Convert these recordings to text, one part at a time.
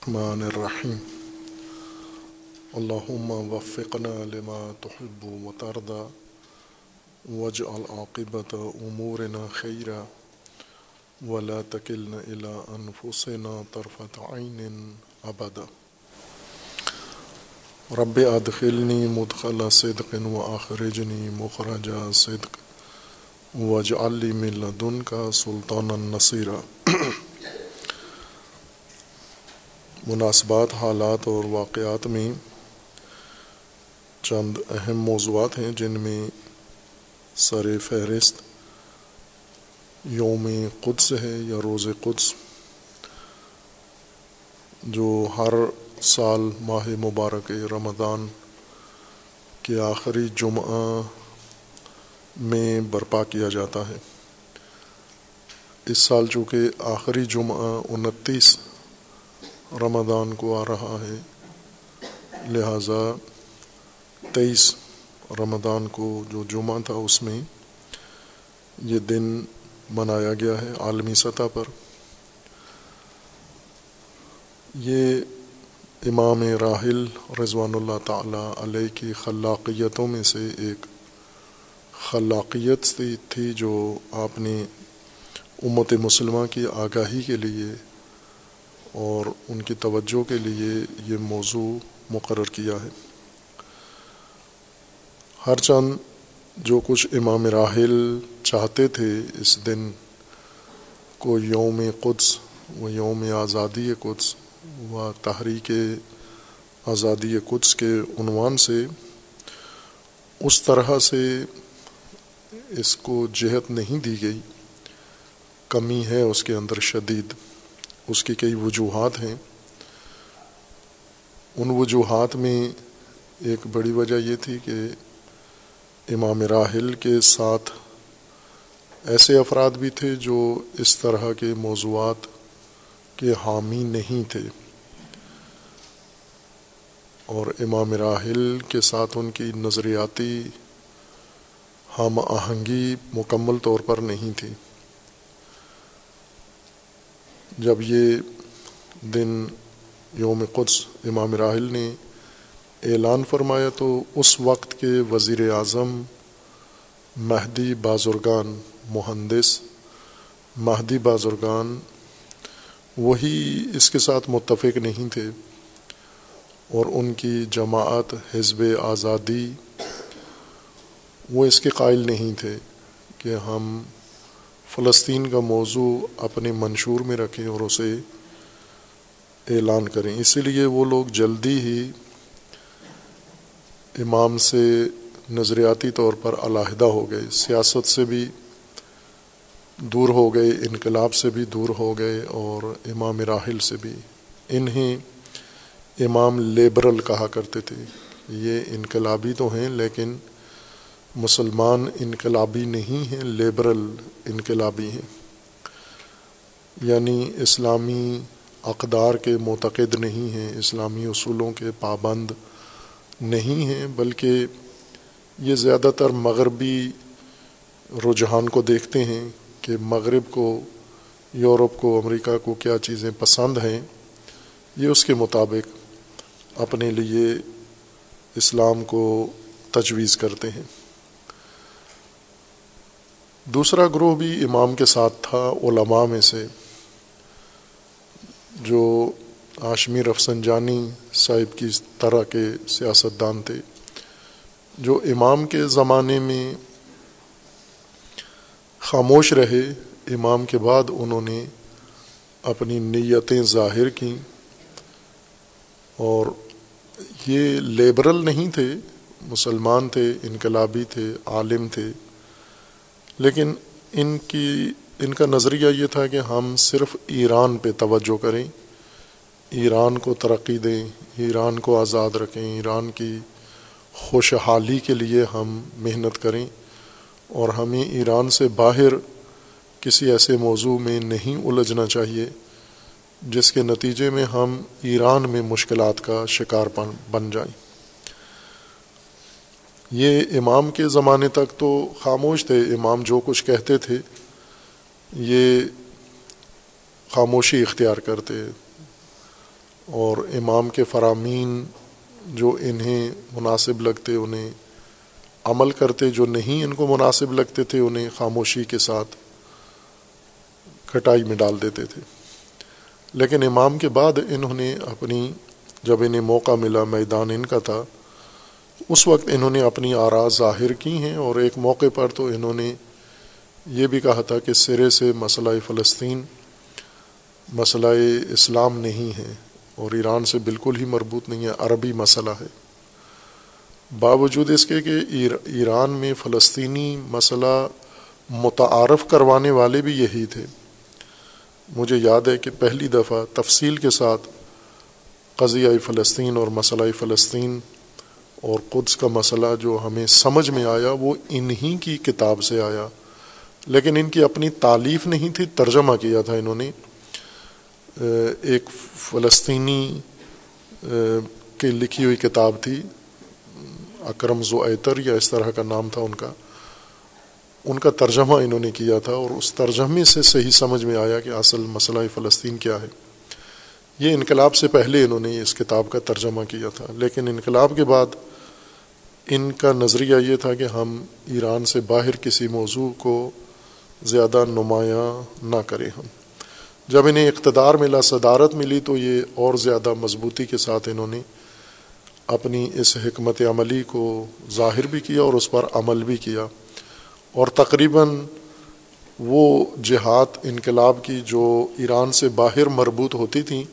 الرحمن الرحیم اللہم وفقنا لما تحب و ترضى واجعل عاقبت امورنا خیرا ولا تکلنا الى انفسنا طرفت عین ابدا رب ادخلنی مدخل صدق و اخرجنی مخرج صدق. واجعل لی من لدنک سلطانا نصیرا مناسبات، حالات اور واقعات میں چند اہم موضوعات ہیں جن میں سر فہرست یوم قدس ہے یا روز قدس، جو ہر سال ماہ مبارک رمضان کے آخری جمعہ میں برپا کیا جاتا ہے۔ اس سال چونکہ آخری جمعہ انتیس رمضان کو آ رہا ہے۔ لہٰذا تیئیس رمضان کو جو جمعہ تھا اس میں یہ دن منایا گیا ہے عالمی سطح پر۔ یہ امام راحل رضوان اللہ تعالیٰ علیہ کی خلاقیتوں میں سے ایک خلاقیت تھی جو آپ نے امت مسلمہ کی آگاہی کے لیے اور ان کی توجہ کے لیے یہ موضوع مقرر کیا ہے۔ ہر چند جو کچھ امام راحل چاہتے تھے اس دن، کو یوم قدس و یوم آزادی قدس و تحریک آزادی قدس کے عنوان سے اس طرح سے اس کو جہت نہیں دی گئی، کمی ہے اس کے اندر شدید۔ اس کی کئی وجوہات ہیں۔ ان وجوہات میں ایک بڑی وجہ یہ تھی کہ امام راحل کے ساتھ ایسے افراد بھی تھے جو اس طرح کے موضوعات کے حامی نہیں تھے۔ اور امام راحل کے ساتھ ان کی نظریاتی ہم آہنگی مکمل طور پر نہیں تھی۔ جب یہ دن یوم قدس امام راحل نے اعلان فرمایا تو اس وقت کے وزیر اعظم مہدی بازرگان مہندس، مہدی بازرگان وہی اس کے ساتھ متفق نہیں تھے اور ان کی جماعت حزب آزادی وہ اس کے قائل نہیں تھے کہ ہم فلسطین کا موضوع اپنے منشور میں رکھیں اور اسے اعلان کریں۔ اسی لیے وہ لوگ جلدی ہی امام سے نظریاتی طور پر علیحدہ ہو گئے۔ سیاست سے بھی دور ہو گئے، انقلاب سے بھی دور ہو گئے اور امام راحل سے بھی۔ انہیں امام لیبرل کہا کرتے تھے۔ یہ انقلابی تو ہیں لیکن مسلمان انقلابی نہیں ہیں لیبرل انقلابی ہیں۔ یعنی اسلامی اقدار کے معتقد نہیں ہیں، اسلامی اصولوں کے پابند نہیں ہیں، بلکہ یہ زیادہ تر مغربی رجحان کو دیکھتے ہیں کہ مغرب کو، یورپ کو، امریکہ کو کیا چیزیں پسند ہیں۔ یہ اس کے مطابق اپنے لیے اسلام کو تجویز کرتے ہیں۔ دوسرا گروہ بھی امام کے ساتھ تھا، علماء میں سے، جو آشمی رفسنجانی صاحب کی طرح کے سیاستدان تھے، جو امام کے زمانے میں خاموش رہے۔ امام کے بعد انہوں نے اپنی نیتیں ظاہر کیں۔ اور یہ لیبرل نہیں تھے، مسلمان تھے، انقلابی تھے، عالم تھے۔ لیکن ان کی، ان کا نظریہ یہ تھا کہ ہم صرف ایران پہ توجہ کریں، ایران کو ترقی دیں، ایران کو آزاد رکھیں، ایران کی خوشحالی کے لیے ہم محنت کریں اور ہمیں ایران سے باہر کسی ایسے موضوع میں نہیں الجھنا چاہیے جس کے نتیجے میں ہم ایران میں مشکلات کا شکار بن جائیں۔ یہ امام کے زمانے تک تو خاموش تھے، امام جو کچھ کہتے تھے، یہ خاموشی اختیار کرتے۔ اور امام کے فرامین جو انہیں مناسب لگتے، انہیں عمل کرتے، جو نہیں ان کو مناسب لگتے تھے، انہیں خاموشی کے ساتھ کٹائی میں ڈال دیتے تھے۔ لیکن امام کے بعد انہوں نے اپنی، جب انہیں موقع ملا، میدان ان کا تھا اس وقت انہوں نے اپنی آراء ظاہر کی ہیں اور ایک موقع پر تو انہوں نے یہ بھی کہا تھا کہ سرے سے مسئلہ فلسطین مسئلہ اسلام نہیں ہے اور ایران سے بالکل ہی مربوط نہیں ہے، عربی مسئلہ ہے۔ باوجود اس کے کہ ایران میں فلسطینی مسئلہ متعارف کروانے والے بھی یہی تھے۔ مجھے یاد ہے کہ پہلی دفعہ تفصیل کے ساتھ قضیہ فلسطین اور مسئلہ فلسطین اور قدس کا مسئلہ جو ہمیں سمجھ میں آیا، وہ انہی کی کتاب سے آیا۔ لیکن ان کی اپنی تعلیف نہیں تھی، ترجمہ کیا تھا انہوں نے۔ ایک فلسطینی کی لکھی ہوئی کتاب تھی، اکرم زو ایتر یا اس طرح کا نام تھا ان کا۔ ان کا ترجمہ انہوں نے کیا تھا اور اس ترجمے سے صحیح سمجھ میں آیا کہ اصل مسئلہ فلسطین کیا ہے۔ یہ انقلاب سے پہلے انہوں نے اس کتاب کا ترجمہ کیا تھا، لیکن انقلاب کے بعد ان کا نظریہ یہ تھا کہ ہم ایران سے باہر کسی موضوع کو زیادہ نمایاں نہ کریں ہم۔ جب انہیں اقتدار ملا، صدارت ملی، تو یہ اور زیادہ مضبوطی کے ساتھ انہوں نے اپنی اس حکمت عملی کو ظاہر بھی کیا اور اس پر عمل بھی کیا۔ اور تقریباً وہ جہاد، انقلاب کی جو ایران سے باہر مربوط ہوتی تھیں،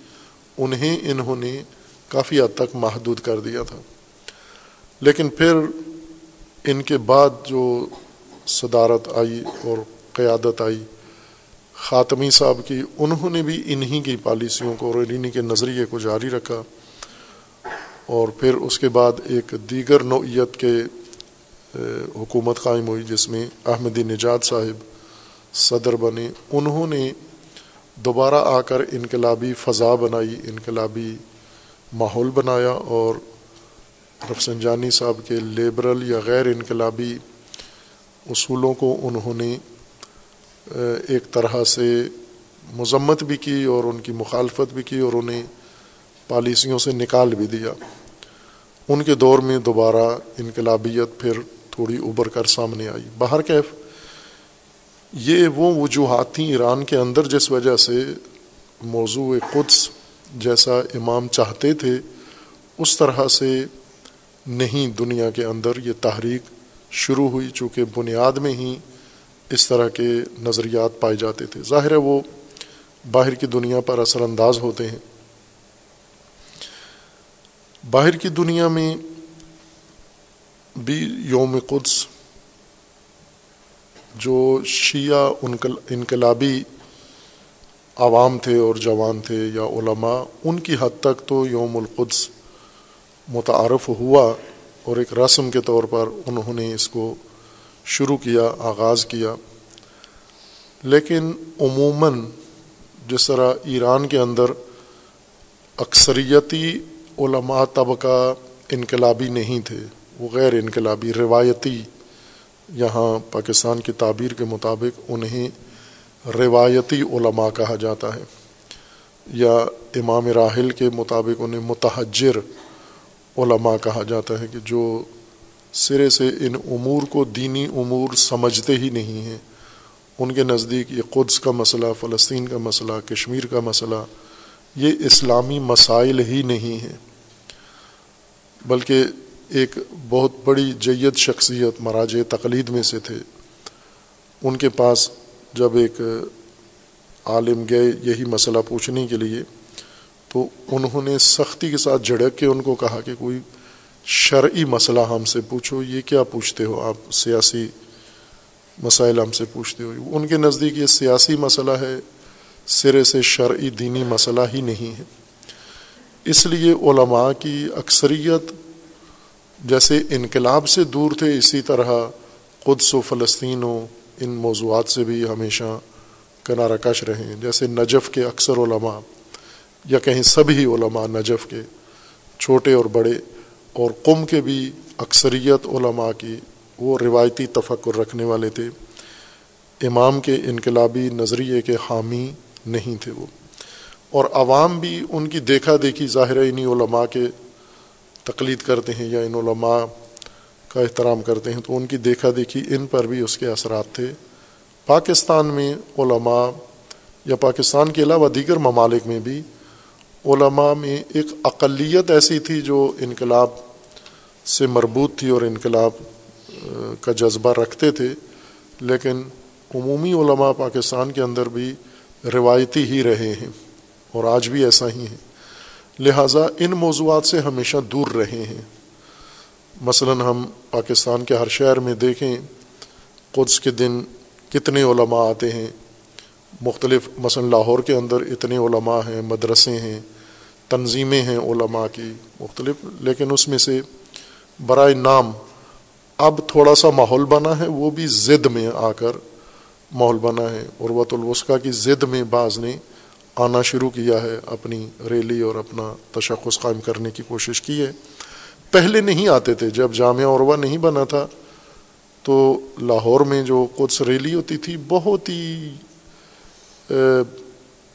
انہیں انہوں نے کافی حد تک محدود کر دیا تھا۔ لیکن پھر ان کے بعد جو صدارت آئی اور قیادت آئی، خاتمی صاحب کی، انہوں نے بھی انہی کی پالیسیوں کو اور انہی کے نظریے کو جاری رکھا۔ اور پھر اس کے بعد ایک دیگر نوعیت کے حکومت قائم ہوئی، جس میں احمدی نجات صاحب صدر بنے۔ انہوں نے دوبارہ آ کر انقلابی فضا بنائی، انقلابی ماحول بنایا اور رفسنجانی صاحب کے لیبرل یا غیر انقلابی اصولوں کو انہوں نے ایک طرح سے مذمت بھی کی اور ان کی مخالفت بھی کی اور انہیں پالیسیوں سے نکال بھی دیا۔ ان کے دور میں دوبارہ انقلابیت پھر تھوڑی ابھر کر سامنے آئی۔ باہر کیف، یہ وہ وجوہات تھیں ایران کے اندر جس وجہ سے موضوع قدس جیسا امام چاہتے تھے، اس طرح سے نہیں دنیا کے اندر یہ تحریک شروع ہوئی، چونکہ بنیاد میں ہی اس طرح کے نظریات پائے جاتے تھے۔ ظاہر ہے وہ باہر کی دنیا پر اثر انداز ہوتے ہیں۔ باہر کی دنیا میں بھی یوم قدس، جو شیعہ انقلابی عوام تھے اور جوان تھے یا علماء، ان کی حد تک تو یوم القدس متعارف ہوا اور ایک رسم کے طور پر انہوں نے اس کو شروع کیا، آغاز کیا۔ لیکن عموماً جس طرح ایران کے اندر اکثریتی علماء طبقہ انقلابی نہیں تھے، وہ غیر انقلابی، روایتی، یہاں پاکستان کی تعبیر کے مطابق انہیں روایتی علماء کہا جاتا ہے۔ یا امام راحل کے مطابق انہیں متحجر علماء کہا جاتا ہے کہ جو سرے سے ان امور کو دینی امور سمجھتے ہی نہیں ہیں، ان کے نزدیک یہ قدس کا مسئلہ، فلسطین کا مسئلہ، کشمیر کا مسئلہ، یہ اسلامی مسائل ہی نہیں ہیں۔ بلکہ ایک بہت بڑی جید شخصیت مراج تقلید میں سے تھے۔ ان کے پاس جب ایک عالم گئے یہی مسئلہ پوچھنے کے لیے تو انہوں نے سختی کے ساتھ جھڑک کے ان کو کہا کہ کوئی شرعی مسئلہ ہم سے پوچھو، یہ کیا پوچھتے ہو؟ آپ سیاسی مسائل ہم سے پوچھتے ہو۔ ان کے نزدیک یہ سیاسی مسئلہ ہے، سرے سے شرعی دینی مسئلہ ہی نہیں ہے۔ اس لیے علماء کی اکثریت جیسے انقلاب سے دور تھے، اسی طرح قدس و فلسطین و ان موضوعات سے بھی ہمیشہ کنارہ کش رہے جیسے نجف کے اکثر علماء یا کہیں سبھی علماء نجف کے چھوٹے اور بڑے اور قم کے بھی اکثریت علماء کی وہ روایتی تفکر رکھنے والے تھے۔ امام کے انقلابی نظریے کے حامی نہیں تھے وہ۔ اور عوام بھی ان کی دیکھا دیکھی ظاہر انہی علماء کے تقلید کرتے ہیں یا ان علماء کا احترام کرتے ہیں تو ان کی دیکھا دیکھی ان پر بھی اس کے اثرات تھے۔ پاکستان میں علماء یا پاکستان کے علاوہ دیگر ممالک میں بھی علماء میں ایک اقلیت ایسی تھی جو انقلاب سے مربوط تھی اور انقلاب کا جذبہ رکھتے تھے، لیکن عمومی علماء پاکستان کے اندر بھی روایتی ہی رہے ہیں اور آج بھی ایسا ہی ہے لہٰذا ان موضوعات سے ہمیشہ دور رہے ہیں۔ مثلا ہم پاکستان کے ہر شہر میں دیکھیں، قدس کے دن کتنے علماء آتے ہیں۔ مختلف، مثلا لاہور کے اندر اتنے علماء ہیں، مدرسے ہیں تنظیمیں ہیں علماء کی مختلف، لیکن اس میں سے برائے نام اب تھوڑا سا ماحول بنا ہے، وہ بھی ضد میں آ کر ماحول بنا ہے۔ عروت الوسقہ کی ضد میں بعض نے آنا شروع کیا ہے، اپنی ریلی اور اپنا تشخص قائم کرنے کی کوشش کی ہے۔ پہلے نہیں آتے تھے، جب جامعہ عروا نہیں بنا تھا، تو لاہور میں جو قدس ریلی ہوتی تھی، بہت ہی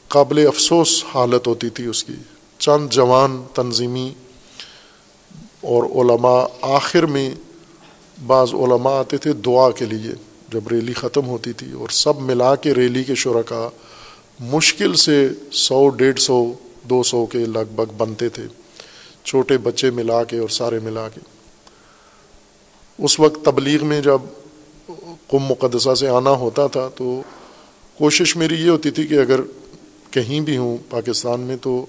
قابل افسوس حالت ہوتی تھی اس کی۔ چند جوان تنظیمی اور علماء آخر میں بعض علماء آتے تھے دعا کے لیے جب ریلی ختم ہوتی تھی اور سب ملا کے ریلی کے شرکا مشکل سے سو، ڈیڑھ سو، دو سو کے لگ بھگ بنتے تھے، چھوٹے بچے ملا کے اور سارے ملا کے۔ اس وقت تبلیغ میں جب قم مقدسہ سے آنا ہوتا تھا تو کوشش میری یہ ہوتی تھی کہ اگر کہیں بھی ہوں پاکستان میں تو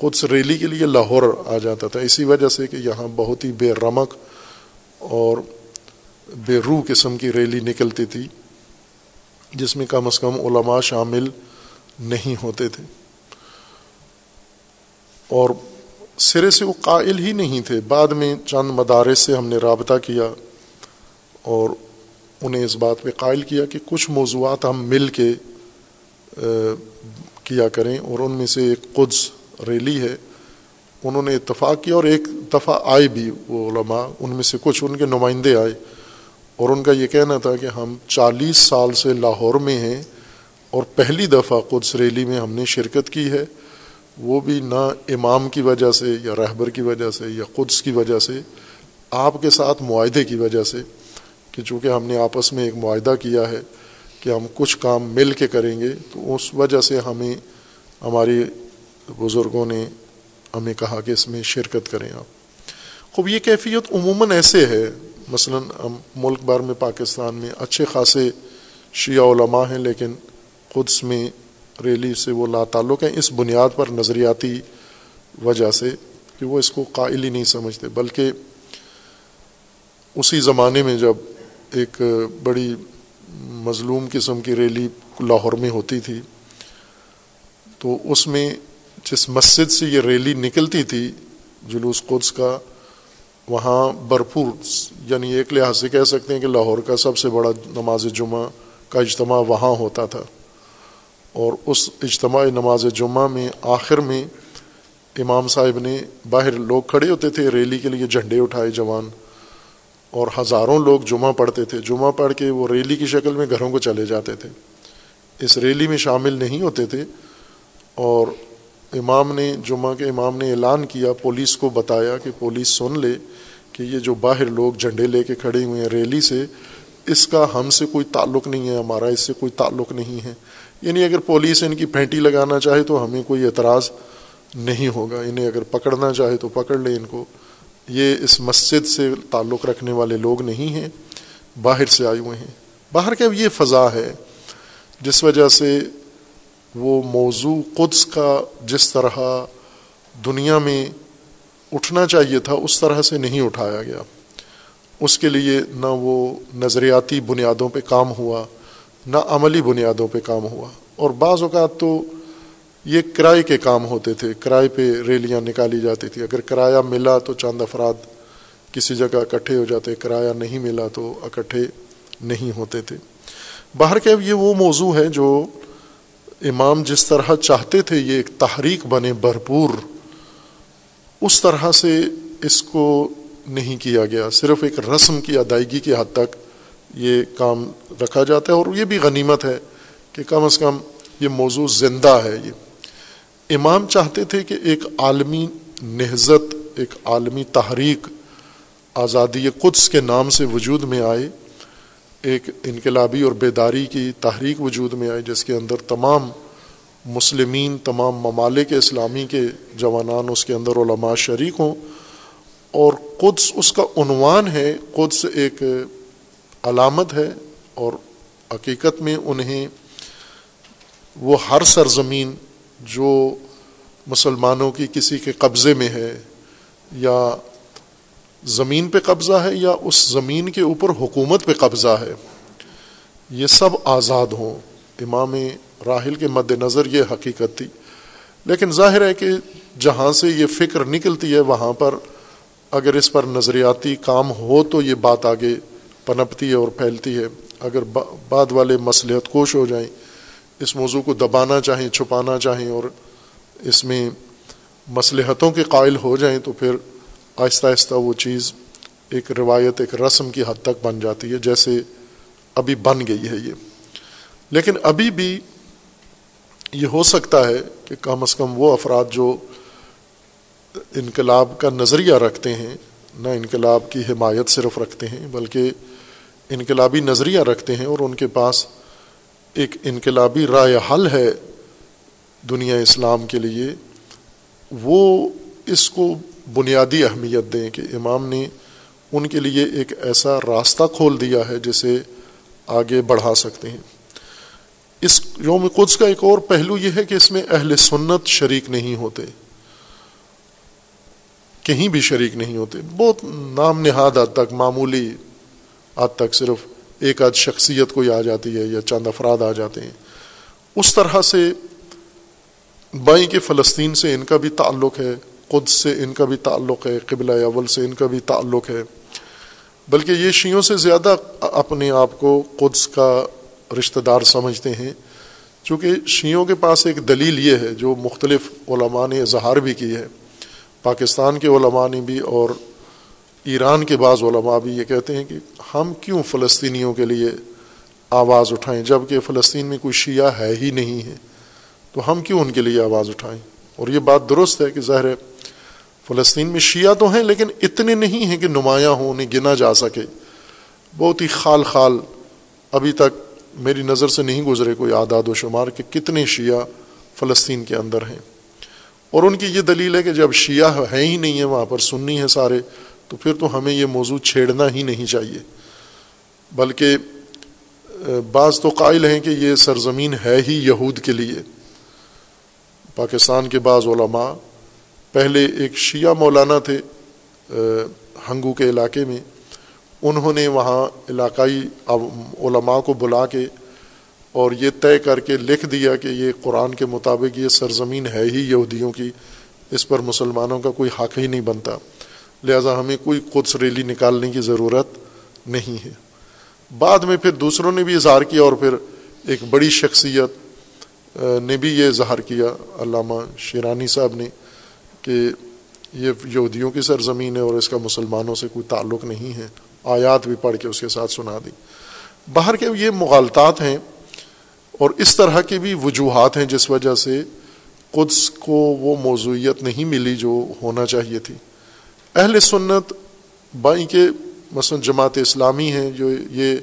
خود ریلی کے لیے لاہور آ جاتا تھا۔ اسی وجہ سے کہ یہاں بہت ہی بے رمق اور بے روح قسم کی ریلی نکلتی تھی، جس میں کم از کم علماء شامل نہیں ہوتے تھے۔ اور سرے سے وہ قائل ہی نہیں تھے۔ بعد میں چند مدارس سے ہم نے رابطہ کیا اور انہیں اس بات پہ قائل کیا کہ کچھ موضوعات ہم مل کے کیا کریں اور ان میں سے ایک قدس ریلی ہے، انہوں نے اتفاق کیا اور ایک دفعہ آئے بھی وہ علماء، ان میں سے کچھ ان کے نمائندے آئے اور ان کا یہ کہنا تھا کہ ہم چالیس سال سے لاہور میں ہیں اور پہلی دفعہ قدس ریلی میں ہم نے شرکت کی ہے۔ وہ بھی نہ امام کی وجہ سے یا رہبر کی وجہ سے یا قدس کی وجہ سے، آپ کے ساتھ معاہدے کی وجہ سے کہ چونکہ ہم نے آپس میں ایک معاہدہ کیا ہے کہ ہم کچھ کام مل کے کریں گے، تو اس وجہ سے ہمیں ہماری بزرگوں نے ہمیں کہا کہ اس میں شرکت کریں آپ۔ خوب، یہ کیفیت عموماً ایسے ہے، مثلا ہم ملک بھر میں، پاکستان میں اچھے خاصے شیعہ علماء ہیں، لیکن قدس میں ریلی سے وہ لا تعلق ہیں، اس بنیاد پر نظریاتی وجہ سے کہ وہ اس کو قائل ہی نہیں سمجھتے۔ بلکہ اسی زمانے میں جب ایک بڑی مظلوم قسم کی ریلی لاہور میں ہوتی تھی، تو اس میں جس مسجد سے یہ ریلی نکلتی تھی جلوس قدس کا، وہاں بھرپور یعنی ایک لحاظ سے کہہ سکتے ہیں کہ لاہور کا سب سے بڑا نماز جمعہ کا اجتماع وہاں ہوتا تھا۔ اور اس اجتماع نماز جمعہ میں آخر میں امام صاحب نے باہر لوگ کھڑے ہوتے تھے ریلی کے لیے جھنڈے اٹھائے جوان، اور ہزاروں لوگ جمعہ پڑھتے تھے۔ جمعہ پڑھ کے وہ ریلی کی شکل میں گھروں کو چلے جاتے تھے۔ اس ریلی میں شامل نہیں ہوتے تھے اور امام نے جمعہ کے امام نے اعلان کیا، پولیس کو بتایا کہ پولیس سن لے کہ یہ جو باہر لوگ جھنڈے لے کے کھڑے ہوئے ہیں ریلی سے، اس کا ہم سے کوئی تعلق نہیں ہے، ہمارا اس سے کوئی تعلق نہیں ہے۔ یعنی اگر پولیس ان کی پھینٹی لگانا چاہے تو ہمیں کوئی اعتراض نہیں ہوگا۔ انہیں اگر پکڑنا چاہے تو پکڑ لے ان کو۔ یہ اس مسجد سے تعلق رکھنے والے لوگ نہیں ہیں، باہر سے آئے ہوئے ہیں۔ باہر کا یہ فضا ہے، جس وجہ سے وہ موضوع قدس کا جس طرح دنیا میں اٹھنا چاہیے تھا، اس طرح سے نہیں اٹھایا گیا۔ اس کے لیے نہ وہ نظریاتی بنیادوں پہ کام ہوا، نہ عملی بنیادوں پہ کام ہوا۔ اور بعض اوقات تو یہ کرائے کے کام ہوتے تھے، کرائے پہ ریلیاں نکالی جاتی تھی۔ اگر کرایہ ملا تو چند افراد کسی جگہ اکٹھے ہو جاتے، کرایہ نہیں ملا تو اکٹھے نہیں ہوتے تھے۔ باہر کے یہ وہ موضوع ہے جو امام جس طرح چاہتے تھے یہ ایک تحریک بنے بھرپور، اس طرح سے اس کو نہیں کیا گیا۔ صرف ایک رسم کی ادائیگی کی حد تک یہ کام رکھا جاتا ہے اور یہ بھی غنیمت ہے کہ کم از کم یہ موضوع زندہ ہے یہ۔ امام چاہتے تھے کہ ایک عالمی نہزت ایک عالمی تحریک آزادی قدس کے نام سے وجود میں آئے۔ ایک انقلابی اور بیداری کی تحریک وجود میں آئے جس کے اندر تمام مسلمین، تمام ممالک اسلامی کے جوانان اس کے اندر علماء شریک ہوں۔ اور قدس اس کا عنوان ہے، قدس ایک علامت ہے اور حقیقت میں انہیں وہ ہر سرزمین جو مسلمانوں کی کسی کے قبضے میں ہے یا زمین پہ قبضہ ہے یا اس زمین کے اوپر حکومت پہ قبضہ ہے؟ یہ سب آزاد ہوں۔ امام راحل کے مد نظر یہ حقیقت تھی۔ لیکن ظاہر ہے کہ جہاں سے یہ فکر نکلتی ہے، وہاں پر اگر اس پر نظریاتی کام ہو تو یہ بات آگے پنپتی ہے اور پھیلتی ہے۔ اگر بعد والے مصلحت کوش ہو جائیں، اس موضوع کو دبانا چاہیں، چھپانا چاہیں اور اس میں مصلحتوں کے قائل ہو جائیں تو پھر آہستہ آہستہ وہ چیز ایک روایت، ایک رسم کی حد تک بن جاتی ہے، جیسے ابھی بن گئی ہے یہ۔ لیکن ابھی بھی یہ ہو سکتا ہے کہ کم از کم وہ افراد جو انقلاب کا نظریہ رکھتے ہیں، نہ انقلاب کی حمایت صرف رکھتے ہیں، بلکہ انقلابی نظریہ رکھتے ہیں اور ان کے پاس ایک انقلابی رائے حل ہے دنیا اسلام کے لیے، وہ اس کو بنیادی اہمیت دیں کہ امام نے ان کے لیے ایک ایسا راستہ کھول دیا ہے جسے آگے بڑھا سکتے ہیں۔ اس یوم قدس کا ایک اور پہلو یہ ہے کہ اس میں اہل سنت شریک نہیں ہوتے۔ کہیں بھی شریک نہیں ہوتے۔ بہت نام نہاد حد تک، معمولی حد تک صرف ایک آدھ شخصیت کوئی آ جاتی ہے یا چند افراد آ جاتے ہیں۔ اس طرح سے بائیں کے فلسطین سے ان کا بھی تعلق ہے۔ قدس سے ان کا بھی تعلق ہے، قبلہ اول سے ان کا بھی تعلق ہے۔ بلکہ یہ شیوں سے زیادہ اپنے آپ کو قدس کا رشتہ دار سمجھتے ہیں۔ چونکہ شیوں کے پاس ایک دلیل یہ ہے، جو مختلف علماء نے اظہار بھی کی ہے۔ پاکستان کے علماء نے بھی اور ایران کے بعض علماء بھی یہ کہتے ہیں کہ ہم کیوں فلسطینیوں کے لیے آواز اٹھائیں جبکہ فلسطین میں کوئی شیعہ ہے ہی نہیں ہے۔ تو ہم کیوں ان کے لیے آواز اٹھائیں؟ اور یہ بات درست ہے کہ ظاہر ہے فلسطین میں شیعہ تو ہیں، لیکن اتنے نہیں ہیں کہ نمایاں ہوں، انہیں گنا جا سکے۔ بہت ہی خال خال ابھی تک میری نظر سے نہیں گزرے کوئی اعداد و شمار کہ کتنے شیعہ فلسطین کے اندر ہیں۔ اور ان کی یہ دلیل ہے کہ جب شیعہ ہیں ہی نہیں ہیں، وہاں پر سننی ہے سارے، تو پھر تو ہمیں یہ موضوع چھیڑنا ہی نہیں چاہیے۔ بلکہ بعض تو قائل ہیں کہ یہ سرزمین ہے ہی یہود کے لیے۔ پاکستان کے بعض علماء پہلے ایک شیعہ مولانا تھے ہنگو کے علاقے میں، انہوں نے وہاں علاقائی علماء کو بلا کے اور یہ طے کر کے لکھ دیا کہ یہ قرآن کے مطابق یہ سرزمین ہے ہی یہودیوں کی، اس پر مسلمانوں کا کوئی حق ہی نہیں بنتا۔ لہٰذا ہمیں کوئی قدس ریلی نکالنے کی ضرورت نہیں ہے۔ بعد میں پھر دوسروں نے بھی اظہار کیا اور پھر ایک بڑی شخصیت نے بھی یہ اظہار کیا، علامہ شیرانی صاحب نے، کہ یہ یہودیوں کی سرزمین ہے اور اس کا مسلمانوں سے کوئی تعلق نہیں ہے۔ آیات بھی پڑھ کے اس کے ساتھ سنا دی۔ باہر کے یہ مغالطات ہیں اور اس طرح کی بھی وجوہات ہیں جس وجہ سے قدس کو وہ موضوعیت نہیں ملی جو ہونا چاہیے تھی۔ اہل سنت، بائیں کے مثلا جماعت اسلامی ہیں، جو یہ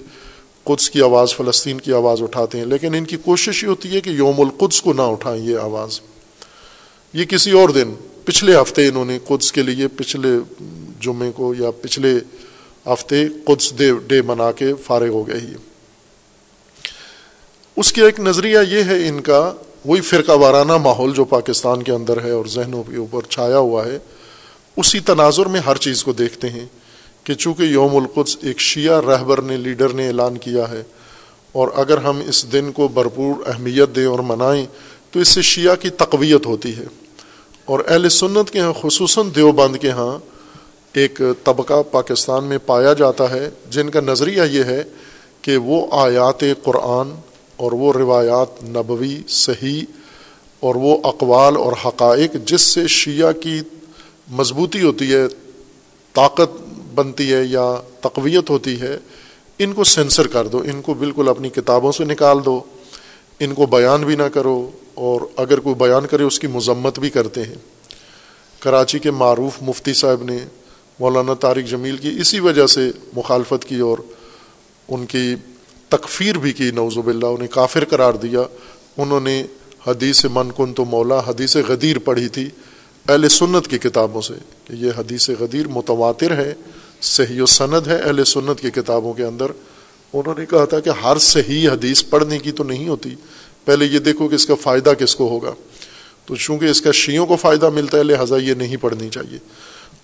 قدس کی آواز، فلسطین کی آواز اٹھاتے ہیں، لیکن ان کی کوشش یہ ہوتی ہے کہ یوم القدس کو نہ اٹھائیں یہ آواز۔ یہ کسی اور دن، پچھلے ہفتے انہوں نے قدس کے لیے پچھلے جمعے کو یا پچھلے ہفتے قدس ڈے ڈے منا کے فارغ ہو گئے ہی اس کے ایک نظریہ یہ ہے ان کا، وہی فرقہ وارانہ ماحول جو پاکستان کے اندر ہے اور ذہنوں کے اوپر چھایا ہوا ہے، اسی تناظر میں ہر چیز کو دیکھتے ہیں۔ کہ چونکہ یوم القدس ایک شیعہ رہبر نے، لیڈر نے اعلان کیا ہے، اور اگر ہم اس دن کو بھرپور اہمیت دیں اور منائیں، تو اس سے شیعہ کی تقویت ہوتی ہے۔ اور اہل سنت کے ہاں خصوصاً دیوبند کے ہاں ایک طبقہ پاکستان میں پایا جاتا ہے، جن کا نظریہ یہ ہے کہ وہ آیات قرآن اور وہ روایات نبوی، صحیح اور وہ اقوال اور حقائق جس سے شیعہ کی مضبوطی ہوتی ہے، طاقت بنتی ہے یا تقویت ہوتی ہے، ان کو سینسر کر دو، ان کو بالکل اپنی کتابوں سے نکال دو، ان کو بیان بھی نہ کرو، اور اگر کوئی بیان کرے اس کی مذمت بھی کرتے ہیں۔ کراچی کے معروف مفتی صاحب نے مولانا طارق جمیل کی اسی وجہ سے مخالفت کی اور ان کی تکفیر بھی کی نوزب اللہ انہیں کافر قرار دیا۔ انہوں نے حدیث من کن تو مولا، حدیث غدیر پڑھی تھی اہل سنت کی کتابوں سے کہ یہ حدیث غدیر متواتر ہے۔ صحیح و سند ہے اہل سنت کی کتابوں کے اندر۔ انہوں نے کہا تھا کہ ہر صحیح حدیث پڑھنے کی تو نہیں ہوتی۔ پہلے یہ دیکھو کہ اس کا فائدہ کس کو ہوگا۔ تو چونکہ اس کا شیعوں کو فائدہ ملتا ہے، لہٰذا یہ نہیں پڑھنی چاہیے۔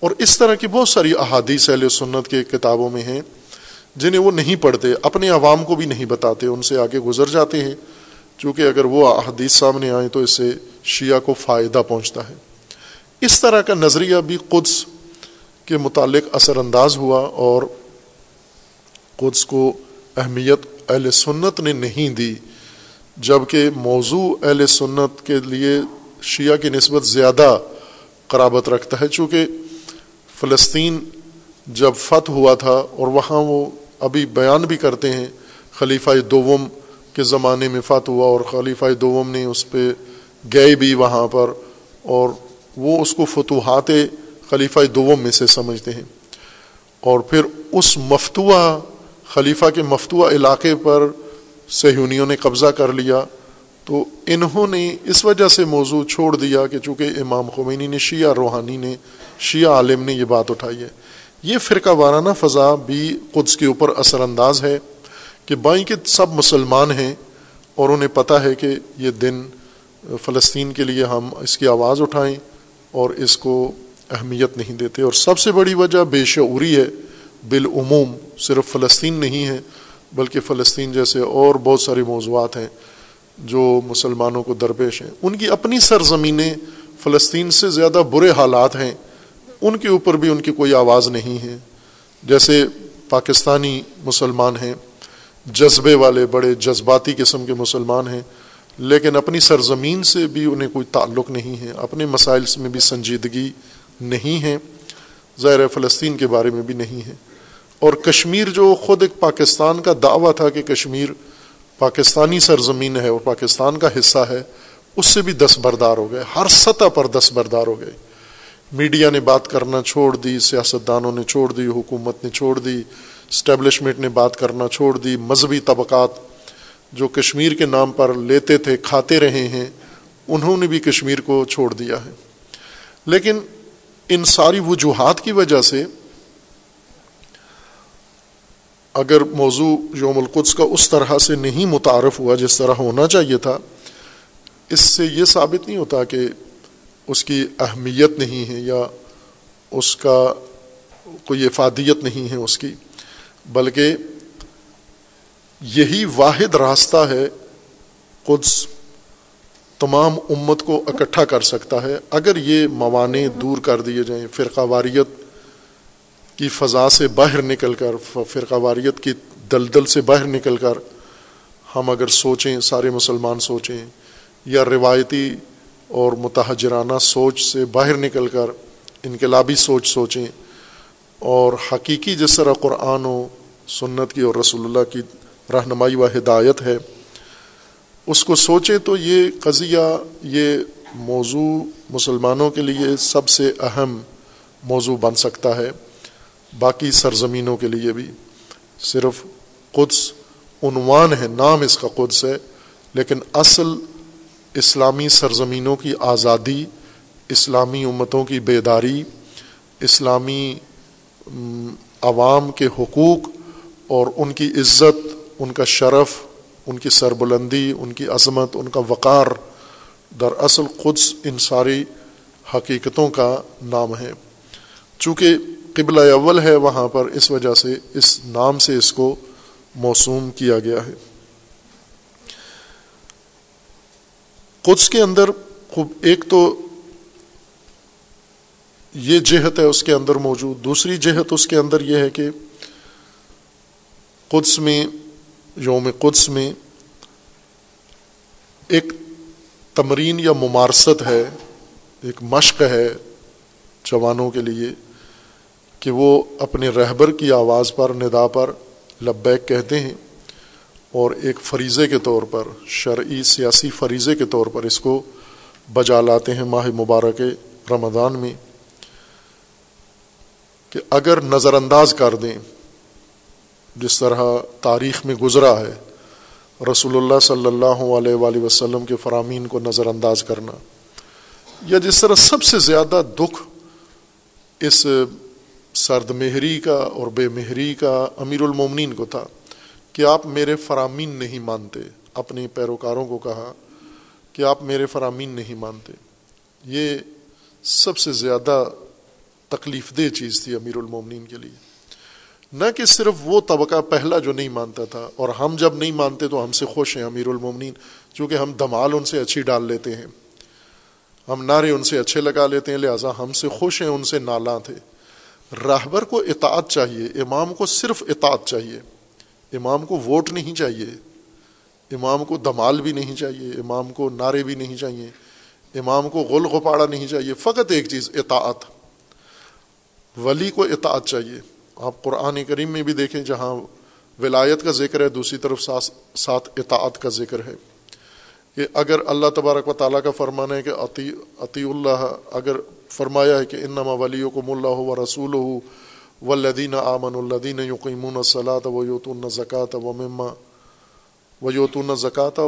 اور اس طرح کی بہت ساری احادیث اہل سنت کے کتابوں میں ہیں، جنہیں وہ نہیں پڑھتے، اپنے عوام کو بھی نہیں بتاتے، ان سے آگے گزر جاتے ہیں۔ چونکہ اگر وہ احادیث سامنے آئیں تو اس سے شیعہ کو فائدہ پہنچتا ہے۔ اس طرح کا نظریہ بھی قدس کے متعلق اثر انداز ہوا اور قدس کو اہمیت اہل سنت نے نہیں دی جبکہ موضوع اہل سنت کے لیے شیعہ کی نسبت زیادہ قرابت رکھتا ہے۔ چونکہ فلسطین جب فتح ہوا تھا اور وہاں وہ ابھی بیان بھی کرتے ہیں، خلیفہ دوم کے زمانے میں فتح ہوا اور خلیفہ دوم نے اس پہ گئے بھی وہاں پر اور وہ اس کو فتوحات خلیفہ دوم میں سے سمجھتے ہیں۔ اور پھر اس مفتوع خلیفہ کے مفتوع علاقے پر سہیونیوں نے قبضہ کر لیا۔ تو انہوں نے اس وجہ سے موضوع چھوڑ دیا کہ چونکہ امام خمینی نے، شیعہ روحانی نے، شیعہ عالم نے یہ بات اٹھائی ہے۔ یہ فرقہ وارانہ فضا بھی قدس کے اوپر اثر انداز ہے کہ بائیں کے سب مسلمان ہیں اور انہیں پتہ ہے کہ یہ دن فلسطین کے لیے ہم اس کی آواز اٹھائیں اور اس کو اہمیت نہیں دیتے اور سب سے بڑی وجہ بے شعوری ہے، بالعموم صرف فلسطین نہیں ہے، بلکہ فلسطین جیسے اور بہت سارے موضوعات ہیں جو مسلمانوں کو درپیش ہیں۔ ان کی اپنی سرزمینیں فلسطین سے زیادہ برے حالات ہیں، ان کے اوپر بھی ان کی کوئی آواز نہیں ہے۔ جیسے پاکستانی مسلمان ہیں، جذبے والے بڑے جذباتی قسم کے مسلمان ہیں، لیکن اپنی سرزمین سے بھی انہیں کوئی تعلق نہیں ہے، اپنے مسائل میں بھی سنجیدگی نہیں ہے ظاہر فلسطین کے بارے میں بھی نہیں ہے اور کشمیر جو خود ایک پاکستان کا دعویٰ تھا کہ کشمیر پاکستانی سرزمین ہے اور پاکستان کا حصہ ہے، اس سے بھی دس بردار ہو گئے۔ ہر سطح پر دس بردار ہو گئے۔ میڈیا نے بات کرنا چھوڑ دی، سیاستدانوں نے چھوڑ دی، حکومت نے چھوڑ دی، اسٹیبلشمنٹ نے بات کرنا چھوڑ دی۔ مذہبی طبقات جو کشمیر کے نام پر لیتے تھے، کھاتے رہے ہیں، انہوں نے بھی کشمیر کو چھوڑ دیا ہے۔ لیکن ان ساری وجوہات کی وجہ سے اگر موضوع یوم القدس کا اس طرح سے نہیں متعارف ہوا جس طرح ہونا چاہیے تھا، اس سے یہ ثابت نہیں ہوتا کہ اس کی اہمیت نہیں ہے یا اس کا کوئی افادیت نہیں ہے اس کی، بلکہ یہی واحد راستہ ہے قدس تمام امت کو اکٹھا کر سکتا ہے۔ اگر یہ موانع دور کر دیے جائیں، فرقہ واریت کی فضا سے باہر نکل کر، فرقہ واریت کی دلدل سے باہر نکل کر ہم اگر سوچیں، سارے مسلمان سوچیں، یا روایتی اور متحجرانہ سوچ سے باہر نکل کر، انقلابی سوچ سوچیں اور حقیقی جس طرح قرآن و سنت کی اور رسول اللہ کی رہنمائی و ہدایت ہے اس کو سوچیں تو یہ قضیہ، یہ موضوع مسلمانوں کے لیے سب سے اہم موضوع بن سکتا ہے، باقی سرزمینوں کے لیے بھی۔ صرف قدس عنوان ہے، نام اس کا قدس ہے، لیکن اصل اسلامی سرزمینوں کی آزادی، اسلامی امتوں کی بیداری، اسلامی عوام کے حقوق اور ان کی عزت، ان کا شرف ان کی سربلندی، ان کی عظمت، ان کا وقار در اصل قدس ان ساری حقیقتوں کا نام ہے۔ چونکہ قبلہ اول ہے، وہاں پر اس وجہ سے، اس نام سے اس کو موسوم کیا گیا ہے۔ قدس کے اندر خوب، ایک تو یہ جہت ہے اس کے اندر موجود، دوسری جہت اس کے اندر یہ ہے کہ قدس میں یوم قدس میں ایک تمرین یا ممارست ہے، ایک مشق ہے جوانوں کے لیے کہ وہ اپنے رہبر کی آواز پر، ندا پر لبیک کہتے ہیں اور ایک فریضے کے طور پر، شرعی سیاسی فریضے کے طور پر اس کو بجا لاتے ہیں ماہ مبارک رمضان میں کہ اگر نظر انداز کر دیں جس طرح تاریخ میں گزرا ہے، رسول اللہ صلی اللہ علیہ وآلہ وسلم کے فرامین کو نظر انداز کرنا۔ یا جس طرح سب سے زیادہ دکھ اس سرد مہری کا اور بے مہری کا امیر المومنین کو تھا کہ آپ میرے فرامین نہیں مانتے۔ اپنے پیروکاروں کو کہا کہ آپ میرے فرامین نہیں مانتے۔ یہ سب سے زیادہ تکلیف دہ چیز تھی امیر المومنین کے لیے۔ نہ کہ صرف وہ طبقہ پہلا جو نہیں مانتا تھا، اور ہم جب نہیں مانتے تو ہم سے خوش ہیں امیر المومنین، چونکہ ہم دمال ان سے اچھی ڈال لیتے ہیں۔ ہم نعرے ان سے اچھے لگا لیتے ہیں، لہٰذا ہم سے خوش ہیں، ان سے نالاں تھے۔ راہبر کو اطاعت چاہیے، امام کو صرف اطاعت چاہیے۔ امام کو ووٹ نہیں چاہیے۔ امام کو دمال بھی نہیں چاہیے۔ امام کو نعرے بھی نہیں چاہیے۔ امام کو غل غپاڑا نہیں چاہیے۔ فقط ایک چیز، اطاعت۔ ولی کو اطاعت چاہیے۔ آپ قرآن کریم میں بھی دیکھیں جہاں ولایت کا ذکر ہے، دوسری طرف ساتھ اطاعت کا ذکر ہے۔ کہ اگر اللہ تبارک و تعالیٰ کا فرمانا ہے کہ عطی عطی اللہ، اگر فرمایا ہے کہ انما ولیوں کو ملا ہو و رسول ہو و لدین آمن الدین یقیمون صلاۃ و یوتون زکوٰۃ و مما و یوتون زکوٰۃ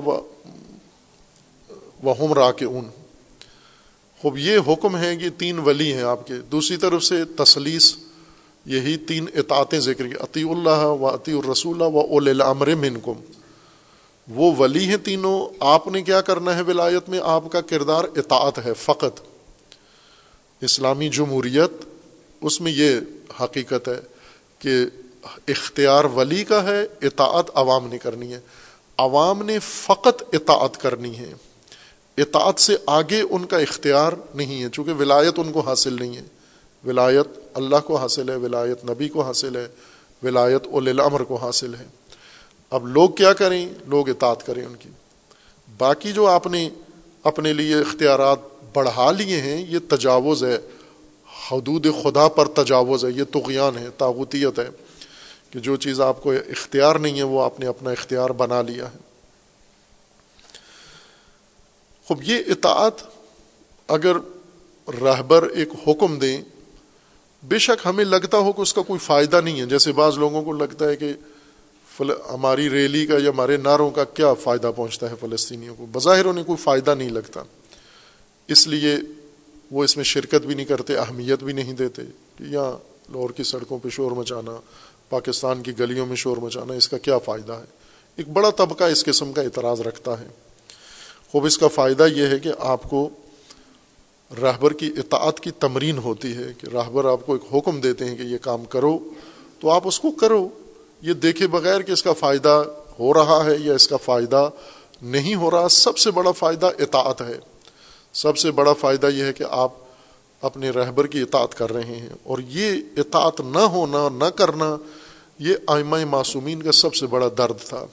و ہم را کے اون خوب یہ حکم ہے کہ تین ولی ہیں آپ کے۔ دوسری طرف سے تسلیس یہی تین اطاعتیں ذکر کی۔ عطی اللہ و عطی الرسول و اول امر منکم۔ وہ ولی ہیں تینوں، آپ نے کیا کرنا ہے ولایت میں؟ آپ کا کردار اطاعت ہے، فقط۔ اسلامی جمہوریت، اس میں یہ حقیقت ہے کہ اختیار ولی کا ہے، اطاعت عوام نے کرنی ہے۔ عوام نے فقط اطاعت کرنی ہے۔ اطاعت سے آگے ان کا اختیار نہیں ہے، چونکہ ولایت ان کو حاصل نہیں ہے۔ ولایت اللہ کو حاصل ہے، ولایت نبی کو حاصل ہے، ولایت اول الامر کو حاصل ہے۔ اب لوگ کیا کریں؟ لوگ اطاعت کریں ان کی۔ باقی جو آپ نے اپنے لیے اختیارات بڑھا لیے ہیں، یہ تجاوز ہے۔ حدود خدا پر تجاوز ہے، یہ تغیان ہے تاغوتیت ہے کہ جو چیز آپ کو اختیار نہیں ہے، وہ آپ نے اپنا اختیار بنا لیا ہے۔ خب یہ اطاعت اگر رہبر ایک حکم دیں بے شک ہمیں لگتا ہو کہ اس کا کوئی فائدہ نہیں ہے۔ جیسے بعض لوگوں کو لگتا ہے کہ ہماری ریلی کا یا ہمارے نعروں کا کیا فائدہ پہنچتا ہے فلسطینیوں کو؟ بظاہر انہیں کوئی فائدہ نہیں لگتا۔ اس لیے وہ اس میں شرکت بھی نہیں کرتے، اہمیت بھی نہیں دیتے کہ یہاں لاہور کی سڑکوں پہ شور مچانا، پاکستان کی گلیوں میں شور مچانا، اس کا کیا فائدہ ہے؟ ایک بڑا طبقہ اس قسم کا اعتراض رکھتا ہے۔ خوب، اس کا فائدہ یہ ہے کہ آپ کو رہبر کی اطاعت کی تمرین ہوتی ہے کہ رہبر آپ کو ایک حکم دیتے ہیں کہ یہ کام کرو، تو آپ اس کو کرو۔ یہ دیکھے بغیر کہ اس کا فائدہ ہو رہا ہے یا اس کا فائدہ نہیں ہو رہا، سب سے بڑا فائدہ اطاعت ہے۔ سب سے بڑا فائدہ یہ ہے کہ آپ اپنے رہبر کی اطاعت کر رہے ہیں۔ اور یہ اطاعت نہ ہونا، نہ کرنا، یہ آئمہ معصومین کا سب سے بڑا درد تھا۔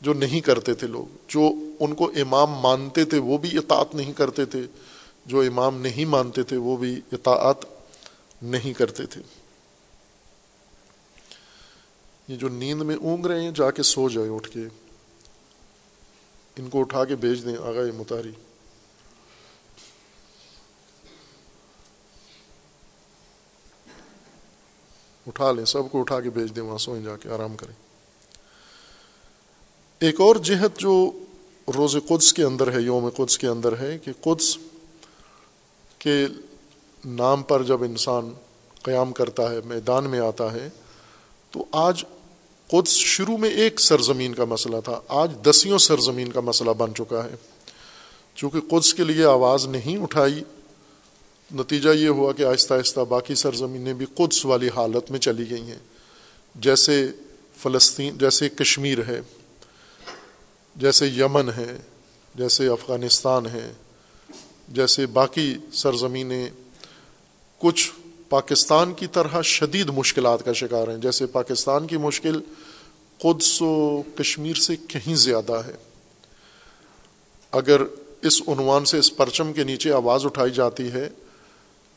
جو نہیں کرتے تھے لوگ، جو ان کو امام مانتے تھے، وہ بھی اطاعت نہیں کرتے تھے۔ جو امام نہیں مانتے تھے، وہ بھی اطاعت نہیں کرتے تھے۔ یہ جو نیند میں اونگ رہے ہیں، جا کے سو جائے، اٹھ کے۔ ان کو اٹھا کے بھیج دیں آگا یہ متاری اٹھا لیں، سب کو اٹھا کے بھیج دیں، وہاں سوئیں، جا کے آرام کریں۔ ایک اور جہت جو روز قدس کے اندر ہے، یوم قدس کے اندر ہے، کہ قدس کے نام پر جب انسان قیام کرتا ہے، میدان میں آتا ہے، تو آج قدس شروع میں ایک سرزمین کا مسئلہ تھا، آج دسیوں سرزمین کا مسئلہ بن چکا ہے۔ چونکہ قدس کے لیے آواز نہیں اٹھائی، نتیجہ یہ ہوا کہ آہستہ آہستہ باقی سرزمینیں بھی قدس والی حالت میں چلی گئی ہیں۔ جیسے فلسطین، جیسے کشمیر ہے، جیسے یمن ہے، جیسے افغانستان ہے جیسے باقی سرزمینیں، کچھ پاکستان کی طرح شدید مشکلات کا شکار ہیں۔ جیسے پاکستان کی مشکل قدس و کشمیر سے کہیں زیادہ ہے۔ اگر اس عنوان سے اس پرچم کے نیچے آواز اٹھائی جاتی ہے،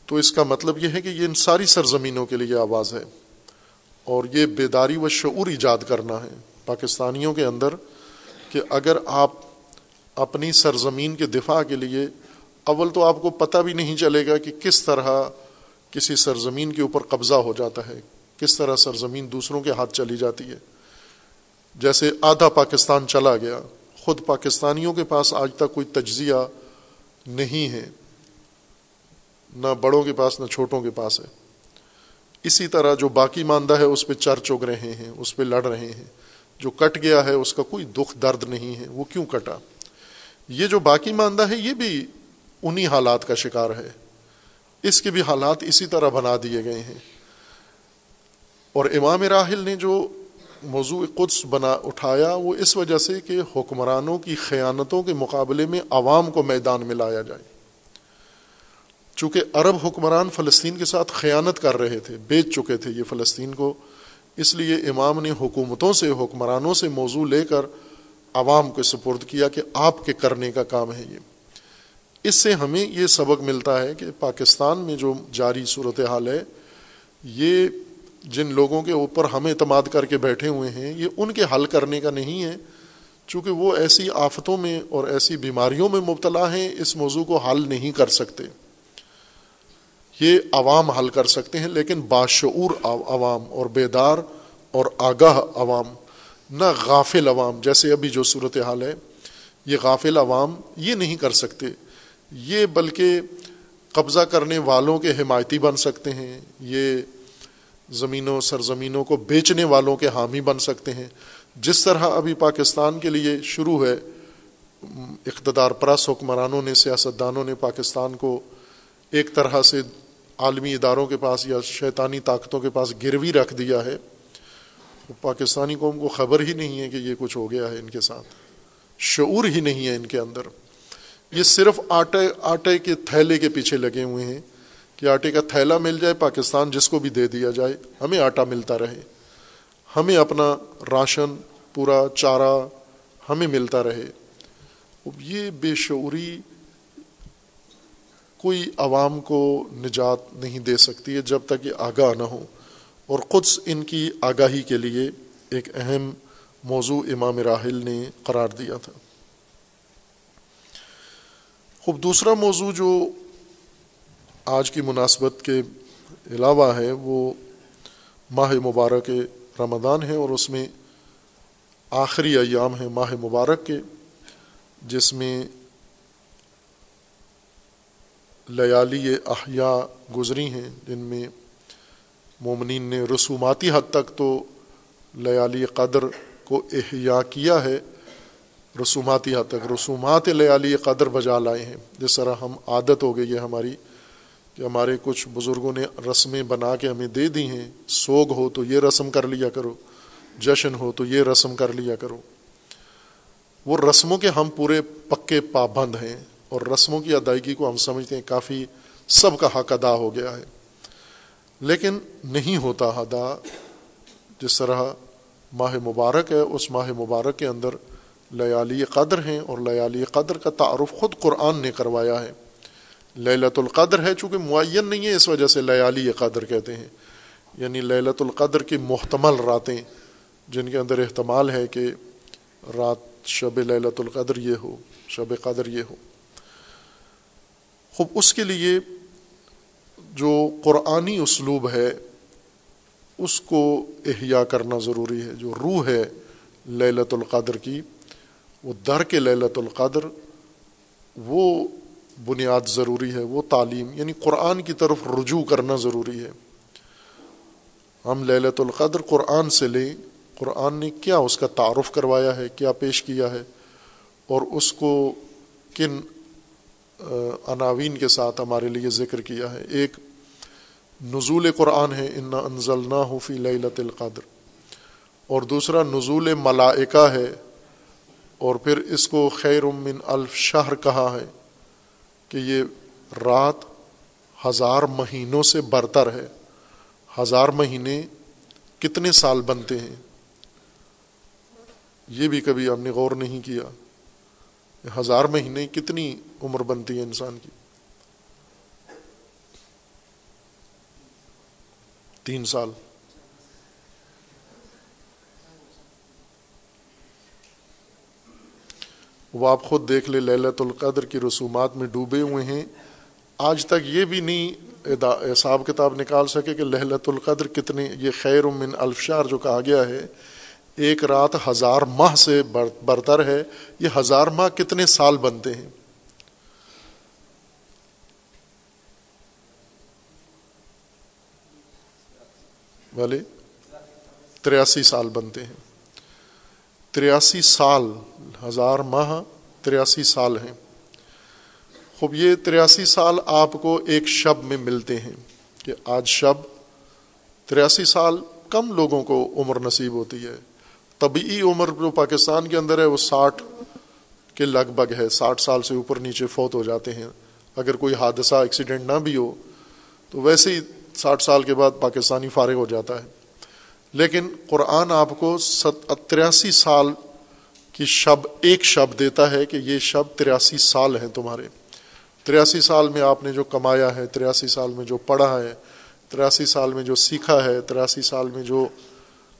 تو اس کا مطلب یہ ہے کہ یہ ان ساری سرزمینوں کے لیے آواز ہے۔ اور یہ بیداری و شعور ایجاد کرنا ہے پاکستانیوں کے اندر کہ اگر آپ اپنی سرزمین کے دفاع کے لیے اول تو آپ کو پتہ بھی نہیں چلے گا کہ کس طرح کسی سرزمین کے اوپر قبضہ ہو جاتا ہے، کس طرح سرزمین دوسروں کے ہاتھ چلی جاتی ہے۔ جیسے آدھا پاکستان چلا گیا، خود پاکستانیوں کے پاس آج تک کوئی تجزیہ نہیں ہے۔ نہ بڑوں کے پاس، نہ چھوٹوں کے پاس ہے۔ اسی طرح جو باقی ماندہ ہے، اس پہ چر چگ رہے ہیں، اس پہ لڑ رہے ہیں۔ جو کٹ گیا ہے، اس کا کوئی دکھ درد نہیں ہے۔ وہ کیوں کٹا؟ یہ جو باقی ماندہ ہے، یہ بھی انہی حالات کا شکار ہے۔ اس کے بھی حالات اسی طرح بنا دیے گئے ہیں۔ اور امام راہل نے جو موضوع قدس بنا اٹھایا، وہ اس وجہ سے کہ حکمرانوں کی خیانتوں کے مقابلے میں عوام کو میدان میں لایا جائے۔ چونکہ عرب حکمران فلسطین کے ساتھ خیانت کر رہے تھے، بیچ چکے تھے یہ فلسطین کو۔ اس لیے امام نے حکومتوں سے، حکمرانوں سے موضوع لے کر عوام کو سپرد کیا کہ آپ کے کرنے کا کام ہے یہ۔ اس سے ہمیں یہ سبق ملتا ہے کہ پاکستان میں جو جاری صورت حال ہے، یہ جن لوگوں کے اوپر ہم اعتماد کر کے بیٹھے ہوئے ہیں، یہ ان کے حل کرنے کا نہیں ہے۔ چونکہ وہ ایسی آفتوں میں اور ایسی بیماریوں میں مبتلا ہیں، اس موضوع کو حل نہیں کر سکتے۔ یہ عوام حل کر سکتے ہیں، لیکن باشعور عوام اور بیدار اور آگاہ عوام، نہ غافل عوام، جیسے ابھی جو صورت حال ہے، یہ غافل عوام یہ نہیں کر سکتے۔ یہ بلکہ قبضہ کرنے والوں کے حمایتی بن سکتے ہیں، یہ زمینوں، سرزمینوں کو بیچنے والوں کے حامی بن سکتے ہیں۔ جس طرح ابھی پاکستان کے لیے شروع ہے، اقتدار پرس حکمرانوں نے، سیاستدانوں نے پاکستان کو ایک طرح سے عالمی اداروں کے پاس یا شیطانی طاقتوں کے پاس گروی رکھ دیا ہے۔ پاکستانی قوم کو خبر ہی نہیں ہے کہ یہ کچھ ہو گیا ہے ان کے ساتھ۔ شعور ہی نہیں ہے ان کے اندر۔ یہ صرف آٹے آٹے کے تھیلے کے پیچھے لگے ہوئے ہیں کہ آٹے کا تھیلا مل جائے، پاکستان جس کو بھی دے دیا جائے، ہمیں آٹا ملتا رہے۔ ہمیں اپنا راشن، پورا چارہ ہمیں ملتا رہے۔ یہ بے شعوری کوئی عوام کو نجات نہیں دے سکتی ہے جب تک یہ آگاہ نہ ہو۔ اور قدس ان کی آگاہی کے لیے ایک اہم موضوع امام راحل نے قرار دیا تھا۔ خوب، دوسرا موضوع جو آج کی مناسبت کے علاوہ ہے، وہ ماہ مبارک رمضان ہے اور اس میں آخری ایام ہے ماہ مبارک کے، جس میں لیالی احیاء گزری ہیں، جن میں مومنین نے رسوماتی حد تک تو لیالی قدر کو احیا کیا ہے۔ رسوماتی حد تک، رسومات لیالی قدر بجا لائے ہیں۔ جس طرح ہم عادت ہو گئی ہے ہماری کہ ہمارے کچھ بزرگوں نے رسمیں بنا کے ہمیں دے دی ہیں، سوگ ہو تو یہ رسم کر لیا کرو، جشن ہو تو یہ رسم کر لیا کرو۔ وہ رسموں کے ہم پورے پکے پابند ہیں اور رسموں کی ادائیگی کو ہم سمجھتے ہیں کافی سب کا حق ادا ہو گیا ہے۔ لیکن نہیں ہوتا ادا جس طرح ماہ مبارک ہے، اس ماہ مبارک کے اندر لیالی قدر ہیں اور لیالی قدر کا تعارف خود قرآن نے کروایا ہے۔ للت القدر ہے چونکہ معین نہیں ہے، اس وجہ سے لیالی قدر کہتے ہیں۔ یعنی للت القدر کی محتمل راتیں جن کے اندر احتمال ہے کہ رات شب للت القدر یہ ہو، شب قدر یہ ہو۔ خوب، اس کے لیے جو قرآنی اسلوب ہے، اس کو احیا کرنا ضروری ہے۔ جو روح ہے للت القدر کی وہ در کے للت القدر وہ بنیاد ضروری ہے، وہ تعلیم یعنی قرآن کی طرف رجوع کرنا ضروری ہے۔ ہم للت القدر قرآن سے لیں، قرآن نے کیا اس کا تعارف کروایا ہے، کیا پیش کیا ہے، اور اس کو کن عناوین کے ساتھ ہمارے لیے ذکر کیا ہے۔ ایک نزول قرآن ہے ان انزل نہ فی للت القدر۔ اور دوسرا نزول ملائکہ ہے اور پھر اس کو خیر من الف شہر کہا ہے کہ یہ رات ہزار مہینوں سے برتر ہے۔ ہزار مہینے کتنے سال بنتے ہیں؟ یہ بھی کبھی ہم نے غور نہیں کیا ہزار مہینے کتنی عمر بنتی ہے انسان کی؟ تین سال۔ وہ آپ خود دیکھ لے للت القدر کی رسومات میں ڈوبے ہوئے ہیں۔ آج تک یہ بھی نہیں حساب کتاب نکال سکے کہ لہلت القدر کتنے یہ خیر من الفشار جو کہا گیا ہے، ایک رات ہزار ماہ سے برتر ہے۔ یہ ہزار ماہ کتنے سال بنتے ہیں؟ والے تریاسی سال بنتے ہیں۔ تریاسی سال ہزار ماہ تریاسی سال ہیں۔ خوب، یہ تریاسی سال آپ کو ایک شب میں ملتے ہیں کہ آج شب تریاسی سال کم لوگوں کو عمر نصیب ہوتی ہے۔ طبی عمر جو پاکستان کے اندر ہے، وہ ساٹھ کے لگ بھگ ہے۔ ساٹھ سال سے اوپر نیچے فوت ہو جاتے ہیں۔ اگر کوئی حادثہ ایکسیڈنٹ نہ بھی ہو، تو ویسے ہی ساٹھ سال کے بعد پاکستانی فارغ ہو جاتا ہے۔ لیکن قرآن آپ کو تریاسی سال کی شب ایک شب دیتا ہے کہ یہ شب تریاسی سال ہیں تمہارے۔ تریاسی سال میں آپ نے جو کمایا ہے، تریاسی سال میں جو پڑھا ہے، تریاسی سال میں جو سیکھا ہے، تریاسی سال میں جو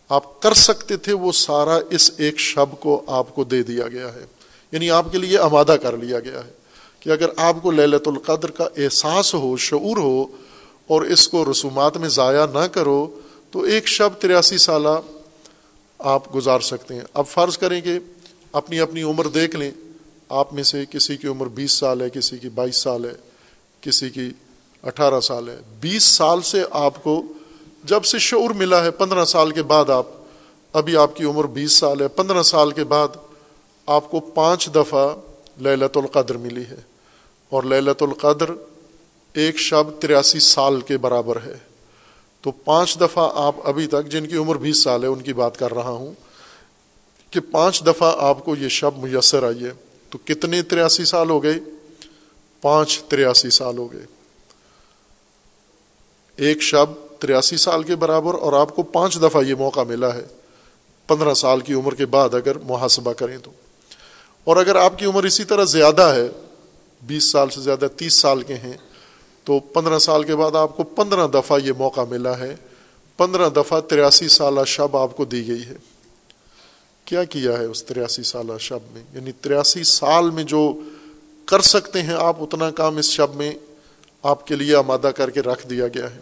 آپ کر سکتے تھے، وہ سارا اس ایک شب کو آپ کو دے دیا گیا ہے۔ یعنی آپ کے لیے آمادہ کر لیا گیا ہے کہ اگر آپ کو للت القدر کا احساس ہو، شعور ہو اور اس کو رسومات میں ضائع نہ کرو، تو ایک شب تریاسی سالہ آپ گزار سکتے ہیں۔ اب فرض کریں کہ اپنی اپنی عمر دیکھ لیں۔ آپ میں سے کسی کی عمر بیس سال ہے، کسی کی بائیس سال ہے، کسی کی اٹھارہ سال ہے۔ بیس سال سے آپ کو جب سے شعور ملا ہے، پندرہ سال کے بعد آپ، ابھی آپ کی عمر بیس سال ہے، پندرہ سال کے بعد آپ کو پانچ دفعہ للت القدر ملی ہے۔ اور للت القدر ایک شب تریاسی سال کے برابر ہے۔ تو پانچ دفعہ آپ ابھی تک جن کی عمر بیس سال ہے، ان کی بات کر رہا ہوں۔ کہ پانچ دفعہ آپ کو یہ شب میسر آئی ہے، تو کتنے تریاسی سال ہو گئے؟ پانچ تریاسی سال ہو گئے۔ ایک شب تریاسی سال کے برابر اور آپ کو پانچ دفعہ یہ موقع ملا ہے۔ پندرہ سال کی عمر کے بعد اگر محاسبہ کریں تو۔ اور اگر آپ کی عمر اسی طرح زیادہ ہے، بیس سال سے زیادہ تیس سال کے ہیں، تو پندرہ سال کے بعد آپ کو پندرہ دفعہ یہ موقع ملا ہے۔ پندرہ دفعہ تریاسی سالہ شب آپ کو دی گئی ہے۔ کیا کیا ہے اس تریاسی سالہ شب میں؟ یعنی تریاسی سال میں جو کر سکتے ہیں آپ، اتنا کام اس شب میں آپ کے لیے آمادہ کر کے رکھ دیا گیا ہے۔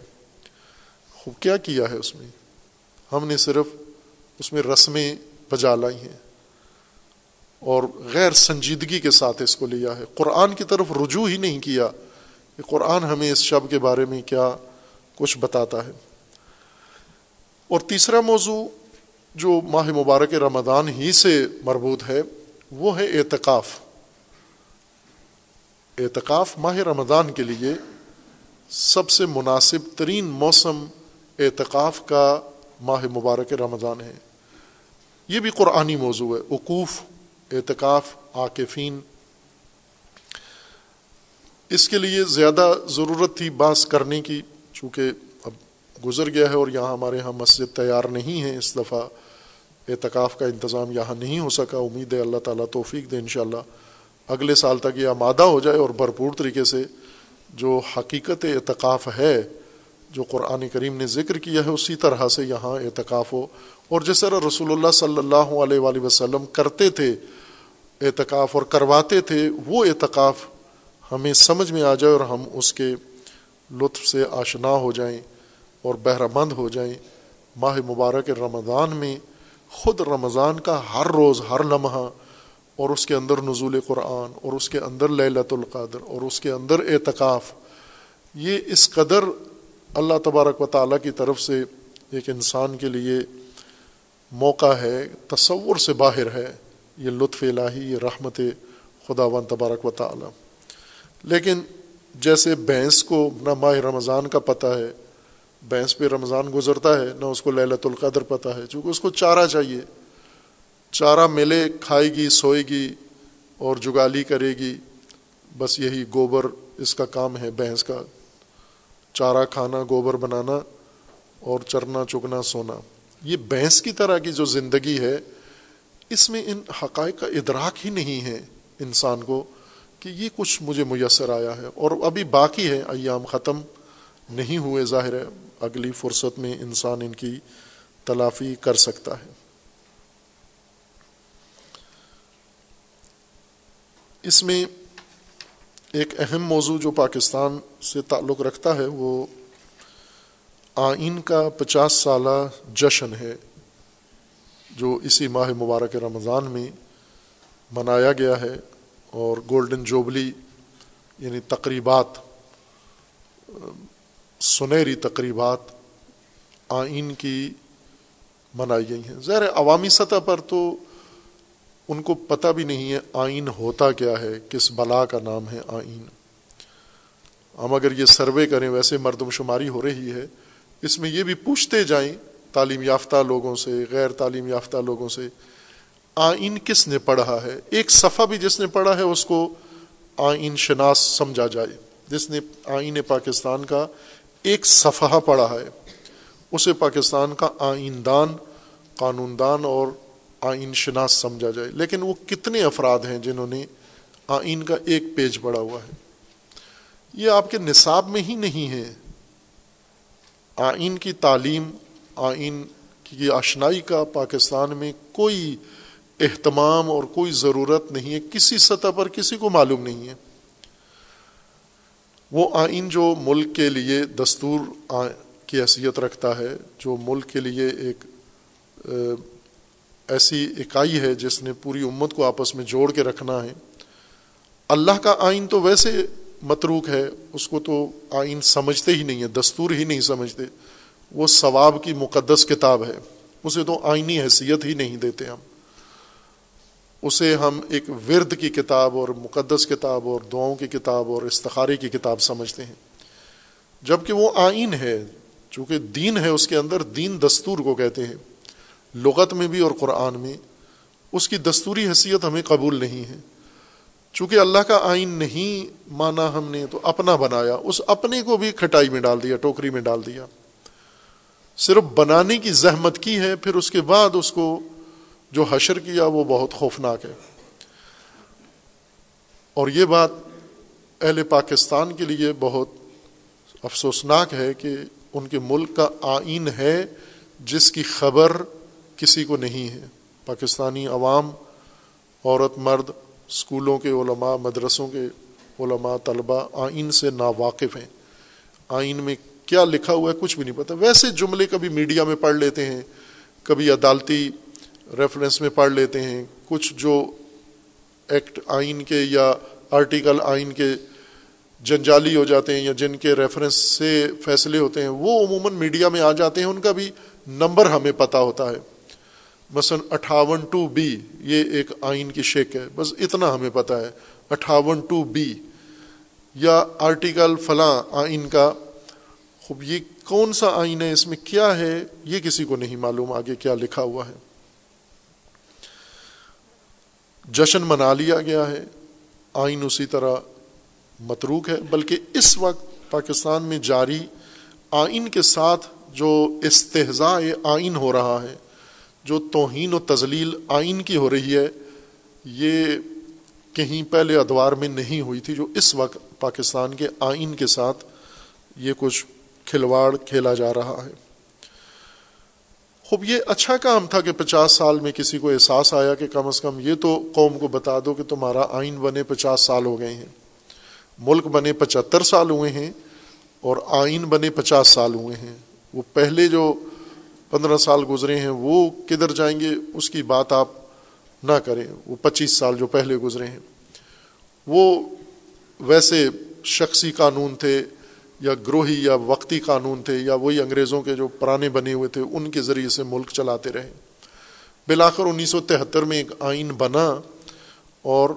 خوب کیا کیا ہے اس میں؟ ہم نے صرف اس میں رسمیں بجا لائی ہیں اور غیر سنجیدگی کے ساتھ اس کو لیا ہے۔ قرآن کی طرف رجوع ہی نہیں کیا کہ قرآن ہمیں اس شب کے بارے میں کیا کچھ بتاتا ہے۔ اور تیسرا موضوع جو ماہ مبارک رمضان ہی سے مربوط ہے، وہ ہے اعتکاف۔ اعتکاف ماہ رمضان کے لیے سب سے مناسب ترین موسم اعتکاف کا ماہ مبارک رمضان ہے۔ یہ بھی قرآنی موضوع ہے، وقوف، اعتکاف عاقفین اس کے لیے زیادہ ضرورت تھی باس کرنے کی، چونکہ اب گزر گیا ہے اور یہاں ہمارے یہاں مسجد تیار نہیں ہے اس دفعہ۔ اعتکاف کا انتظام یہاں نہیں ہو سکا۔ امید ہے اللہ تعالیٰ توفیق دے انشاءاللہ۔ اگلے سال تک یہ آمادہ ہو جائے اور بھرپور طریقے سے جو حقیقت اعتکاف ہے، جو قرآن کریم نے ذکر کیا ہے، اسی طرح سے یہاں اعتکاف ہو۔ اور جس طرح رسول اللہ صلی اللہ علیہ وآلہ وسلم کرتے تھے، اعتکاف اور کرواتے تھے، وہ اعتکاف ہمیں سمجھ میں آ جائے اور ہم اس کے لطف سے آشنا ہو جائیں اور بہرہ مند ہو جائیں۔ ماہ مبارک رمضان میں خود رمضان کا ہر روز، ہر لمحہ اور اس کے اندر نزول قرآن، اور اس کے اندر للت القادر اور اس کے اندر اعتکاف، یہ اس قدر اللہ تبارک و تعالیٰ کی طرف سے ایک انسان کے لیے موقع ہے، تصور سے باہر ہے، یہ لطف الہی، یہ رحمت خدا ون تبارک و تعالیٰ۔ لیکن جیسے بھینس کو نہ ماہ رمضان کا پتہ ہے بھینس پہ رمضان گزرتا ہے، نہ اس کو للت القدر پتہ ہے، چونکہ اس کو چارہ چاہیے۔ چارہ ملے، کھائے گی، سوئے گی اور جگالی کرے گی۔ بس یہی گوبر اس کا کام ہے بھینس کا۔ چارہ کھانا، گوبر بنانا اور چرنا، چگنا، سونا۔ یہ بھینس کی طرح کی جو زندگی ہے، اس میں ان حقائق کا ادراک ہی نہیں ہے انسان کو کہ یہ کچھ مجھے میسر آیا ہے۔ اور ابھی باقی ہے، ایام ختم نہیں ہوئے، ظاہر ہے۔ اگلی فرصت میں انسان ان کی تلافی کر سکتا ہے۔ اس میں ایک اہم موضوع جو پاکستان سے تعلق رکھتا ہے، وہ آئین کا پچاس سالہ جشن ہے، جو اسی ماہ مبارک رمضان میں منایا گیا ہے اور گولڈن جوبلی یعنی تقریبات سنہری تقریبات آئین کی منائی گئی ہیں۔ ظاہر عوامی سطح پر تو ان کو پتہ بھی نہیں ہے آئین ہوتا کیا ہے، کس بلا کا نام ہے آئین۔ ہم اگر یہ سروے کریں، ویسے مردم شماری ہو رہی ہے، اس میں یہ بھی پوچھتے جائیں تعلیم یافتہ لوگوں سے، غیر تعلیم یافتہ لوگوں سے، آئین کس نے پڑھا ہے؟ ایک صفحہ بھی جس نے پڑھا ہے، اس کو آئین شناس سمجھا جائے۔ جس نے آئین پاکستان کا ایک صفحہ پڑھا ہے۔ اسے پاکستان کا آئین دان قانون دان اور آئین شناس سمجھا جائے۔ لیکن وہ کتنے افراد ہیں جنہوں نے آئین کا ایک پیج پڑھا ہوا ہے؟ یہ آپ کے نصاب میں ہی نہیں ہے۔ آئین کی تعلیم، آئین کی آشنائی کا پاکستان میں کوئی اہتمام اور کوئی ضرورت نہیں ہے۔ کسی سطح پر کسی کو معلوم نہیں ہے۔ وہ آئین جو ملک کے لیے دستور کی حیثیت رکھتا ہے، جو ملک کے لیے ایک ایسی اکائی ہے جس نے پوری امت کو آپس میں جوڑ کے رکھنا ہے۔ اللہ کا آئین تو ویسے متروک ہے، اس کو تو آئین سمجھتے ہی نہیں ہے دستور ہی نہیں سمجھتے۔ وہ ثواب کی مقدس کتاب ہے، اسے تو آئینی حیثیت ہی نہیں دیتے ہم۔ اسے ہم ایک ورد کی کتاب اور مقدس کتاب اور دعاؤں کی کتاب اور استخارے کی کتاب سمجھتے ہیں۔ جبکہ وہ آئین ہے، چونکہ دین ہے اس کے اندر، دین دستور کو کہتے ہیں۔ لغت میں بھی اور قرآن میں اس کی دستوری حیثیت ہمیں قبول نہیں ہے۔ چونکہ اللہ کا آئین نہیں مانا ہم نے، تو اپنا بنایا۔ اس اپنے کو بھی کھٹائی میں ڈال دیا، ٹوکری میں ڈال دیا۔ صرف بنانے کی زحمت کی ہے، پھر اس کے بعد اس کو جو حشر کیا وہ بہت خوفناک ہے۔ اور یہ بات اہل پاکستان کے لیے بہت افسوسناک ہے کہ ان کے ملک کا آئین ہے جس کی خبر کسی کو نہیں ہے۔ پاکستانی عوام، عورت، مرد اسکولوں کے علماء، مدرسوں کے علماء، طلباء آئین سے ناواقف ہیں۔ آئین میں کیا لکھا ہوا ہے کچھ بھی نہیں پتہ ویسے جملے کبھی میڈیا میں پڑھ لیتے ہیں، کبھی عدالتی ریفرنس میں پڑھ لیتے ہیں۔ کچھ جو ایکٹ آئین کے یا آرٹیکل آئین کے جنجالی ہو جاتے ہیں یا جن کے ریفرنس سے فیصلے ہوتے ہیں، وہ عموماً میڈیا میں آ جاتے ہیں، ان کا بھی نمبر ہمیں پتہ ہوتا ہے۔ مثلا اٹھاون ٹو بی، یہ ایک آئین کی شیک ہے، بس اتنا ہمیں پتہ ہے۔ اٹھاون ٹو بی یا آرٹیکل فلاں آئین کا، خوب یہ کون سا آئین ہے، اس میں کیا ہے، یہ کسی کو نہیں معلوم آگے کیا لکھا ہوا ہے۔ جشن منا لیا گیا ہے۔ آئین اسی طرح متروک ہے۔ بلکہ اس وقت پاکستان میں جاری آئین کے ساتھ جو استحضاء آئین ہو رہا ہے، جو توہین و تزلیل آئین کی ہو رہی ہے، یہ کہیں پہلے ادوار میں نہیں ہوئی تھی جو اس وقت پاکستان کے آئین کے ساتھ یہ کچھ کھلواڑ کھیلا جا رہا ہے۔ خوب، یہ اچھا کام تھا کہ پچاس سال میں کسی کو احساس آیا کہ کم از کم یہ تو قوم کو بتا دو کہ تمہارا آئین بنے پچاس سال ہو گئے ہیں، ملک بنے پچہتر سال ہوئے ہیں اور آئین بنے پچاس سال ہوئے ہیں۔ وہ پہلے جو پندرہ سال گزرے ہیں، وہ کدھر جائیں گے؟ اس کی بات آپ نہ کریں۔ وہ پچیس سال جو پہلے گزرے ہیں۔ وہ ویسے شخصی قانون تھے یا گروہی یا وقتی قانون تھے یا وہی انگریزوں کے جو پرانے بنے ہوئے تھے، ان کے ذریعے سے ملک چلاتے رہے۔ بالآخر انیس سو تہتر میں ایک آئین بنا اور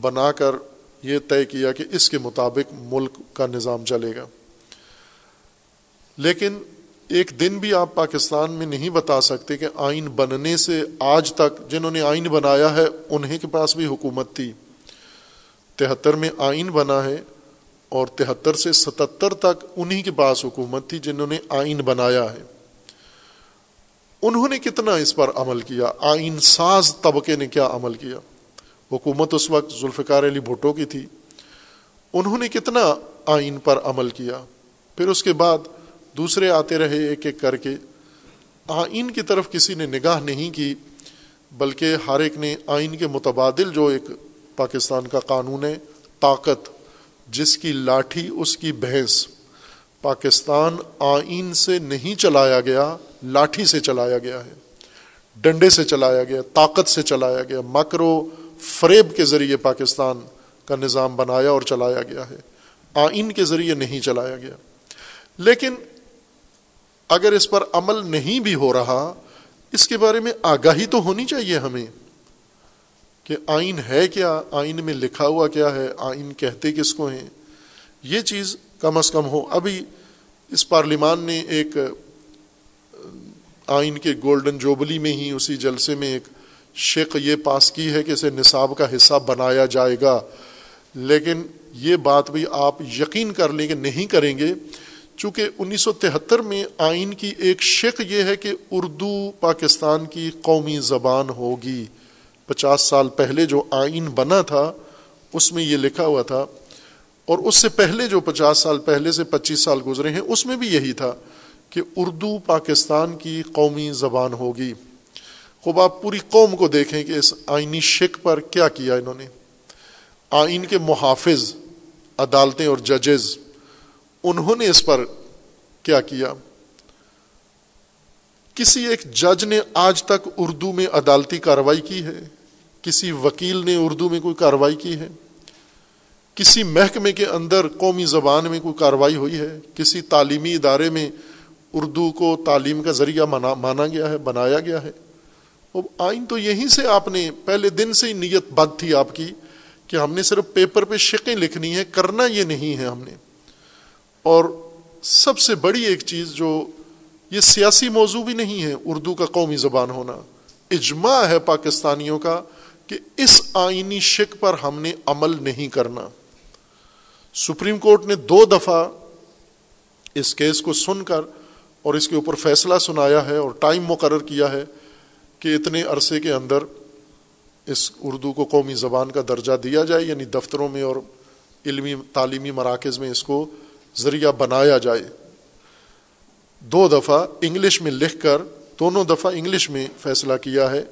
بنا کر یہ طے کیا کہ اس کے مطابق ملک کا نظام چلے گا۔ لیکن ایک دن بھی آپ پاکستان میں نہیں بتا سکتے کہ آئین بننے سے آج تک جنہوں نے آئین بنایا ہے، انہیں کے پاس بھی حکومت تھی۔ تہتر میں آئین بنا ہے اور تہتر سے ستتر تک انہی کے پاس حکومت تھی جنہوں نے آئین بنایا ہے۔ انہوں نے کتنا اس پر عمل کیا؟ آئین ساز طبقے نے کیا عمل کیا؟ حکومت اس وقت ذوالفقار علی بھٹو کی تھی۔ انہوں نے کتنا آئین پر عمل کیا؟ پھر اس کے بعد دوسرے آتے رہے ایک ایک کر کے۔ آئین کی طرف کسی نے نگاہ نہیں کی، بلکہ ہر ایک نے آئین کے متبادل جو ایک پاکستان کا قانون ہے، طاقت جس کی لاٹھی اس کی بھینس پاکستان آئین سے نہیں چلایا گیا، لاٹھی سے چلایا گیا ہے، ڈنڈے سے چلایا گیا، طاقت سے چلایا گیا مکرو فریب کے ذریعے پاکستان کا نظام بنایا اور چلایا گیا ہے۔ آئین کے ذریعے نہیں چلایا گیا۔ لیکن اگر اس پر عمل نہیں بھی ہو رہا، اس کے بارے میں آگاہی تو ہونی چاہیے ہمیں۔ کہ آئین ہے کیا؟ آئین میں لکھا ہوا کیا ہے؟ آئین کہتے کس کو ہیں؟ یہ چیز کم از کم ہو۔ ابھی اس پارلیمان نے ایک آئین کے گولڈن جوبلی میں ہی اسی جلسے میں ایک شک یہ پاس کی ہے کہ اسے نصاب کا حصہ بنایا جائے گا۔ لیکن یہ بات بھی آپ یقین کر لیں کہ نہیں کریں گے۔ چونکہ انیس سو تہتر میں آئین کی ایک شک یہ ہے کہ اردو پاکستان کی قومی زبان ہوگی۔ پچاس سال پہلے جو آئین بنا تھا، اس میں یہ لکھا ہوا تھا، اور اس سے پہلے جو پچاس سال پہلے سے پچیس سال گزرے ہیں، اس میں بھی یہی تھا کہ اردو پاکستان کی قومی زبان ہوگی۔ خوب، آپ پوری قوم کو دیکھیں کہ اس آئینی شک پر کیا کیا انہوں نے۔ آئین کے محافظ، عدالتیں اور ججز، انہوں نے اس پر کیا کیا۔ کسی ایک جج نے آج تک اردو میں عدالتی کاروائی کی ہے؟ کسی وکیل نے اردو میں کوئی کاروائی کی ہے؟ کسی محکمے کے اندر قومی زبان میں کوئی کاروائی ہوئی ہے؟ کسی تعلیمی ادارے میں اردو کو تعلیم کا ذریعہ مانا گیا ہے، بنایا گیا ہے؟ آئین تو یہیں سے آپ نے پہلے دن سے ہی نیت بد تھی آپ کی کہ ہم نے صرف پیپر پہ شکیں لکھنی ہے کرنا یہ نہیں ہے ہم نے۔ اور سب سے بڑی ایک چیز جو یہ سیاسی موضوع بھی نہیں ہے اردو کا قومی زبان ہونا، اجماع ہے پاکستانیوں کا کہ اس آئینی شک پر ہم نے عمل نہیں کرنا۔ سپریم کورٹ نے دو دفعہ اس کیس کو سن کر اور اس کے اوپر فیصلہ سنایا ہے اور ٹائم مقرر کیا ہے کہ اتنے عرصے کے اندر اس اردو کو قومی زبان کا درجہ دیا جائے یعنی دفتروں میں اور علمی، تعلیمی مراکز میں اس کو ذریعہ بنایا جائے۔ دو دفعہ انگلش میں لکھ کر، دونوں دفعہ انگلش میں فیصلہ کیا ہے۔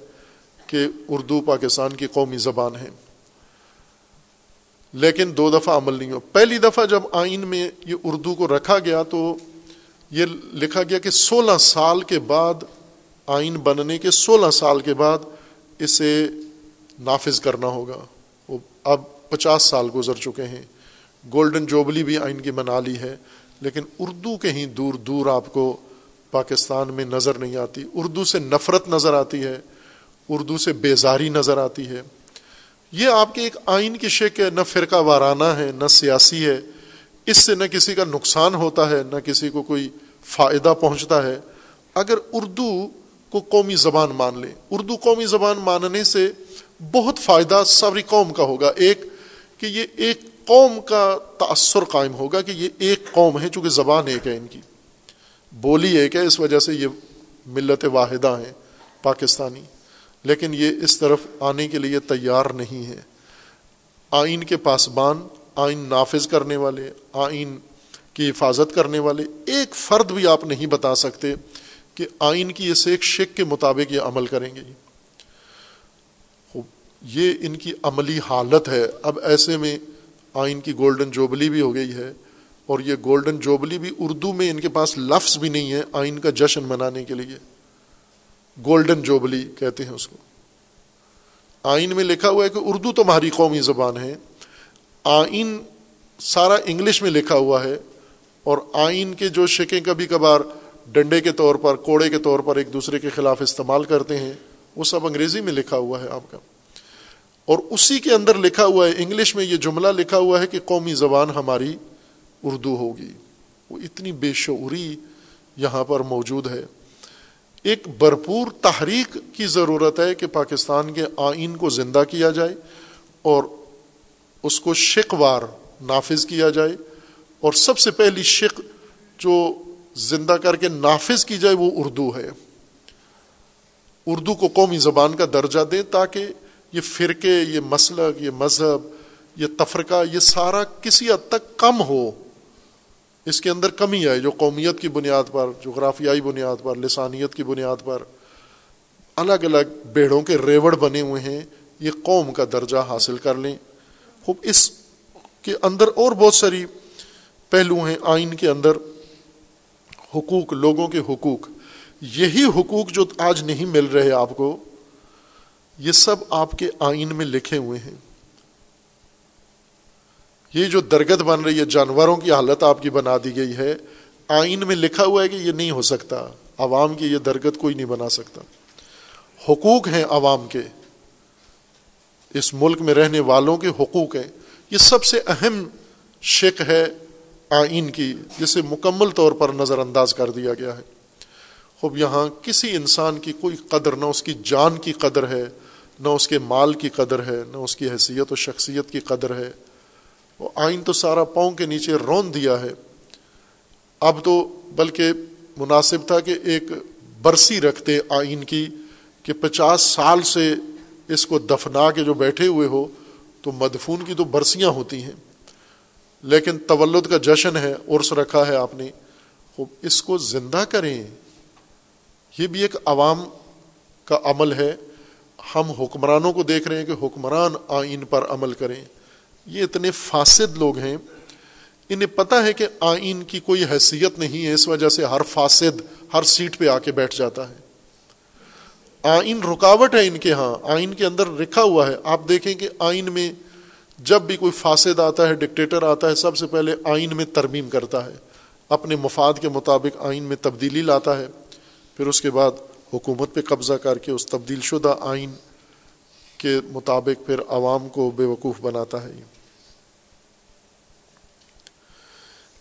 کہ اردو پاکستان کی قومی زبان ہے۔ لیکن دو دفعہ عمل نہیں ہو پہلی دفعہ جب آئین میں یہ اردو کو رکھا گیا تو یہ لکھا گیا کہ سولہ سال کے بعد آئین بننے کے سولہ سال کے بعد اسے نافذ کرنا ہوگا۔ وہ اب پچاس سال گزر چکے ہیں۔ گولڈن جوبلی بھی آئین کی بنا لی ہے۔ لیکن اردو کہیں دور دور آپ کو پاکستان میں نظر نہیں آتی۔ اردو سے نفرت نظر آتی ہے۔ اردو سے بیزاری نظر آتی ہے۔ یہ آپ کے ایک آئین کی شک ہے، نہ فرقہ وارانہ ہے، نہ سیاسی ہے۔ اس سے نہ کسی کا نقصان ہوتا ہے، نہ کسی کو کوئی فائدہ پہنچتا ہے۔ اگر اردو کو قومی زبان مان لیں، اردو قومی زبان ماننے سے بہت فائدہ ساری قوم کا ہوگا۔ ایک، کہ یہ ایک قوم کا تأثر قائم ہوگا کہ یہ ایک قوم ہے، چونکہ زبان ایک ہے ان کی۔ بولی ایک ہے، اس وجہ سے یہ ملت واحدہ ہیں، پاکستانی۔ لیکن یہ اس طرف آنے کے لیے تیار نہیں ہے۔ آئین کے پاسبان، آئین نافذ کرنے والے، آئین کی حفاظت کرنے والے، ایک فرد بھی آپ نہیں بتا سکتے کہ آئین کی اس ایک شک کے مطابق یہ عمل کریں گے۔ یہ ان کی عملی حالت ہے۔ اب ایسے میں آئین کی گولڈن جوبلی بھی ہو گئی ہے اور یہ گولڈن جوبلی بھی اردو میں ان کے پاس لفظ بھی نہیں ہے آئین کا جشن منانے کے لیے۔ گولڈن جوبلی کہتے ہیں اس کو۔ آئین میں لکھا ہوا ہے کہ اردو تمہاری قومی زبان ہے۔ آئین سارا انگلش میں لکھا ہوا ہے اور آئین کے جو شکیں کبھی کبھار ڈنڈے کے طور پر، کوڑے کے طور پر ایک دوسرے کے خلاف استعمال کرتے ہیں، وہ سب انگریزی میں لکھا ہوا ہے آپ کا۔ اور اسی کے اندر لکھا ہوا ہے، انگلش میں یہ جملہ لکھا ہوا ہے کہ قومی زبان ہماری اردو ہوگی۔ وہ اتنی بے شعوری یہاں پر موجود ہے۔ ایک بھرپور تحریک کی ضرورت ہے کہ پاکستان کے آئین کو زندہ کیا جائے اور اس کو شکوار نافذ کیا جائے اور سب سے پہلی شک جو زندہ کر کے نافذ کی جائے وہ اردو ہے۔ اردو کو قومی زبان کا درجہ دیں تاکہ یہ فرقے، یہ مسلک، یہ مذہب، یہ تفرقہ، یہ سارا کسی حد تک کم ہو۔ اس کے اندر کمی آئے جو قومیت کی بنیاد پر، جغرافیائی بنیاد پر، لسانیت کی بنیاد پر۔ الگ الگ بیڑوں کے ریوڑ بنے ہوئے ہیں، یہ قوم کا درجہ حاصل کر لیں۔ خوب، اس کے اندر اور بہت ساری پہلو ہیں آئین کے اندر۔ حقوق، لوگوں کے حقوق۔ یہی حقوق جو آج نہیں مل رہے آپ کو، یہ سب آپ کے آئین میں لکھے ہوئے ہیں۔ یہ جو درگت بن رہی ہے، جانوروں کی حالت آپ کی بنا دی گئی ہے، آئین میں لکھا ہوا ہے کہ یہ نہیں ہو سکتا۔ عوام کی یہ درگت کوئی نہیں بنا سکتا۔ حقوق ہیں عوام کے۔ اس ملک میں رہنے والوں کے حقوق ہیں۔ یہ سب سے اہم شک ہے آئین کی، جسے مکمل طور پر نظر انداز کر دیا گیا ہے۔ خوب، یہاں کسی انسان کی کوئی قدر، نہ اس کی جان کی قدر ہے، نہ اس کے مال کی قدر ہے، نہ اس کی حیثیت و شخصیت کی قدر ہے۔ وہ آئین تو سارا پاؤں کے نیچے رون دیا ہے۔ اب تو بلکہ مناسب تھا کہ ایک برسی رکھتے آئین کی کہ پچاس سال سے اس کو دفنا کے جو بیٹھے ہوئے ہو، تو مدفون کی تو برسیاں ہوتی ہیں۔ لیکن تولد کا جشن ہے، عرس رکھا ہے آپ نے۔ اس کو زندہ کریں۔ یہ بھی ایک عوام کا عمل ہے۔ ہم حکمرانوں کو دیکھ رہے ہیں کہ حکمران آئین پر عمل کریں۔ یہ اتنے فاسد لوگ ہیں، انہیں پتہ ہے کہ آئین کی کوئی حیثیت نہیں ہے، اس وجہ سے ہر فاسد ہر سیٹ پہ آ کے بیٹھ جاتا ہے۔ آئین رکاوٹ ہے ان کے ہاں آئین کے اندر لکھا ہوا ہے۔ آپ دیکھیں کہ آئین میں جب بھی کوئی فاسد آتا ہے، ڈکٹیٹر آتا ہے، سب سے پہلے آئین میں ترمیم کرتا ہے۔ اپنے مفاد کے مطابق آئین میں تبدیلی لاتا ہے، پھر اس کے بعد حکومت پہ قبضہ کر کے اس تبدیل شدہ آئین کے مطابق پھر عوام کو بے وقوف بناتا ہے۔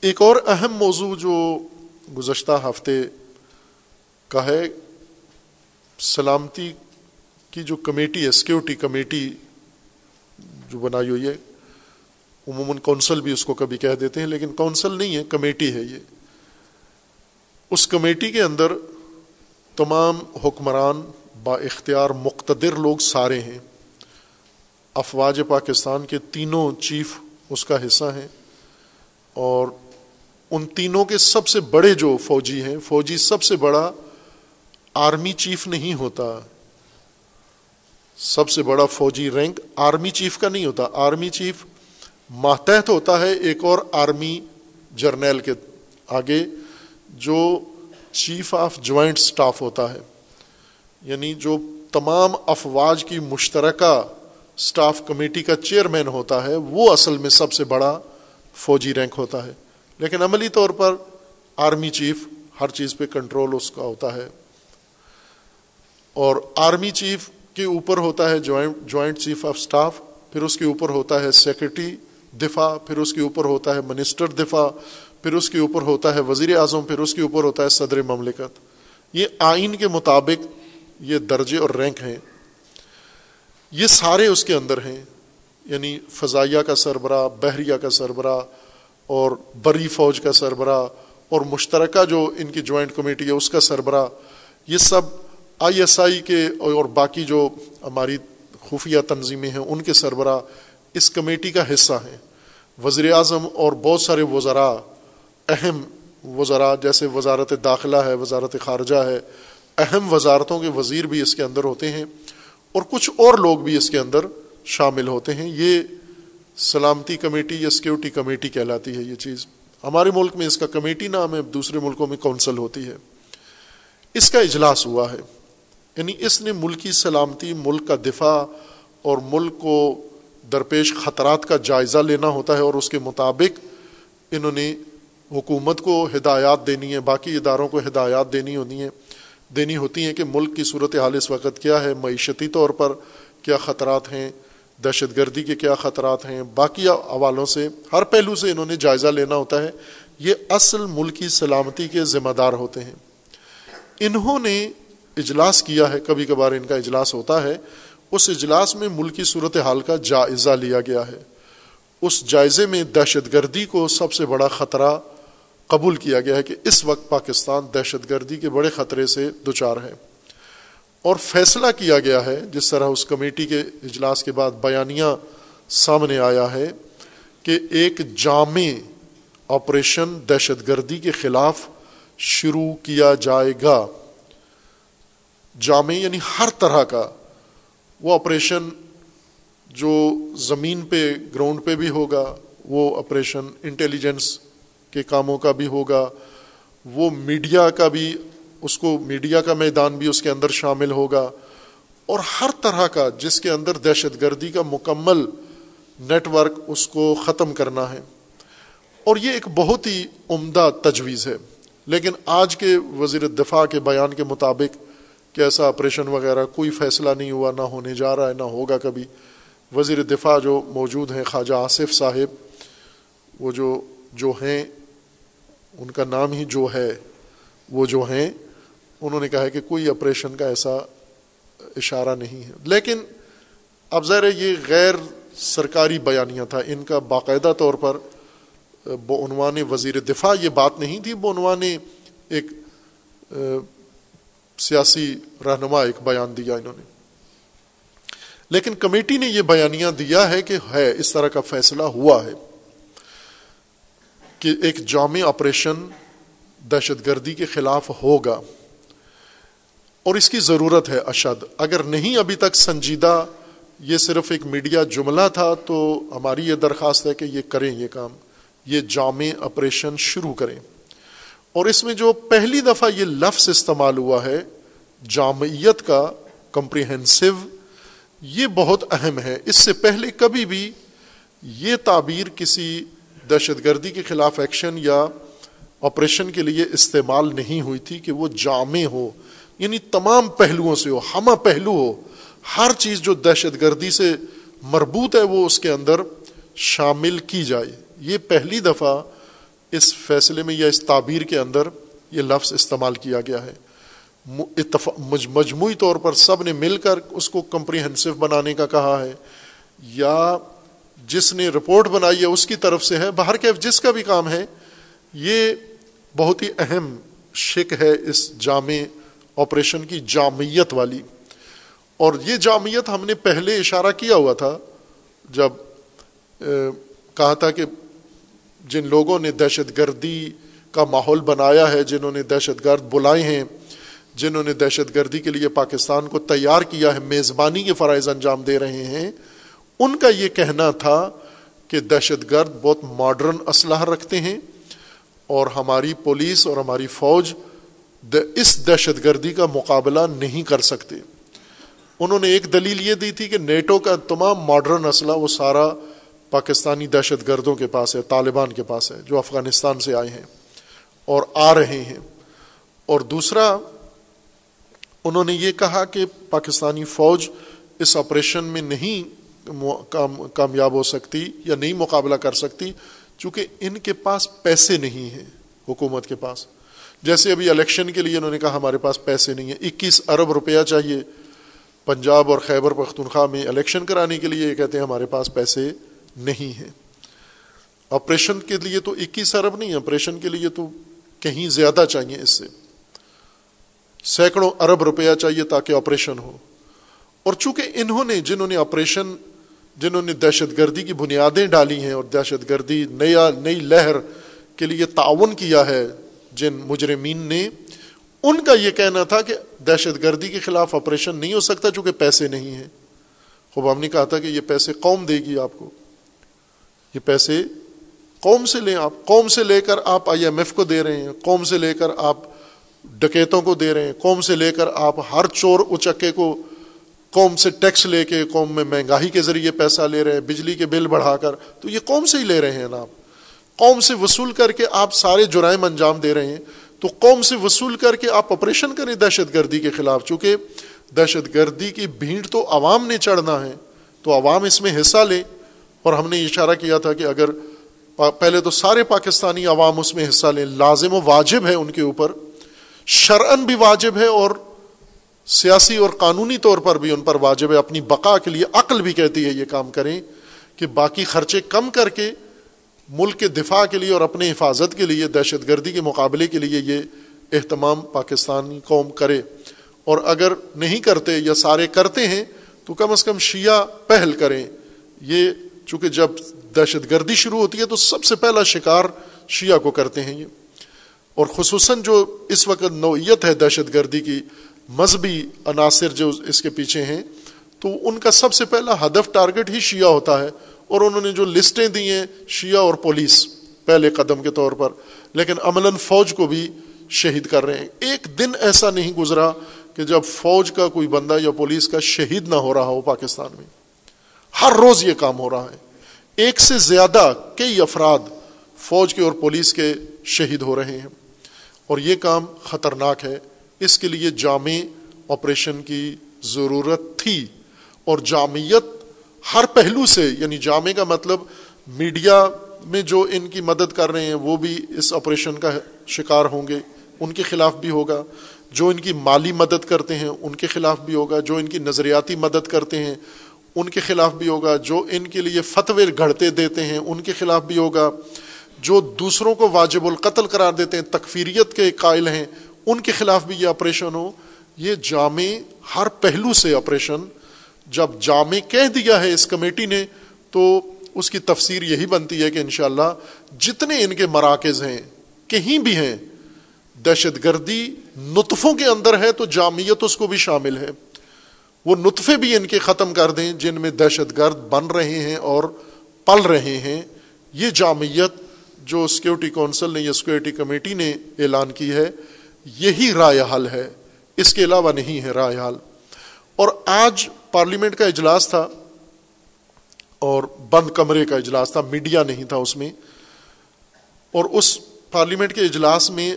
ایک اور اہم موضوع جو گزشتہ ہفتے کا ہے، سلامتی کی جو کمیٹی ہے سیکورٹی کمیٹی جو بنائی ہوئی ہے، عموماً کونسل بھی اس کو کبھی کہہ دیتے ہیں، لیکن کونسل نہیں ہے، کمیٹی ہے یہ۔ اس کمیٹی کے اندر تمام حکمران با اختیار مقتدر لوگ سارے ہیں۔ افواج پاکستان کے تینوں چیف اس کا حصہ ہیں اور ان تینوں کے سب سے بڑے جو فوجی ہیں، فوجی سب سے بڑا آرمی چیف نہیں ہوتا۔ سب سے بڑا فوجی رینک آرمی چیف کا نہیں ہوتا۔ آرمی چیف ماتحت ہوتا ہے ایک اور آرمی جرنیل کے آگے، جو چیف آف جوائنٹ سٹاف ہوتا ہے۔ یعنی جو تمام افواج کی مشترکہ سٹاف کمیٹی کا چیئرمین ہوتا ہے، وہ اصل میں سب سے بڑا فوجی رینک ہوتا ہے۔ لیکن عملی طور پر آرمی چیف ہر چیز پہ کنٹرول اس کا ہوتا ہے اور آرمی چیف کے اوپر ہوتا ہے joint joint chief of staff, پھر اس کے اوپر ہوتا ہے سیکرٹری دفاع، پھر اس کے اوپر ہوتا ہے منسٹر دفاع، پھر اس کے اوپر ہوتا ہے وزیر اعظم، پھر اس کے اوپر ہوتا ہے صدر مملکت۔ یہ آئین کے مطابق یہ درجے اور رینک ہیں۔ یہ سارے اس کے اندر ہیں یعنی فضائیہ کا سربراہ، بحریہ کا سربراہ اور بری فوج کا سربراہ اور مشترکہ جو ان کی جوائنٹ کمیٹی ہے اس کا سربراہ، یہ سب آئی ایس آئی کے اور باقی جو ہماری خفیہ تنظیمیں ہیں، ان کے سربراہ اس کمیٹی کا حصہ ہیں۔ وزیر اعظم اور بہت سارے وزراء، اہم وزراء، جیسے وزارت داخلہ ہے، وزارت خارجہ ہے، اہم وزارتوں کے وزیر بھی اس کے اندر ہوتے ہیں اور کچھ اور لوگ بھی اس کے اندر شامل ہوتے ہیں۔ یہ سلامتی کمیٹی یا سیکورٹی کمیٹی کہلاتی ہے یہ چیز۔ ہمارے ملک میں اس کا کمیٹی نام ہے، دوسرے ملکوں میں کونسل ہوتی ہے۔ اس کا اجلاس ہوا ہے۔ یعنی اس نے ملکی سلامتی، ملک کا دفاع اور ملک کو درپیش خطرات کا جائزہ لینا ہوتا ہے اور اس کے مطابق انہوں نے حکومت کو ہدایات دینی ہے باقی اداروں کو ہدایات دینی ہونی ہے دینی ہوتی ہیں کہ ملک کی صورت حال اس وقت کیا ہے، معیشتی طور پر کیا خطرات ہیں۔ دہشت گردی کے کیا خطرات ہیں؟ باقی حوالوں سے، ہر پہلو سے انہوں نے جائزہ لینا ہوتا ہے۔ یہ اصل ملکی سلامتی کے ذمہ دار ہوتے ہیں۔ انہوں نے اجلاس کیا ہے، کبھی کبھار ان کا اجلاس ہوتا ہے۔ اس اجلاس میں ملکی صورت حال کا جائزہ لیا گیا ہے۔ اس جائزے میں دہشت گردی کو سب سے بڑا خطرہ قبول کیا گیا ہے کہ اس وقت پاکستان دہشت گردی کے بڑے خطرے سے دوچار ہے۔ اور فیصلہ کیا گیا ہے، جس طرح اس کمیٹی کے اجلاس کے بعد بیانیہ سامنے آیا ہے، کہ ایک جامع آپریشن دہشت گردی کے خلاف شروع کیا جائے گا۔ جامع یعنی ہر طرح کا، وہ آپریشن جو زمین پہ، گراؤنڈ پہ بھی ہوگا، وہ آپریشن انٹیلیجنس کے کاموں کا بھی ہوگا، وہ میڈیا کا بھی اس کو میڈیا کا میدان بھی اس کے اندر شامل ہوگا اور ہر طرح کا جس کے اندر دہشت گردی کا مکمل نیٹ ورک اس کو ختم کرنا ہے۔ اور یہ ایک بہت ہی عمدہ تجویز ہے۔ لیکن آج کے وزیر دفاع کے بیان کے مطابق کہ ایسا آپریشن وغیرہ کوئی فیصلہ نہیں ہوا، نہ ہونے جا رہا ہے، نہ ہوگا کبھی۔ وزیر دفاع جو موجود ہیں، خواجہ آصف صاحب، وہ جو جو ہیں، ان کا نام ہی جو ہے، وہ جو ہیں انہوں نے کہا ہے کہ کوئی آپریشن کا ایسا اشارہ نہیں ہے۔ لیکن اب ظاہر یہ غیر سرکاری بیانیاں تھا۔ ان کا باقاعدہ طور پر بعنوان وزیر دفاع یہ بات نہیں تھی۔ بعنوان ایک سیاسی رہنما ایک بیان دیا انہوں نے۔ لیکن کمیٹی نے یہ بیانیاں دیا ہے کہ ہے، اس طرح کا فیصلہ ہوا ہے کہ ایک جامع آپریشن دہشت گردی کے خلاف ہوگا۔ اور اس کی ضرورت ہے اشد۔ اگر نہیں ابھی تک سنجیدہ، یہ صرف ایک میڈیا جملہ تھا، تو ہماری یہ درخواست ہے کہ یہ کریں یہ کام، یہ جامع آپریشن شروع کریں۔ اور اس میں جو پہلی دفعہ یہ لفظ استعمال ہوا ہے، جامعیت کا کمپریہنسو یہ بہت اہم ہے۔ اس سے پہلے کبھی بھی یہ تعبیر کسی دہشت گردی کے خلاف ایکشن یا آپریشن کے لیے استعمال نہیں ہوئی تھی کہ وہ جامع ہو۔ یعنی تمام پہلوؤں سے ہو، ہمہ پہلو ہو، ہر چیز جو دہشت گردی سے مربوط ہے وہ اس کے اندر شامل کی جائے۔ یہ پہلی دفعہ اس فیصلے میں یا اس تعبیر کے اندر یہ لفظ استعمال کیا گیا ہے۔ مجموعی طور پر سب نے مل کر اس کو کمپریہنسو بنانے کا کہا ہے۔ یا جس نے رپورٹ بنائی ہے اس کی طرف سے ہے باہر کے جس کا بھی کام ہے، یہ بہت ہی اہم شک ہے اس جامع آپریشن کی جامعیت والی۔ اور یہ جامعیت ہم نے پہلے اشارہ کیا ہوا تھا، جب کہا تھا کہ جن لوگوں نے دہشت گردی کا ماحول بنایا ہے، جنہوں نے دہشت گرد بلائے ہیں، جنہوں نے دہشت گردی کے لیے پاکستان کو تیار کیا ہے، میزبانی کے فرائض انجام دے رہے ہیں، ان کا یہ کہنا تھا کہ دہشت گرد بہت ماڈرن اسلحہ رکھتے ہیں اور ہماری پولیس اور ہماری فوج اس دہشت گردی کا مقابلہ نہیں کر سکتے۔ انہوں نے ایک دلیل یہ دی تھی کہ نیٹو کا تمام ماڈرن اسلحہ وہ سارا پاکستانی دہشت گردوں کے پاس ہے، طالبان کے پاس ہے، جو افغانستان سے آئے ہیں اور آ رہے ہیں۔ اور دوسرا، انہوں نے یہ کہا کہ پاکستانی فوج اس آپریشن میں نہیں کامیاب ہو سکتی یا نہیں مقابلہ کر سکتی، چونکہ ان کے پاس پیسے نہیں ہیں حکومت کے پاس۔ جیسے ابھی الیکشن کے لیے انہوں نے کہا ہمارے پاس پیسے نہیں ہیں، اکیس ارب روپیہ چاہیے۔ پنجاب اور خیبر پختونخوا میں الیکشن کرانے کے لیے یہ کہتے ہیں ہمارے پاس پیسے نہیں ہیں۔ آپریشن کے لیے تو اکیس ارب نہیں آپریشن کے لیے تو کہیں زیادہ چاہیے اس سے۔ سینکڑوں ارب روپیہ چاہیے تاکہ آپریشن ہو۔ اور چونکہ انہوں نے، جنہوں نے آپریشن جنہوں نے دہشت گردی کی بنیادیں ڈالی ہیں اور دہشت گردی نیا، نئی لہر کے لیے تعاون کیا ہے جن مجرمین نے ان کا یہ کہنا تھا کہ دہشت گردی کے خلاف آپریشن نہیں ہو سکتا چونکہ پیسے نہیں ہیں۔ خوب ہم نے کہا تھا کہ یہ پیسے قوم دے گی آپ کو۔ یہ پیسے قوم سے لیں آپ۔ قوم سے لے کر آپ آئی ایم ایف کو دے رہے ہیں۔ قوم سے لے کر آپ ڈکیتوں کو دے رہے ہیں۔ قوم سے لے کر آپ ہر چور اچکے کو قوم سے ٹیکس لے کے قوم میں مہنگائی کے ذریعے پیسہ لے رہے ہیں، بجلی کے بل بڑھا کر۔ تو یہ قوم سے ہی لے رہے ہیں نا آپ۔ قوم سے وصول کر کے آپ سارے جرائم انجام دے رہے ہیں، تو قوم سے وصول کر کے آپ آپریشن کریں دہشت گردی کے خلاف۔ چونکہ دہشت گردی کی بھیڑ تو عوام نے چڑھنا ہے، تو عوام اس میں حصہ لے۔ اور ہم نے اشارہ کیا تھا کہ اگر پہلے تو سارے پاکستانی عوام اس میں حصہ لیں، لازم و واجب ہے ان کے اوپر۔ شرعن بھی واجب ہے اور سیاسی اور قانونی طور پر بھی ان پر واجب ہے۔ اپنی بقا کے لیے عقل بھی کہتی ہے یہ کام کریں کہ باقی خرچے کم کر کے ملک کے دفاع کے لیے اور اپنے حفاظت کے لیے، دہشت گردی کے مقابلے کے لیے یہ اہتمام پاکستانی قوم کرے۔ اور اگر نہیں کرتے یا سارے کرتے ہیں، تو کم از کم شیعہ پہل کریں۔ یہ چونکہ جب دہشت گردی شروع ہوتی ہے، تو سب سے پہلا شکار شیعہ کو کرتے ہیں یہ۔ اور خصوصاً جو اس وقت نوعیت ہے دہشت گردی کی، مذہبی عناصر جو اس کے پیچھے ہیں، تو ان کا سب سے پہلا ہدف ٹارگٹ ہی شیعہ ہوتا ہے۔ اور انہوں نے جو لسٹیں دی ہیں شیعہ اور پولیس پہلے قدم کے طور پر، لیکن عملاً فوج کو بھی شہید کر رہے ہیں۔ ایک دن ایسا نہیں گزرا کہ جب فوج کا کوئی بندہ یا پولیس کا شہید نہ ہو رہا ہو پاکستان میں۔ ہر روز یہ کام ہو رہا ہے۔ ایک سے زیادہ کئی افراد فوج کے اور پولیس کے شہید ہو رہے ہیں۔ اور یہ کام خطرناک ہے۔ اس کے لیے جامع آپریشن کی ضرورت تھی اور جامعت ہر پہلو سے یعنی جامع کا مطلب میڈیا میں جو ان کی مدد کر رہے ہیں، وہ بھی اس آپریشن کا شکار ہوں گے، ان کے خلاف بھی ہوگا۔ جو ان کی مالی مدد کرتے ہیں، ان کے خلاف بھی ہوگا۔ جو ان کی نظریاتی مدد کرتے ہیں، ان کے خلاف بھی ہوگا۔ جو ان کے لیے فتوے گھڑتے دیتے ہیں، ان کے خلاف بھی ہوگا۔ جو دوسروں کو واجب القتل قرار دیتے ہیں، تکفیریت کے قائل ہیں، ان کے خلاف بھی یہ آپریشن ہو۔ یہ جامع ہر پہلو سے آپریشن جب جامع کہہ دیا ہے اس کمیٹی نے، تو اس کی تفسیر یہی بنتی ہے کہ انشاءاللہ جتنے ان کے مراکز ہیں، کہیں بھی ہیں، دہشت گردی نطفوں کے اندر ہے تو جامعت اس کو بھی شامل ہے۔ وہ نطفے بھی ان کے ختم کر دیں جن میں دہشت گرد بن رہے ہیں اور پل رہے ہیں۔ یہ جامعت جو سیکورٹی کونسل نے یا سیکورٹی کمیٹی نے اعلان کی ہے، یہی رائے حل ہے۔ اس کے علاوہ نہیں ہے رائے حل۔ اور آج پارلیمنٹ کا اجلاس تھا اور بند کمرے کا اجلاس تھا، میڈیا نہیں تھا اس میں۔ اور اس پارلیمنٹ کے اجلاس میں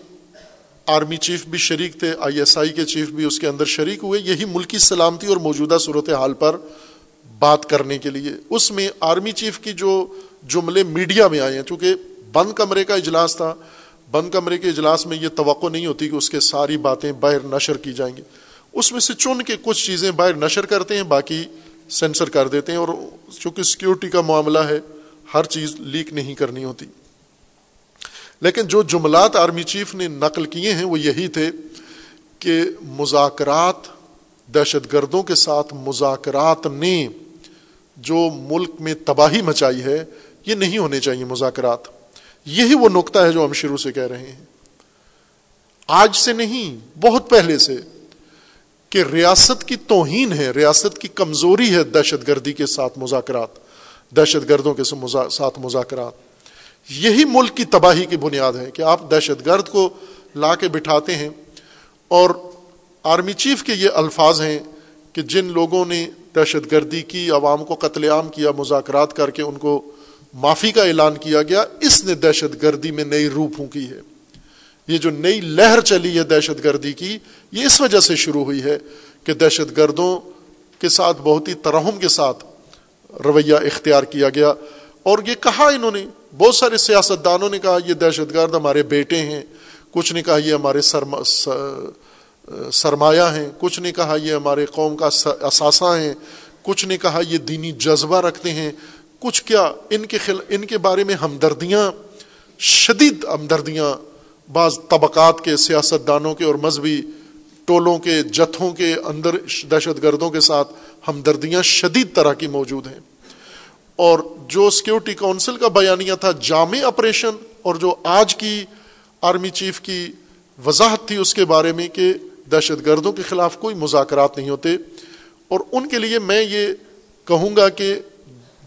آرمی چیف بھی شریک تھے، آئی ایس آئی کے چیف بھی اس کے اندر شریک ہوئے۔ یہی ملکی سلامتی اور موجودہ صورت حال پر بات کرنے کے لیے۔ اس میں آرمی چیف کی جو جملے میڈیا میں آئے ہیں، چونکہ بند کمرے کا اجلاس تھا، بند کمرے کے اجلاس میں یہ توقع نہیں ہوتی کہ اس کے ساری باتیں باہر نشر کی جائیں گی۔ اس میں سے چن کے کچھ چیزیں باہر نشر کرتے ہیں، باقی سینسر کر دیتے ہیں اور چونکہ سیکورٹی کا معاملہ ہے، ہر چیز لیک نہیں کرنی ہوتی۔ لیکن جو جملات آرمی چیف نے نقل کیے ہیں، وہ یہی تھے کہ مذاکرات دہشت گردوں کے ساتھ مذاکرات نے جو ملک میں تباہی مچائی ہے، یہ نہیں ہونے چاہیے مذاکرات۔ یہی وہ نقطہ ہے جو ہم شروع سے کہہ رہے ہیں۔ آج سے نہیں، بہت پہلے سے کہ ریاست کی توہین ہے، ریاست کی کمزوری ہے دہشت گردی کے ساتھ مذاکرات، دہشت گردوں کے ساتھ مذاکرات۔ یہی ملک کی تباہی کی بنیاد ہے کہ آپ دہشت گرد کو لا کے بٹھاتے ہیں اور آرمی چیف کے یہ الفاظ ہیں کہ جن لوگوں نے دہشت گردی کی، عوام کو قتل عام کیا، مذاکرات کر کے ان کو معافی کا اعلان کیا گیا، اس نے دہشت گردی میں نئی روح پھونکی ہے۔ یہ جو نئی لہر چلی ہے دہشت گردی کی یہ اس وجہ سے شروع ہوئی ہے کہ دہشت گردوں کے ساتھ بہت ہی ترہم کے ساتھ رویہ اختیار کیا گیا اور یہ کہا انہوں نے، بہت سارے سیاست دانوں نے کہا، یہ دہشت گرد ہمارے بیٹے ہیں، کچھ نے کہا یہ ہمارے سرما سرمایہ ہیں، کچھ نے کہا یہ ہمارے قوم کا اثاثہ ہیں، کچھ نے کہا یہ دینی جذبہ رکھتے ہیں۔ کچھ کیا ان کے خل... ان کے بارے میں ہمدردیاں، شدید ہمدردیاں، بعض طبقات کے سیاست دانوں کے اور مذہبی ٹولوں کے، جتھوں کے اندر دہشت گردوں کے ساتھ ہمدردیاں شدید طرح کی موجود ہیں۔ اور جو سیکورٹی کونسل کا بیانیہ تھا، جامع آپریشن اور جو آج کی آرمی چیف کی وضاحت تھی اس کے بارے میں کہ دہشت گردوں کے خلاف کوئی مذاکرات نہیں ہوتے۔ اور ان کے لیے میں یہ کہوں گا کہ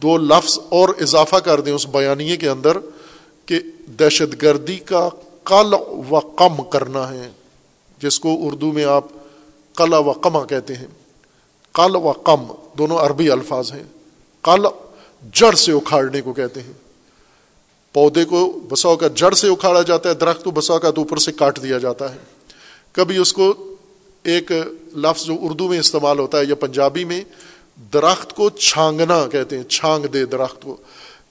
دو لفظ اور اضافہ کر دیں اس بیانیے کے اندر کہ دہشت گردی کا قل و کم کرنا ہے۔ جس کو اردو میں آپ قل و کما کہتے ہیں۔ قل و کم دونوں عربی الفاظ ہیں۔ قل جڑ سے اکھاڑنے کو کہتے ہیں۔ پودے کو بساؤ کا جڑ سے اکھاڑا جاتا ہے، درخت کو بساؤ کا تو اوپر سے کاٹ دیا جاتا ہے۔ کبھی اس کو ایک لفظ جو اردو میں استعمال ہوتا ہے یا پنجابی میں درخت کو چھانگنا کہتے ہیں، چھانگ دے درخت کو۔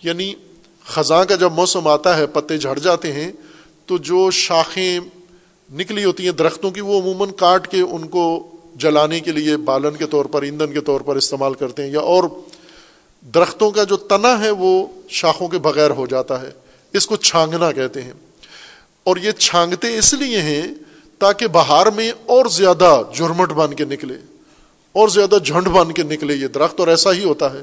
یعنی خزاں کا جب موسم آتا ہے، پتے جھڑ جاتے ہیں، تو جو شاخیں نکلی ہوتی ہیں درختوں کی، وہ عموماً کاٹ کے ان کو جلانے کے لیے بالن کے طور پر، ایندھن کے طور پر استعمال کرتے ہیں، یا اور درختوں کا جو تنا ہے، وہ شاخوں کے بغیر ہو جاتا ہے۔ اس کو چھانگنا کہتے ہیں۔ اور یہ چھانگتے اس لیے ہیں تاکہ بہار میں اور زیادہ جرمٹ بن کے نکلے، اور زیادہ جھنڈ بن کے نکلے یہ درخت۔ اور ایسا ہی ہوتا ہے۔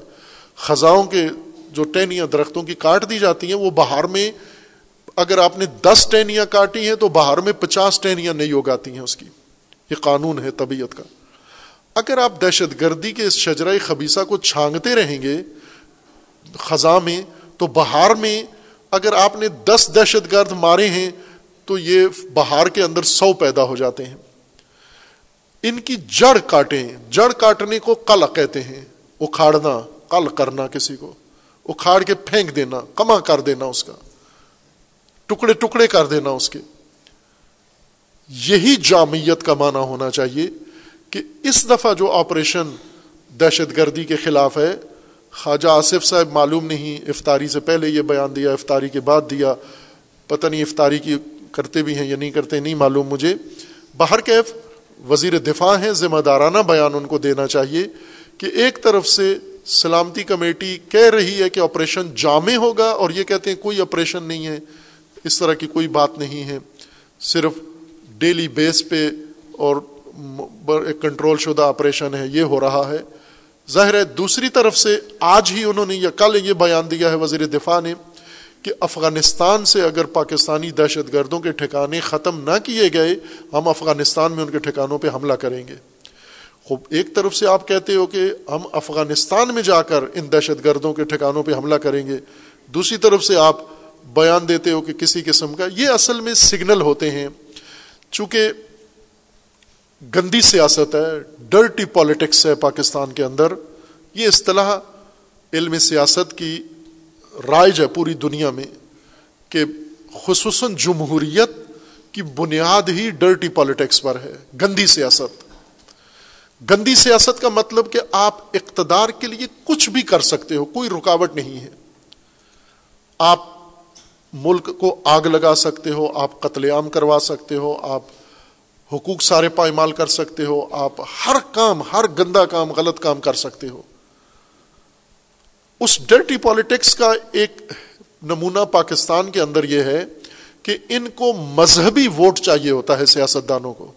خزاؤں کے جو ٹہنیاں درختوں کی کاٹ دی جاتی ہیں، وہ بہار میں اگر آپ نے دس ٹہنیاں کاٹی ہیں تو بہار میں پچاس ٹہنیاں نہیں اگاتی ہیں اس کی۔ یہ قانون ہے طبیعت کا۔ اگر آپ دہشت گردی کے اس شجرۂ خبیصہ کو چھانگتے رہیں گے خزاں میں، تو بہار میں اگر آپ نے دس دہشت گرد مارے ہیں، تو یہ بہار کے اندر سو پیدا ہو جاتے ہیں۔ ان کی جڑ کاٹیں، جڑ کاٹنے کو کل کہتے ہیں۔ اکھاڑنا کل کرنا کسی کو۔ اکھاڑ کے پھینک دینا کما کر دینا اس کا۔ ٹکڑے ٹکڑے کر دینا اس کے۔ یہی جامعت کا معنی ہونا چاہیے کہ اس دفعہ جو آپریشن دہشت گردی کے خلاف ہے، خواجہ آصف صاحب معلوم نہیں، افطاری سے پہلے یہ بیان دیا، افطاری کے بعد دیا، پتہ نہیں افطاری کی کرتے بھی ہیں یا نہیں کرتے، نہیں معلوم مجھے۔ باہر کیف وزیر دفاع ہیں، ذمہ دارانہ بیان ان کو دینا چاہیے کہ ایک طرف سے سلامتی کمیٹی کہہ رہی ہے کہ آپریشن جامع ہوگا اور یہ کہتے ہیں کوئی آپریشن نہیں ہے۔ اس طرح کی کوئی بات نہیں ہے۔ صرف ڈیلی بیس پہ اور ایک کنٹرول شدہ آپریشن ہے، یہ ہو رہا ہے۔ ظاہر ہے، دوسری طرف سے آج ہی انہوں نے یا کل یہ بیان دیا ہے وزیر دفاع نے کہ افغانستان سے اگر پاکستانی دہشت گردوں کے ٹھکانے ختم نہ کیے گئے، ہم افغانستان میں ان کے ٹھکانوں پہ حملہ کریں گے۔ خوب، ایک طرف سے آپ کہتے ہو کہ ہم افغانستان میں جا کر ان دہشت گردوں کے ٹھکانوں پہ حملہ کریں گے۔ دوسری طرف سے آپ بیان دیتے ہو کہ کسی قسم کا، یہ اصل میں سگنل ہوتے ہیں۔ چونکہ گندی سیاست ہے، ڈرٹی پالیٹکس ہے پاکستان کے اندر۔ یہ اصطلاح علم سیاست کی رائج ہے پوری دنیا میں کہ خصوصاً جمہوریت کی بنیاد ہی ڈرٹی پالیٹکس پر ہے، گندی سیاست۔ گندی سیاست کا مطلب کہ آپ اقتدار کے لیے کچھ بھی کر سکتے ہو، کوئی رکاوٹ نہیں ہے۔ آپ ملک کو آگ لگا سکتے ہو، آپ قتل عام کروا سکتے ہو، آپ حقوق سارے پائمال کر سکتے ہو، آپ ہر کام، ہر گندا کام، غلط کام کر سکتے ہو۔ اس ڈرٹی پالیٹکس کا ایک نمونہ پاکستان کے اندر یہ ہے کہ ان کو مذہبی ووٹ چاہیے ہوتا ہے سیاستدانوں کو۔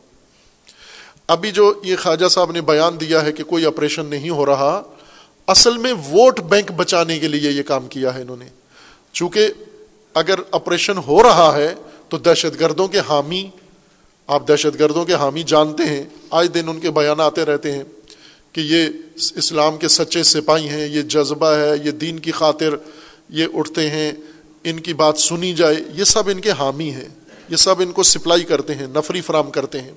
ابھی جو یہ خواجہ صاحب نے بیان دیا ہے کہ کوئی آپریشن نہیں ہو رہا، اصل میں ووٹ بینک بچانے کے لیے یہ کام کیا ہے انہوں نے۔ چونکہ اگر آپریشن ہو رہا ہے تو دہشت گردوں کے حامی، آپ دہشت گردوں کے حامی جانتے ہیں آج دن ان کے بیان آتے رہتے ہیں کہ یہ اسلام کے سچے سپاہی ہیں، یہ جذبہ ہے، یہ دین کی خاطر یہ اٹھتے ہیں، ان کی بات سنی جائے، یہ سب ان کے حامی ہیں، یہ سب ان کو سپلائی کرتے ہیں، نفری فراہم کرتے ہیں۔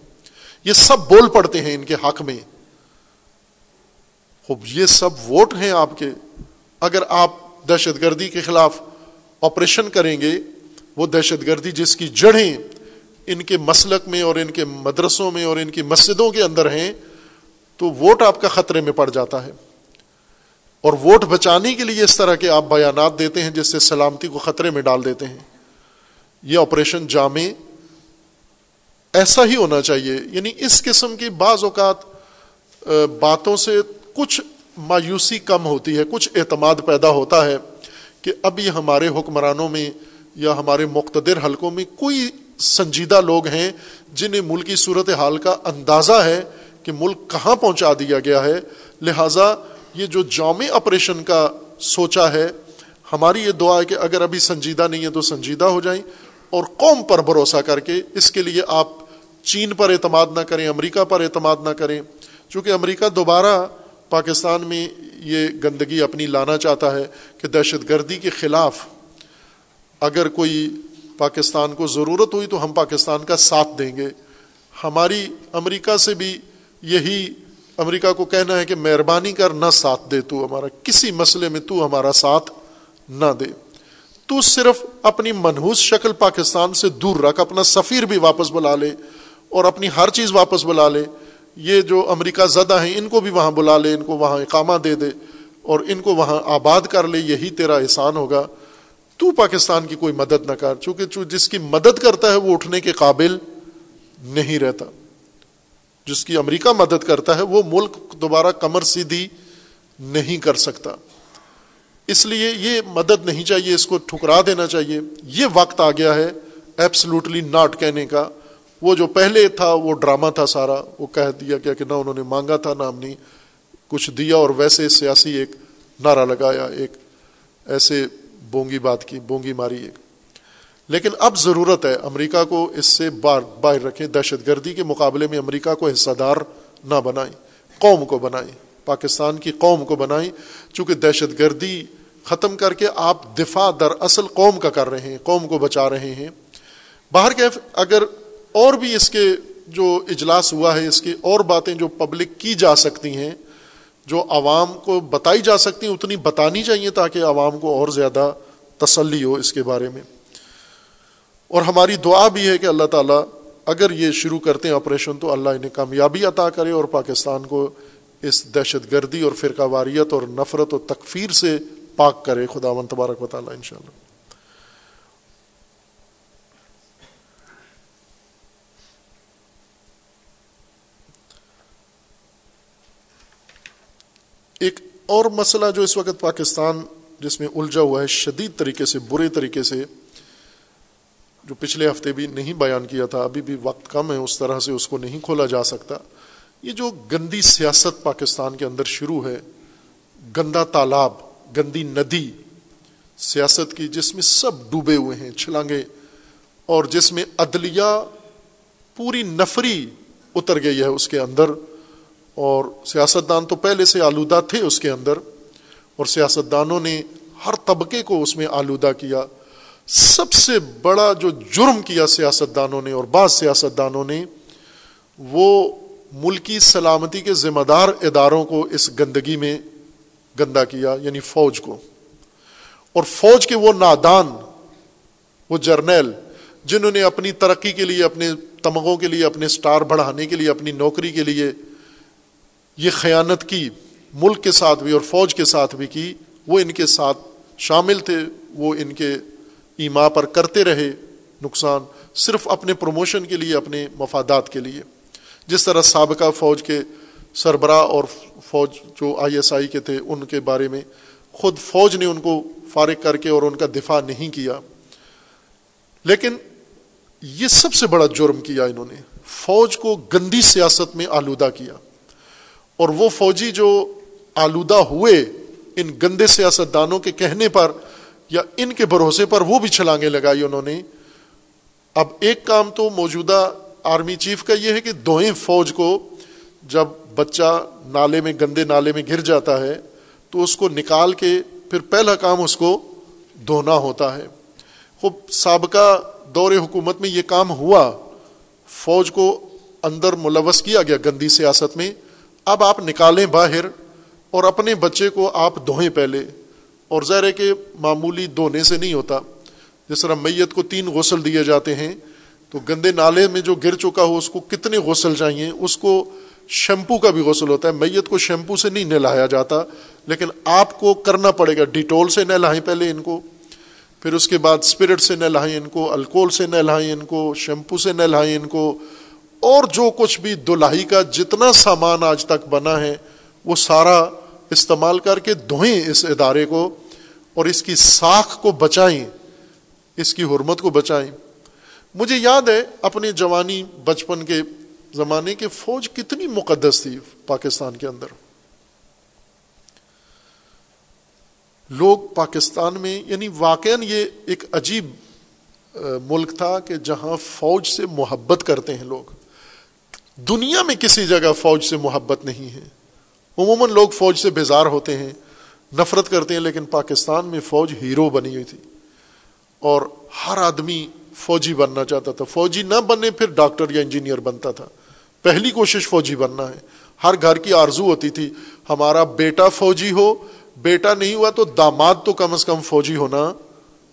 یہ سب بول پڑتے ہیں ان کے حق میں۔ خوب، یہ سب ووٹ ہیں آپ کے۔ اگر آپ دہشت گردی کے خلاف آپریشن کریں گے، وہ دہشت گردی جس کی جڑیں ان کے مسلک میں اور ان کے مدرسوں میں اور ان کی مسجدوں کے اندر ہیں، تو ووٹ آپ کا خطرے میں پڑ جاتا ہے۔ اور ووٹ بچانے کے لیے اس طرح کے آپ بیانات دیتے ہیں جس سے سلامتی کو خطرے میں ڈال دیتے ہیں۔ یہ آپریشن جامع ایسا ہی ہونا چاہیے یعنی اس قسم کی بعض اوقات باتوں سے کچھ مایوسی کم ہوتی ہے، کچھ اعتماد پیدا ہوتا ہے۔ کہ ابھی ہمارے حکمرانوں میں یا ہمارے مقتدر حلقوں میں کوئی سنجیدہ لوگ ہیں جنہیں ملکی صورت حال کا اندازہ ہے کہ ملک کہاں پہنچا دیا گیا ہے۔ لہٰذا یہ جو جامع آپریشن کا سوچا ہے، ہماری یہ دعا ہے کہ اگر ابھی سنجیدہ نہیں ہے تو سنجیدہ ہو جائیں اور قوم پر بھروسہ کر کے اس کے لیے آپ چین پر اعتماد نہ کریں، امریکہ پر اعتماد نہ کریں۔ چونکہ امریکہ دوبارہ پاکستان میں یہ گندگی اپنی لانا چاہتا ہے کہ دہشت گردی کے خلاف اگر کوئی پاکستان کو ضرورت ہوئی تو ہم پاکستان کا ساتھ دیں گے۔ ہماری امریکہ سے بھی یہی امریکہ کو کہنا ہے کہ مہربانی کر نہ ساتھ دے تو ہمارا کسی مسئلے میں تو ہمارا ساتھ نہ دے۔ تو صرف اپنی منحوس شکل پاکستان سے دور رکھ، اپنا سفیر بھی واپس بلا لے اور اپنی ہر چیز واپس بلا لے۔ یہ جو امریکہ زدہ ہیں، ان کو بھی وہاں بلا لے، ان کو وہاں اقامہ دے دے اور ان کو وہاں آباد کر لے، یہی تیرا احسان ہوگا۔ تو پاکستان کی کوئی مدد نہ کر، چونکہ جس کی مدد کرتا ہے وہ اٹھنے کے قابل نہیں رہتا۔ جس کی امریکہ مدد کرتا ہے وہ ملک دوبارہ کمر سیدھی نہیں کر سکتا۔ اس لیے یہ مدد نہیں چاہیے، اس کو ٹھکرا دینا چاہیے۔ یہ وقت آ گیا ہے ایبسلوٹلی ناٹ کہنے کا۔ وہ جو پہلے تھا، وہ ڈرامہ تھا سارا، وہ کہہ دیا کیا کہ نہ، انہوں نے مانگا تھا، نہ ہم نے کچھ دیا اور ویسے سیاسی ایک نعرہ لگایا، ایک ایسے بونگی بات کی، بونگی ماری ایک۔ لیکن اب ضرورت ہے امریکہ کو اس سے بار باہر رکھیں، دہشت گردی کے مقابلے میں امریکہ کو حصہ دار نہ بنائیں، قوم کو بنائیں، پاکستان کی قوم کو بنائیں۔ چونکہ دہشت گردی ختم کر کے آپ دفاع در اصل قوم کا کر رہے ہیں، قوم کو بچا رہے ہیں۔ باہر کے اگر اور بھی اس کے جو اجلاس ہوا ہے، اس کی اور باتیں جو پبلک کی جا سکتی ہیں، جو عوام کو بتائی جا سکتی ہیں، اتنی بتانی چاہیے تاکہ عوام کو اور زیادہ تسلی ہو اس کے بارے میں۔ اور ہماری دعا بھی ہے کہ اللہ تعالیٰ اگر یہ شروع کرتے ہیں آپریشن تو اللہ انہیں کامیابی عطا کرے اور پاکستان کو اس دہشت گردی اور فرقہ واریت اور نفرت و تکفیر سے پاک کرے۔ خدا و تبارک و تعالیٰ ان شاء اللہ ایک اور مسئلہ جو اس وقت پاکستان جس میں الجھا ہوا ہے، شدید طریقے سے، برے طریقے سے، جو پچھلے ہفتے بھی نہیں بیان کیا تھا، ابھی بھی وقت کم ہے، اس طرح سے اس کو نہیں کھولا جا سکتا۔ یہ جو گندی سیاست پاکستان کے اندر شروع ہے، گندا تالاب، گندی ندی، سیاست کی جس میں سب ڈوبے ہوئے ہیں چھلانگے اور جس میں عدلیہ پوری نفری اتر گئی ہے اس کے اندر اور سیاستدان تو پہلے سے آلودہ تھے اس کے اندر، اور سیاستدانوں نے ہر طبقے کو اس میں آلودہ کیا۔ سب سے بڑا جو جرم کیا سیاستدانوں نے اور بعض سیاستدانوں نے، وہ ملکی سلامتی کے ذمہ دار اداروں کو اس گندگی میں گندا کیا یعنی فوج کو۔ اور فوج کے وہ نادان، وہ جرنیل، جنہوں نے اپنی ترقی کے لیے، اپنے تمغوں کے لیے، اپنے سٹار بڑھانے کے لیے، اپنی نوکری کے لیے یہ خیانت کی، ملک کے ساتھ بھی اور فوج کے ساتھ بھی کی، وہ ان کے ساتھ شامل تھے، وہ ان کے ایما پر کرتے رہے نقصان صرف اپنے پروموشن کے لیے، اپنے مفادات کے لیے۔ جس طرح سابقہ فوج کے سربراہ اور فوج جو آئی ایس آئی کے تھے، ان کے بارے میں خود فوج نے ان کو فارغ کر کے اور ان کا دفاع نہیں کیا۔ لیکن یہ سب سے بڑا جرم کیا انہوں نے، فوج کو گندی سیاست میں آلودہ کیا۔ اور وہ فوجی جو آلودہ ہوئے ان گندے سیاست دانوں کے کہنے پر یا ان کے بھروسے پر وہ بھی چھلانگیں لگائی انہوں نے۔ اب ایک کام تو موجودہ آرمی چیف کا یہ ہے کہ دوئیں فوج کو جب بچہ نالے میں، گندے نالے میں گر جاتا ہے تو اس کو نکال کے پھر پہلا کام اس کو دھونا ہوتا ہے۔ خوب سابقہ دور حکومت میں یہ کام ہوا۔ فوج کو اندر ملوث کیا گیا گندی سیاست میں۔ اب آپ نکالیں باہر اور اپنے بچے کو آپ دھوئیں پہلے۔ اور ظاہر ہے کہ معمولی دھونے سے نہیں ہوتا۔ جس طرح میت کو تین غسل دیے جاتے ہیں، تو گندے نالے میں جو گر چکا ہو، اس کو کتنے غسل چاہیے؟ اس کو شیمپو کا بھی غسل ہوتا ہے۔ میت کو شیمپو سے نہیں نہلایا جاتا، لیکن آپ کو کرنا پڑے گا۔ ڈیٹول سے نہلائیں پہلے ان کو، پھر اس کے بعد اسپرٹ سے نہلائیں ان کو، الکول سے نہلائیں ان کو، شیمپو سے نہلائیں ان کو۔ اور جو کچھ بھی دلائی کا جتنا سامان آج تک بنا ہے، وہ سارا استعمال کر کے دھوئیں اس ادارے کو اور اس کی ساکھ کو بچائیں، اس کی حرمت کو بچائیں۔ مجھے یاد ہے اپنے جوانی بچپن کے زمانے کے فوج کتنی مقدس تھی پاکستان کے اندر۔ لوگ پاکستان میں یعنی واقع یہ ایک عجیب ملک تھا کہ جہاں فوج سے محبت کرتے ہیں لوگ۔ دنیا میں کسی جگہ فوج سے محبت نہیں ہے۔ عموماً لوگ فوج سے بیزار ہوتے ہیں، نفرت کرتے ہیں، لیکن پاکستان میں فوج ہیرو بنی ہوئی تھی۔ اور ہر آدمی فوجی بننا چاہتا تھا۔ فوجی نہ بننے پھر ڈاکٹر یا انجینئر بنتا تھا۔ پہلی کوشش فوجی بننا ہے۔ ہر گھر کی آرزو ہوتی تھی، ہمارا بیٹا فوجی ہو، بیٹا نہیں ہوا تو داماد تو کم از کم فوجی ہونا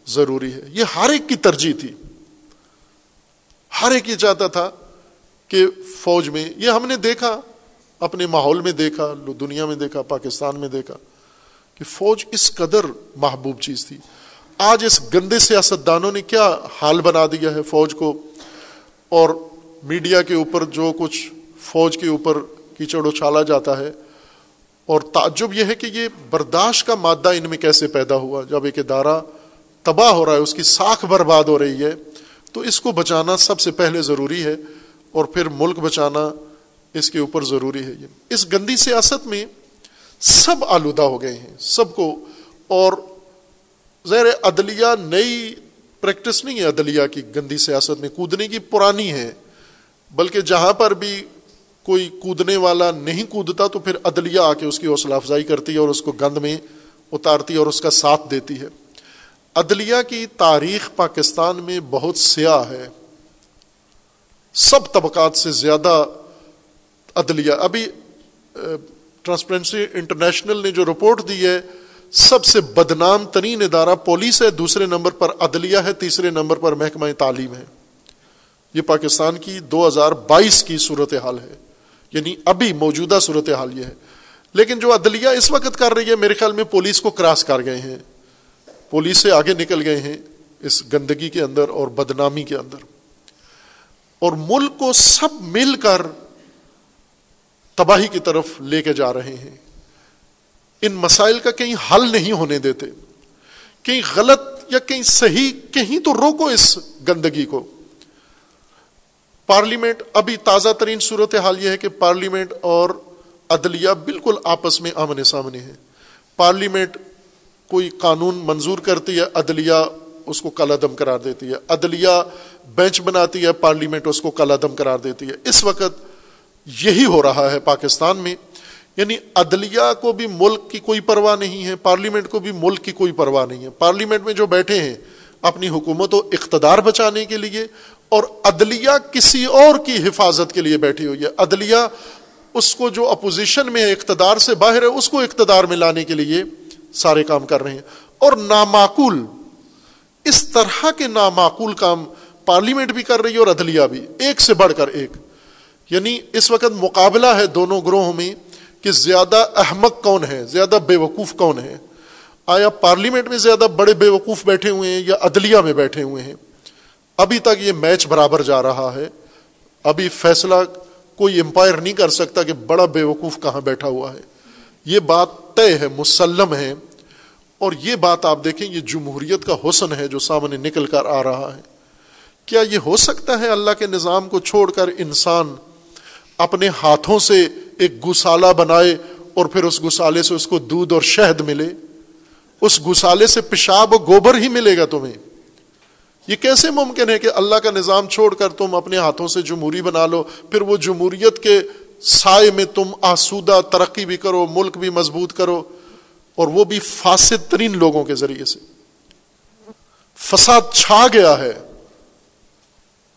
ضروری ہے۔ یہ ہر ایک کی ترجیح تھی۔ ہر ایک یہ چاہتا تھا کہ فوج میں، یہ ہم نے دیکھا، اپنے ماحول میں دیکھا، دنیا میں دیکھا، پاکستان میں دیکھا، کہ فوج اس قدر محبوب چیز تھی۔ آج اس گندے سیاست دانوں نے کیا حال بنا دیا ہے فوج کو۔ اور میڈیا کے اوپر جو کچھ فوج کے اوپر کیچڑ اچھالا جاتا ہے، اور تعجب یہ ہے کہ یہ برداشت کا مادہ ان میں کیسے پیدا ہوا۔ جب ایک ادارہ تباہ ہو رہا ہے، اس کی ساکھ برباد ہو رہی ہے، تو اس کو بچانا سب سے پہلے ضروری ہے۔ اور پھر ملک بچانا اس کے اوپر ضروری ہے یہ۔ اس گندی سیاست میں سب آلودہ ہو گئے ہیں، سب کو۔ اور زیر عدلیہ نئی پریکٹس نہیں ہے عدلیہ کی، گندی سیاست میں۔ کودنے کی پرانی ہے، بلکہ جہاں پر بھی کوئی کودنے والا نہیں کودتا تو پھر عدلیہ آ کے اس کی حوصلہ افزائی کرتی ہے اور اس کو گند میں اتارتی ہے اور اس کا ساتھ دیتی ہے۔ عدلیہ کی تاریخ پاکستان میں بہت سیاہ ہے۔ سب طبقات سے زیادہ عدلیہ. ابھی ٹرانسپیرنسی انٹرنیشنل نے جو رپورٹ دی ہے، سب سے بدنام ترین ادارہ پولیس ہے، دوسرے نمبر پر عدلیہ ہے، تیسرے نمبر پر محکمہ تعلیم ہے. یہ پاکستان کی دو ہزار بائیس کی صورت حال ہے. یعنی ابھی موجودہ صورت حال یہ ہے. لیکن جو عدلیہ اس وقت کر رہی ہے، میرے خیال میں پولیس کو کراس کر گئے ہیں. پولیس سے آگے نکل گئے ہیں اس گندگی کے اندر اور بدنامی کے اندر. اور ملک کو سب مل کر تباہی کی طرف لے کے جا رہے ہیں۔ ان مسائل کا کہیں حل نہیں ہونے دیتے۔ کہیں غلط یا کہیں صحیح، کہیں تو روکو اس گندگی کو۔ پارلیمنٹ، ابھی تازہ ترین صورت حال یہ ہے کہ پارلیمنٹ اور عدلیہ بالکل آپس میں آمنے سامنے ہے پارلیمنٹ کوئی قانون منظور کرتی ہے، عدلیہ اس کو کل عدم قرار دیتی ہے۔ عدلیہ بینچ بناتی ہے، پارلیمنٹ اس کو کل عدم قرار دیتی ہے۔ اس وقت یہی ہو رہا ہے پاکستان میں۔ یعنی عدلیہ کو بھی ملک کی کوئی پرواہ نہیں ہے، پارلیمنٹ کو بھی ملک کی کوئی پرواہ نہیں ہے۔ پارلیمنٹ میں جو بیٹھے ہیں اپنی حکومت و اقتدار بچانے کے لیے، اور عدلیہ کسی اور کی حفاظت کے لیے بیٹھی ہوئی ہے۔ عدلیہ اس کو جو اپوزیشن میں ہے، اقتدار سے باہر ہے، اس کو اقتدار میں لانے کے لیے سارے کام کر رہے ہیں۔ اور نامعقول اس طرح کے نامعقول کام پارلیمنٹ بھی کر رہی ہے اور عدلیہ بھی، ایک سے بڑھ کر ایک۔ یعنی اس وقت مقابلہ ہے دونوں گروہوں میں کہ زیادہ احمق کون ہے زیادہ بے وقوف کون ہے آیا پارلیمنٹ میں زیادہ بڑے بے وقوف بیٹھے ہوئے ہیں یا عدلیہ میں بیٹھے ہوئے ہیں؟ ابھی تک یہ میچ برابر جا رہا ہے۔ ابھی فیصلہ کوئی امپائر نہیں کر سکتا کہ بڑا بے وقوف کہاں بیٹھا ہوا ہے۔ یہ بات طے ہے، مسلم ہے۔ اور یہ بات آپ دیکھیں، یہ جمہوریت کا حسن ہے جو سامنے نکل کر آ رہا ہے۔ کیا یہ ہو سکتا ہے اللہ کے نظام کو چھوڑ کر انسان اپنے ہاتھوں سے ایک گسالہ بنائے اور پھر اس گسالے سے اس کو دودھ اور شہد ملے؟ اس گسالے سے پیشاب و گوبر ہی ملے گا تمہیں۔ یہ کیسے ممکن ہے کہ اللہ کا نظام چھوڑ کر تم اپنے ہاتھوں سے جمہوری بنا لو، پھر وہ جمہوریت کے سائے میں تم آسودہ ترقی بھی کرو، ملک بھی مضبوط کرو؟ اور وہ بھی فاسد ترین لوگوں کے ذریعے سے۔ فساد چھا گیا ہے۔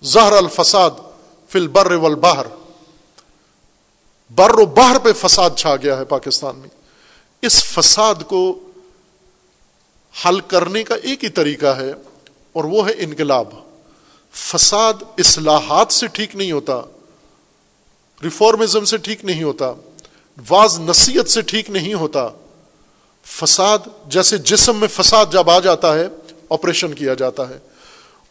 زہر الفساد فل بر والبحر۔ بر و بہر پہ فساد چھا گیا ہے پاکستان میں۔ اس فساد کو حل کرنے کا ایک ہی طریقہ ہے اور وہ ہے انقلاب۔ فساد اصلاحات سے ٹھیک نہیں ہوتا، ریفارمزم سے ٹھیک نہیں ہوتا، واز نصیحت سے ٹھیک نہیں ہوتا۔ فساد، جیسے جسم میں فساد جب آ جاتا ہے آپریشن کیا جاتا ہے،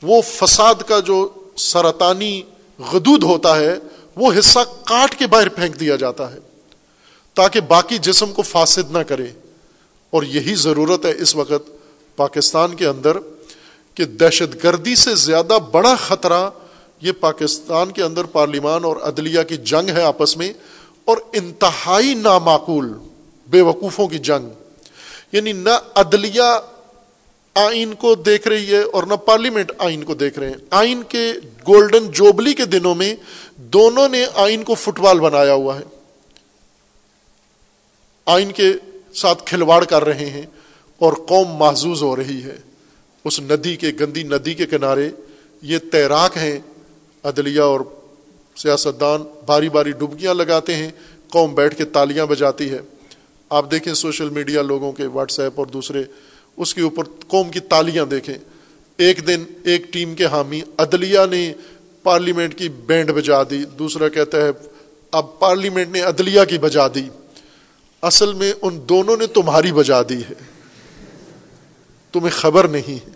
وہ فساد کا جو سرطانی غدود ہوتا ہے، وہ حصہ کاٹ کے باہر پھینک دیا جاتا ہے، تاکہ باقی جسم کو فاسد نہ کرے۔ اور یہی ضرورت ہے اس وقت پاکستان کے اندر کہ دہشت گردی سے زیادہ بڑا خطرہ یہ پاکستان کے اندر پارلیمان اور عدلیہ کی جنگ ہے آپس میں، اور انتہائی نامعقول، بے وقوفوں کی جنگ۔ یعنی نہ عدلیہ آئین کو دیکھ رہی ہے اور نہ پارلیمنٹ آئین کو دیکھ رہے ہیں۔ آئین کے گولڈن جوبلی کے دنوں میں دونوں نے آئین کو فٹ بال بنایا ہوا ہے۔ آئین کے ساتھ کھلواڑ کر رہے ہیں اور قوم محظوظ ہو رہی ہے۔ اس ندی کے، گندی ندی کے کنارے یہ تیراک ہیں۔ عدلیہ اور سیاستدان باری باری ڈبکیاں لگاتے ہیں۔ قوم بیٹھ کے تالیاں بجاتی ہے۔ آپ دیکھیں سوشل میڈیا لوگوں کے واٹس ایپ اور دوسرے، اس کے اوپر قوم کی تالیاں دیکھیں۔ ایک دن ایک ٹیم کے حامی عدلیہ نے پارلیمنٹ کی بینڈ بجا دی، دوسرا کہتا ہے اب پارلیمنٹ نے عدلیہ کی بجا دی۔ اصل میں ان دونوں نے تمہاری بجا دی ہے۔ تمہیں خبر نہیں ہے۔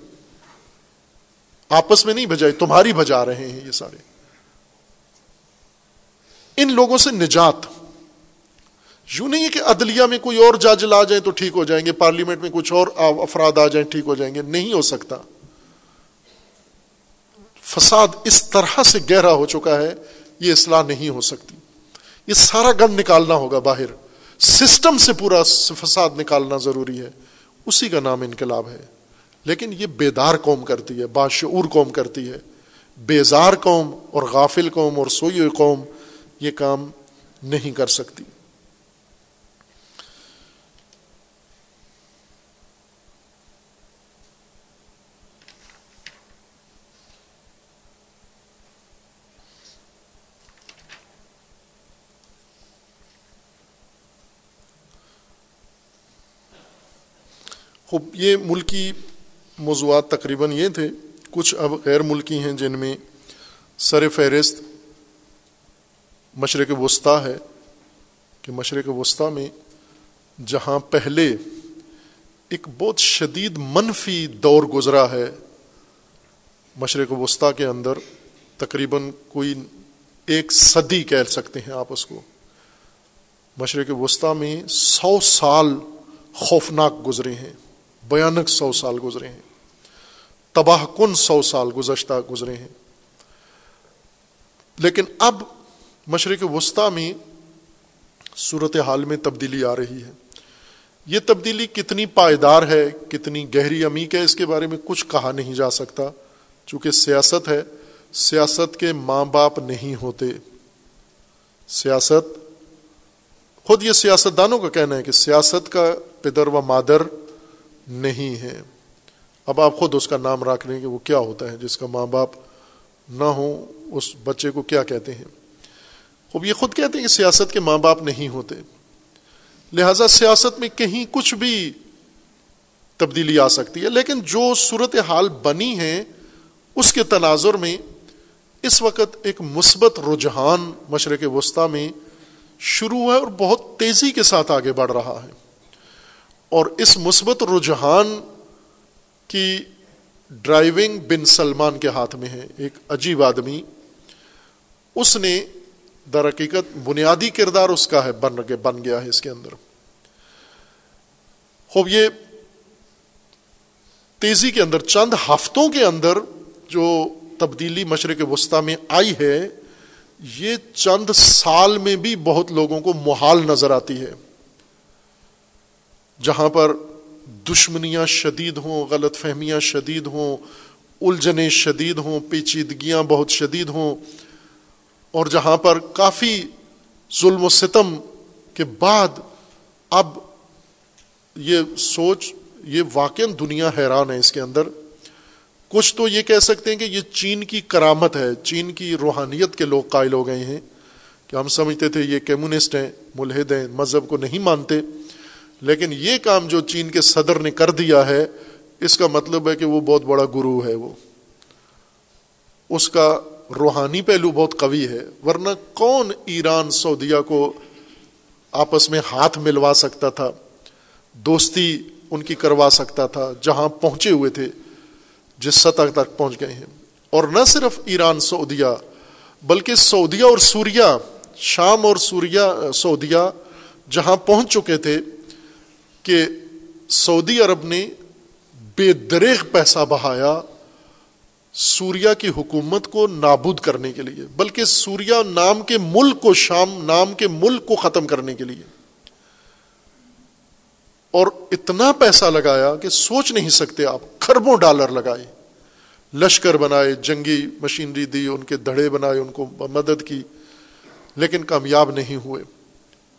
آپس میں نہیں بجائی، تمہاری بجا رہے ہیں یہ سارے۔ ان لوگوں سے نجات۔ یوں نہیں ہے کہ عدلیہ میں کوئی اور جج لا جائیں تو ٹھیک ہو جائیں گے، پارلیمنٹ میں کچھ اور افراد آ جائیں ٹھیک ہو جائیں گے، نہیں ہو سکتا۔ فساد اس طرح سے گہرا ہو چکا ہے، یہ اصلاح نہیں ہو سکتی۔ یہ سارا گند نکالنا ہوگا باہر۔ سسٹم سے پورا فساد نکالنا ضروری ہے۔ اسی کا نام انقلاب ہے۔ لیکن یہ بیدار قوم کرتی ہے، باشعور قوم کرتی ہے۔ بیزار قوم اور غافل قوم اور سوئی قوم یہ کام نہیں کر سکتی۔ خوب، یہ ملکی موضوعات تقریباً یہ تھے۔ کچھ اب غیر ملکی ہیں جن میں سر فہرست مشرق وسطی ہے، کہ مشرق وسطی میں جہاں پہلے ایک بہت شدید منفی دور گزرا ہے، مشرق وسطی کے اندر تقریباً کوئی ایک صدی کہہ سکتے ہیں آپ اس کو۔ مشرق وسطی میں سو سال خوفناک گزرے ہیں۔ بیانک سو سال گزرے ہیں۔ تباہ کن سو سال گزشتہ گزرے ہیں۔ لیکن اب مشرق وسطی میں صورت حال میں تبدیلی آ رہی ہے۔ یہ تبدیلی کتنی پائیدار ہے، کتنی گہری عمیق ہے، اس کے بارے میں کچھ کہا نہیں جا سکتا۔ چونکہ سیاست ہے، سیاست کے ماں باپ نہیں ہوتے۔ سیاست، خود یہ سیاست دانوں کا کہنا ہے کہ سیاست کا پدر و مادر نہیں ہے۔ اب آپ خود اس کا نام رکھ لیں کہ وہ کیا ہوتا ہے، جس کا ماں باپ نہ ہو اس بچے کو کیا کہتے ہیں۔ خوب یہ خود کہتے ہیں کہ سیاست کے ماں باپ نہیں ہوتے۔ لہذا سیاست میں کہیں کچھ بھی تبدیلی آ سکتی ہے، لیکن جو صورت حال بنی ہے، اس کے تناظر میں اس وقت ایک مثبت رجحان مشرق وسطی میں شروع ہے اور بہت تیزی کے ساتھ آگے بڑھ رہا ہے۔ اور اس مثبت رجحان کی ڈرائیونگ بن سلمان کے ہاتھ میں ہے، ایک عجیب آدمی۔ اس نے در حقیقت بنیادی کردار اس کا ہے، بن بن گیا ہے اس کے اندر۔ خوب، یہ تیزی کے اندر، چند ہفتوں کے اندر جو تبدیلی مشرق وسطی میں آئی ہے، یہ چند سال میں بھی بہت لوگوں کو محال نظر آتی ہے۔ جہاں پر دشمنیاں شدید ہوں، غلط فہمیاں شدید ہوں، الجھنیں شدید ہوں، پیچیدگیاں بہت شدید ہوں، اور جہاں پر کافی ظلم و ستم کے بعد اب یہ سوچ، یہ واقع دنیا حیران ہے اس کے اندر۔ کچھ تو یہ کہہ سکتے ہیں کہ یہ چین کی کرامت ہے، چین کی روحانیت کے لوگ قائل ہو گئے ہیں۔ کہ ہم سمجھتے تھے یہ کمیونسٹ ہیں، ملحد ہیں، مذہب کو نہیں مانتے؟ لیکن یہ کام جو چین کے صدر نے کر دیا ہے، اس کا مطلب ہے کہ وہ بہت بڑا گرو ہے وہ۔ اس کا روحانی پہلو بہت قوی ہے، ورنہ کون ایران سعودیہ کو آپس میں ہاتھ ملوا سکتا تھا، دوستی ان کی کروا سکتا تھا جہاں پہنچے ہوئے تھے، جس سطح تک پہنچ گئے ہیں۔ اور نہ صرف ایران سعودیہ، بلکہ سعودیہ اور سوریہ، شام اور سوریہ، سعودیہ جہاں پہنچ چکے تھے کہ سعودی عرب نے بے دریغ پیسہ بہایا سوریا کی حکومت کو نابود کرنے کے لیے، بلکہ سوریا نام کے ملک کو شام، نام کے ملک کو ختم کرنے کے لیے۔ اور اتنا پیسہ لگایا کہ سوچ نہیں سکتے آپ خربوں ڈالر لگائے۔ لشکر بنائے، جنگی مشینری دی، ان کے دھڑے بنائے، ان کو مدد کی، لیکن کامیاب نہیں ہوئے۔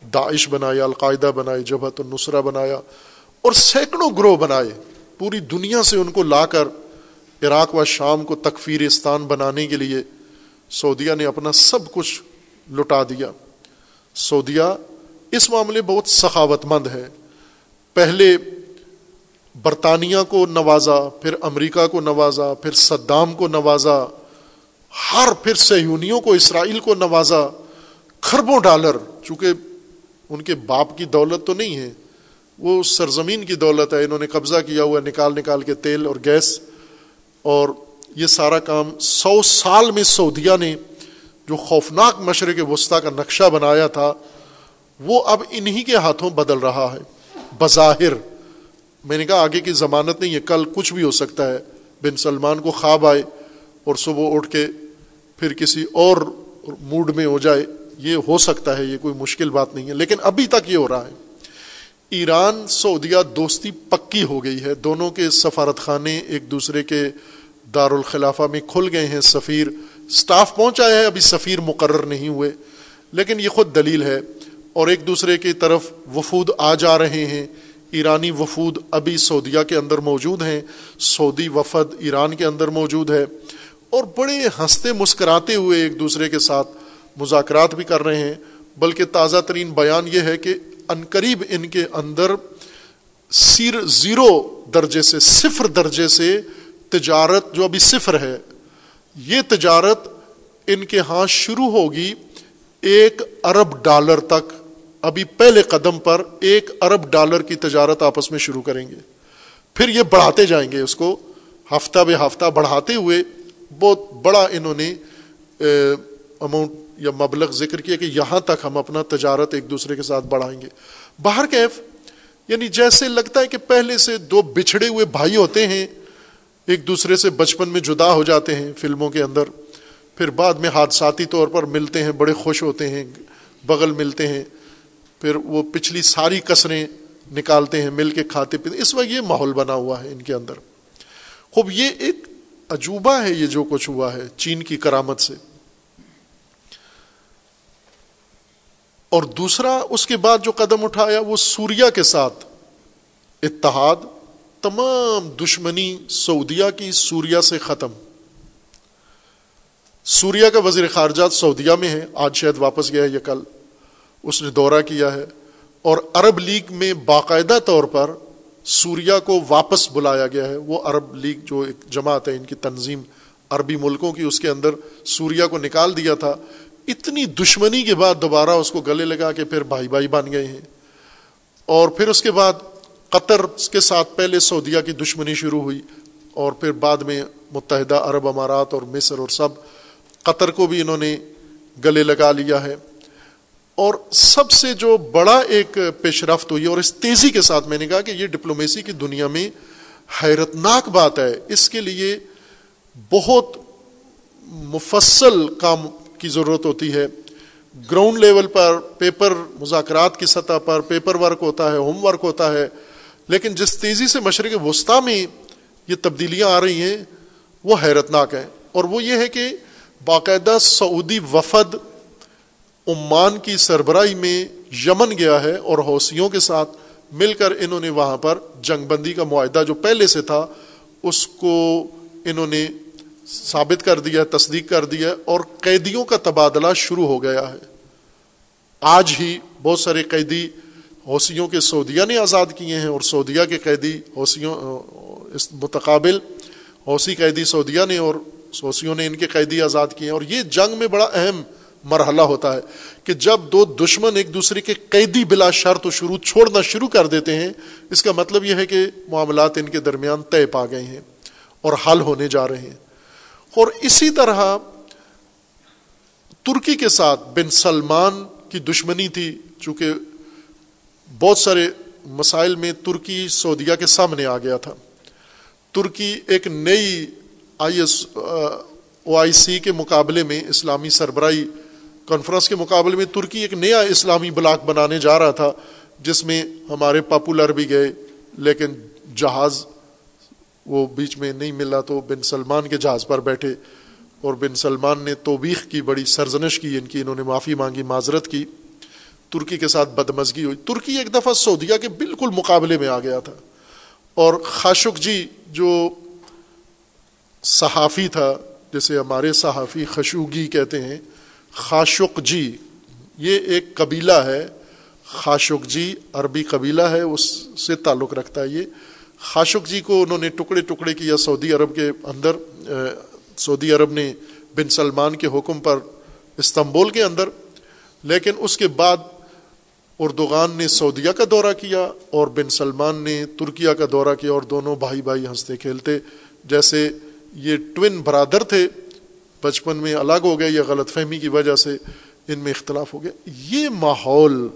داعش بنایا، القاعدہ بنائے جبہت النصرہ بنایا اور سینکڑوں گروہ بنائے۔ پوری دنیا سے ان کو لا کر عراق و شام کو تکفیرستان بنانے کے لیے سعودیہ نے اپنا سب کچھ لٹا دیا۔ سعودیہ اس معاملے بہت سخاوت مند ہے۔ پہلے برطانیہ کو نوازا، پھر امریکہ کو نوازا، پھر صدام کو نوازا، ہر پھر سیونیوں کو، اسرائیل کو نوازا خربوں ڈالر، چونکہ ان کے باپ کی دولت تو نہیں ہے، وہ سرزمین کی دولت ہے، انہوں نے قبضہ کیا ہوا نکال نکال کے تیل اور گیس۔ اور یہ سارا کام سو سال میں سعودیہ نے جو خوفناک مشرق وسطی کا نقشہ بنایا تھا، وہ اب انہی کے ہاتھوں بدل رہا ہے۔ بظاہر، میں نے کہا آگے کی ضمانت نہیں ہے، کل کچھ بھی ہو سکتا ہے۔ بن سلمان کو خواب آئے اور صبح اٹھ کے پھر کسی اور موڈ میں ہو جائے۔ یہ ہو سکتا ہے، یہ کوئی مشکل بات نہیں ہے، لیکن ابھی تک یہ ہو رہا ہے۔ ایران، سعودیہ دوستی پکی ہو گئی ہے۔ دونوں کے سفارت خانے ایک دوسرے کے دارالخلافہ میں کھل گئے ہیں۔ سفیر سٹاف پہنچا ہے، ابھی سفیر مقرر نہیں ہوئے۔ لیکن یہ خود دلیل ہے۔ اور ایک دوسرے کی طرف وفود آ جا رہے ہیں۔ ایرانی وفود ابھی سعودیہ کے اندر موجود ہیں۔ سعودی وفد ایران کے اندر موجود ہے۔ اور بڑے ہنستے مسکراتے ہوئے ایک دوسرے کے ساتھ مذاکرات بھی کر رہے ہیں، بلکہ تازہ ترین بیان یہ ہے کہ عنقریب ان کے اندر سیر زیرو درجے سے، صفر درجے سے تجارت جو ابھی صفر ہے، یہ تجارت ان کے ہاں شروع ہوگی ایک ارب ڈالر تک۔ ابھی پہلے قدم پر ایک ارب ڈالر کی تجارت آپس میں شروع کریں گے۔ پھر یہ بڑھاتے جائیں گے اس کو۔ ہفتہ بے ہفتہ بڑھاتے ہوئے بہت بڑا انہوں نے اماؤنٹ یا مبلغ ذکر کیا کہ یہاں تک ہم اپنا تجارت ایک دوسرے کے ساتھ بڑھائیں گے۔ باہر کیف یعنی جیسے لگتا ہے کہ پہلے سے دو بچھڑے ہوئے بھائی ہوتے ہیں، ایک دوسرے سے بچپن میں جدا ہو جاتے ہیں فلموں کے اندر، پھر بعد میں حادثاتی طور پر ملتے ہیں، بڑے خوش ہوتے ہیں، بغل ملتے ہیں، پھر وہ پچھلی ساری کسریں نکالتے ہیں، مل کے کھاتے پیتے اس وقت یہ ماحول بنا ہوا ہے ان کے اندر۔ خوب، یہ ایک عجوبہ ہے، یہ جو کچھ ہوا ہے چین کی کرامت سے۔ اور دوسرا اس کے بعد جو قدم اٹھایا وہ سوریا کے ساتھ۔ اتحاد، تمام دشمنی سعودیہ کی سوریا سے ختم۔ سوریا کا وزیر خارجات سعودیہ میں ہے، آج شاید واپس گیا ہے یہ کل۔ اس نے دورہ کیا ہے۔ اور عرب لیگ میں باقاعدہ طور پر سوریا کو واپس بلایا گیا ہے۔ وہ عرب لیگ جو ایک جماعت ہے، ان کی تنظیم عربی ملکوں کی، اس کے اندر سوریا کو نکال دیا تھا۔ اتنی دشمنی کے بعد دوبارہ اس کو گلے لگا کے پھر بھائی بھائی بن گئے ہیں۔ اور پھر اس کے بعد قطر کے ساتھ پہلے سعودیہ کی دشمنی شروع ہوئی اور پھر بعد میں متحدہ عرب امارات اور مصر اور سب قطر کو بھی انہوں نے گلے لگا لیا ہے۔ اور سب سے جو بڑا ایک پیش رفت ہوئی اور اس تیزی کے ساتھ میں نے کہا کہ یہ ڈپلومیسی کی دنیا میں حیرت ناک بات ہے۔ اس کے لیے بہت مفصل کام کی ضرورت ہوتی ہے۔ گراؤنڈ لیول پر پیپر مذاکرات کی سطح پر پیپر ورک ہوتا ہے، ہوم ورک ہوتا ہے۔ لیکن جس تیزی سے مشرق وسطی میں یہ تبدیلیاں آ رہی ہیں، وہ حیرت ناک ہیں۔ اور وہ یہ ہے کہ باقاعدہ سعودی وفد عمان کی سربراہی میں یمن گیا ہے اور حوثیوں کے ساتھ مل کر انہوں نے وہاں پر جنگ بندی کا معاہدہ جو پہلے سے تھا، اس کو انہوں نے ثابت کر دیا تصدیق کر دیا اور قیدیوں کا تبادلہ شروع ہو گیا ہے۔ آج ہی بہت سارے قیدی حوثیوں کے سعودیہ نے آزاد کیے ہیں اور سعودیہ کے قیدی حوثیوں، اس متقابل حوثی قیدی سعودیہ نے اور حوثیوں نے ان کے قیدی آزاد کیے ہیں۔ اور یہ جنگ میں بڑا اہم مرحلہ ہوتا ہے کہ جب دو دشمن ایک دوسرے کے قیدی بلا شرط و شروع چھوڑنا شروع کر دیتے ہیں، اس کا مطلب یہ ہے کہ معاملات ان کے درمیان طے پا گئے ہیں اور حل ہونے جا رہے ہیں۔ اور اسی طرح ترکی کے ساتھ بن سلمان کی دشمنی تھی، چونکہ بہت سارے مسائل میں ترکی سعودیہ کے سامنے آ گیا تھا۔ ترکی ایک نئی آئی ایس، او آئی سی کے مقابلے میں اسلامی سربراہی کانفرنس کے مقابلے میں ترکی ایک نیا اسلامی بلاک بنانے جا رہا تھا، جس میں ہمارے پاپولر بھی گئے، لیکن جہاز وہ بیچ میں نہیں ملا تو بن سلمان کے جہاز پر بیٹھے اور بن سلمان نے توبیخ کی، بڑی سرزنش کی، ان کی انہوں نے معافی مانگی، معذرت کی۔ ترکی کے ساتھ بدمزگی ہوئی۔ ترکی ایک دفعہ سعودیہ کے بالکل مقابلے میں آ گیا تھا۔ اور خاشق جی جو صحافی تھا، جسے ہمارے صحافی خشوگی کہتے ہیں، خاشق جی یہ ایک قبیلہ ہے۔ خاشق جی عربی قبیلہ ہے، اس سے تعلق رکھتا ہے یہ۔ خاشق جی کو انہوں نے ٹکڑے ٹکڑے کیا سعودی عرب کے اندر سعودی عرب نے بن سلمان کے حکم پر استنبول کے اندر، لیکن اس کے بعد اردوغان نے سعودیہ کا دورہ کیا اور بن سلمان نے ترکیہ کا دورہ کیا اور دونوں بھائی بھائی ہنستے کھیلتے، جیسے یہ ٹوین برادر تھے، بچپن میں الگ ہو گئے یا غلط فہمی کی وجہ سے ان میں اختلاف ہو گیا۔ یہ ماحول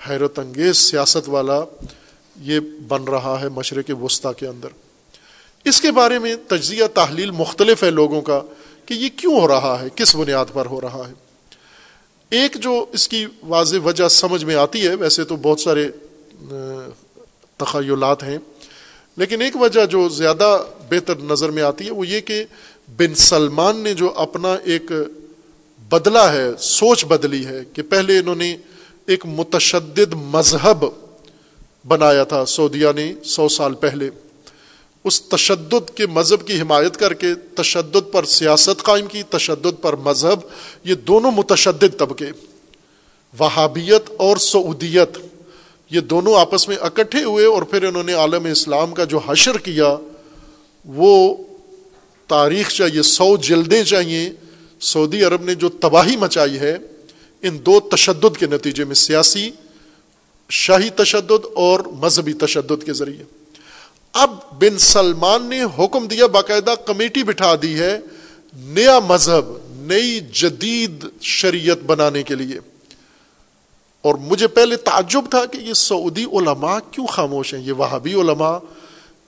حیرت انگیز سیاست والا یہ بن رہا ہے مشرق وسطی کے اندر۔ اس کے بارے میں تجزیہ تحلیل مختلف ہے لوگوں کا کہ یہ کیوں ہو رہا ہے، کس بنیاد پر ہو رہا ہے۔ ایک جو اس کی واضح وجہ سمجھ میں آتی ہے، ویسے تو بہت سارے تخیلات ہیں، لیکن ایک وجہ جو زیادہ بہتر نظر میں آتی ہے وہ یہ کہ بن سلمان نے جو اپنا ایک بدلا ہے، سوچ بدلی ہے کہ پہلے انہوں نے ایک متشدد مذہب بنایا تھا سعودیہ نے سو سال پہلے۔ اس تشدد کے مذہب کی حمایت کر کے تشدد پر سیاست قائم کی، تشدد پر مذہب، یہ دونوں متشدد طبقے۔ وہابیت اور سعودیت، یہ دونوں آپس میں اکٹھے ہوئے اور پھر انہوں نے عالم اسلام کا جو حشر کیا، وہ تاریخ چاہیے، سو جلدیں چاہیے۔ سعودی عرب نے جو تباہی مچائی ہے، ان دو تشدد کے نتیجے میں سیاسی شاہی تشدد اور مذہبی تشدد کے ذریعے۔ اب بن سلمان نے حکم دیا، باقاعدہ کمیٹی بٹھا دی ہے نیا مذہب، نئی جدید شریعت بنانے کے لیے۔ اور مجھے پہلے تعجب تھا کہ یہ سعودی علماء کیوں خاموش ہیں؟ یہ وہابی علماء،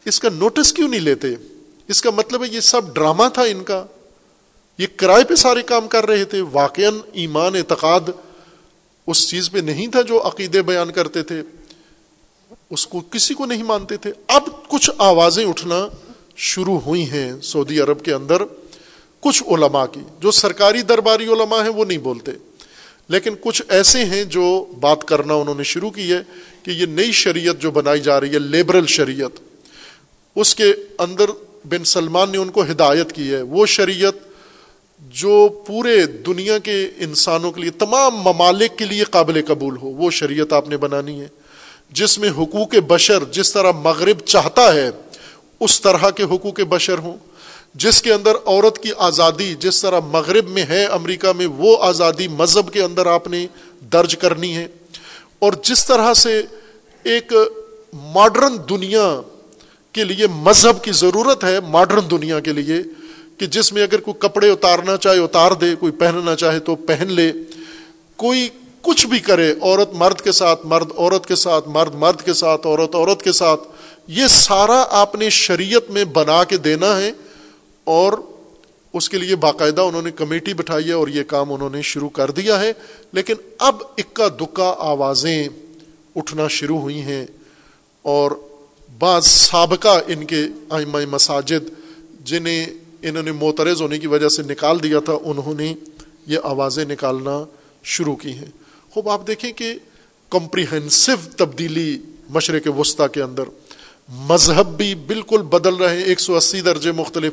اس کا نوٹس کیوں نہیں لیتے؟ اس کا مطلب ہے یہ سب ڈرامہ تھا ان کا۔ یہ کرائے پہ سارے کام کر رہے تھے۔ واقع ایمان اعتقاد اس چیز پہ نہیں تھا جو عقیدے بیان کرتے تھے۔ اس کو کسی کو نہیں مانتے تھے۔ اب کچھ آوازیں اٹھنا شروع ہوئی ہیں سعودی عرب کے اندر۔ کچھ علماء کی، جو سرکاری درباری علماء ہیں وہ نہیں بولتے۔ لیکن کچھ ایسے ہیں جو بات کرنا انہوں نے شروع کی ہے کہ یہ نئی شریعت جو بنائی جا رہی ہے، لیبرل شریعت، اس کے اندر بن سلمان نے ان کو ہدایت کی ہے۔ وہ شریعت جو پورے دنیا کے انسانوں کے لیے، تمام ممالک کے لیے قابل قبول ہو، وہ شریعت آپ نے بنانی ہے۔ جس میں حقوق بشر جس طرح مغرب چاہتا ہے، اس طرح کے حقوق بشر ہوں۔ جس کے اندر عورت کی آزادی جس طرح مغرب میں ہے امریکہ میں، وہ آزادی مذہب کے اندر آپ نے درج کرنی ہے۔ اور جس طرح سے ایک ماڈرن دنیا کے لیے مذہب کی ضرورت ہے، ماڈرن دنیا کے لیے کہ جس میں اگر کوئی کپڑے اتارنا چاہے، اتار دے، کوئی پہننا چاہے تو پہن لے۔ کوئی کچھ بھی کرے، عورت مرد کے ساتھ مرد، عورت کے ساتھ مرد مرد کے ساتھ عورت عورت کے ساتھ، یہ سارا آپ نے شریعت میں بنا کے دینا ہے اور اس کے لیے باقاعدہ انہوں نے کمیٹی بٹھائی ہے اور یہ کام انہوں نے شروع کر دیا ہے۔ لیکن اب اکا دکا آوازیں اٹھنا شروع ہوئی ہیں اور بعض سابقہ ان کے آئمہ مساجد جنہیں انہوں نے موترز ہونے کی وجہ سے نکال دیا تھا، انہوں نے یہ آوازیں نکالنا شروع کی ہیں۔ خوب آپ دیکھیں کہ کمپریہنسو تبدیلی مشرق وسطی کے اندر مذہب بھی بالکل بدل رہے ہیں۔ ایک سو اسی درجے مختلف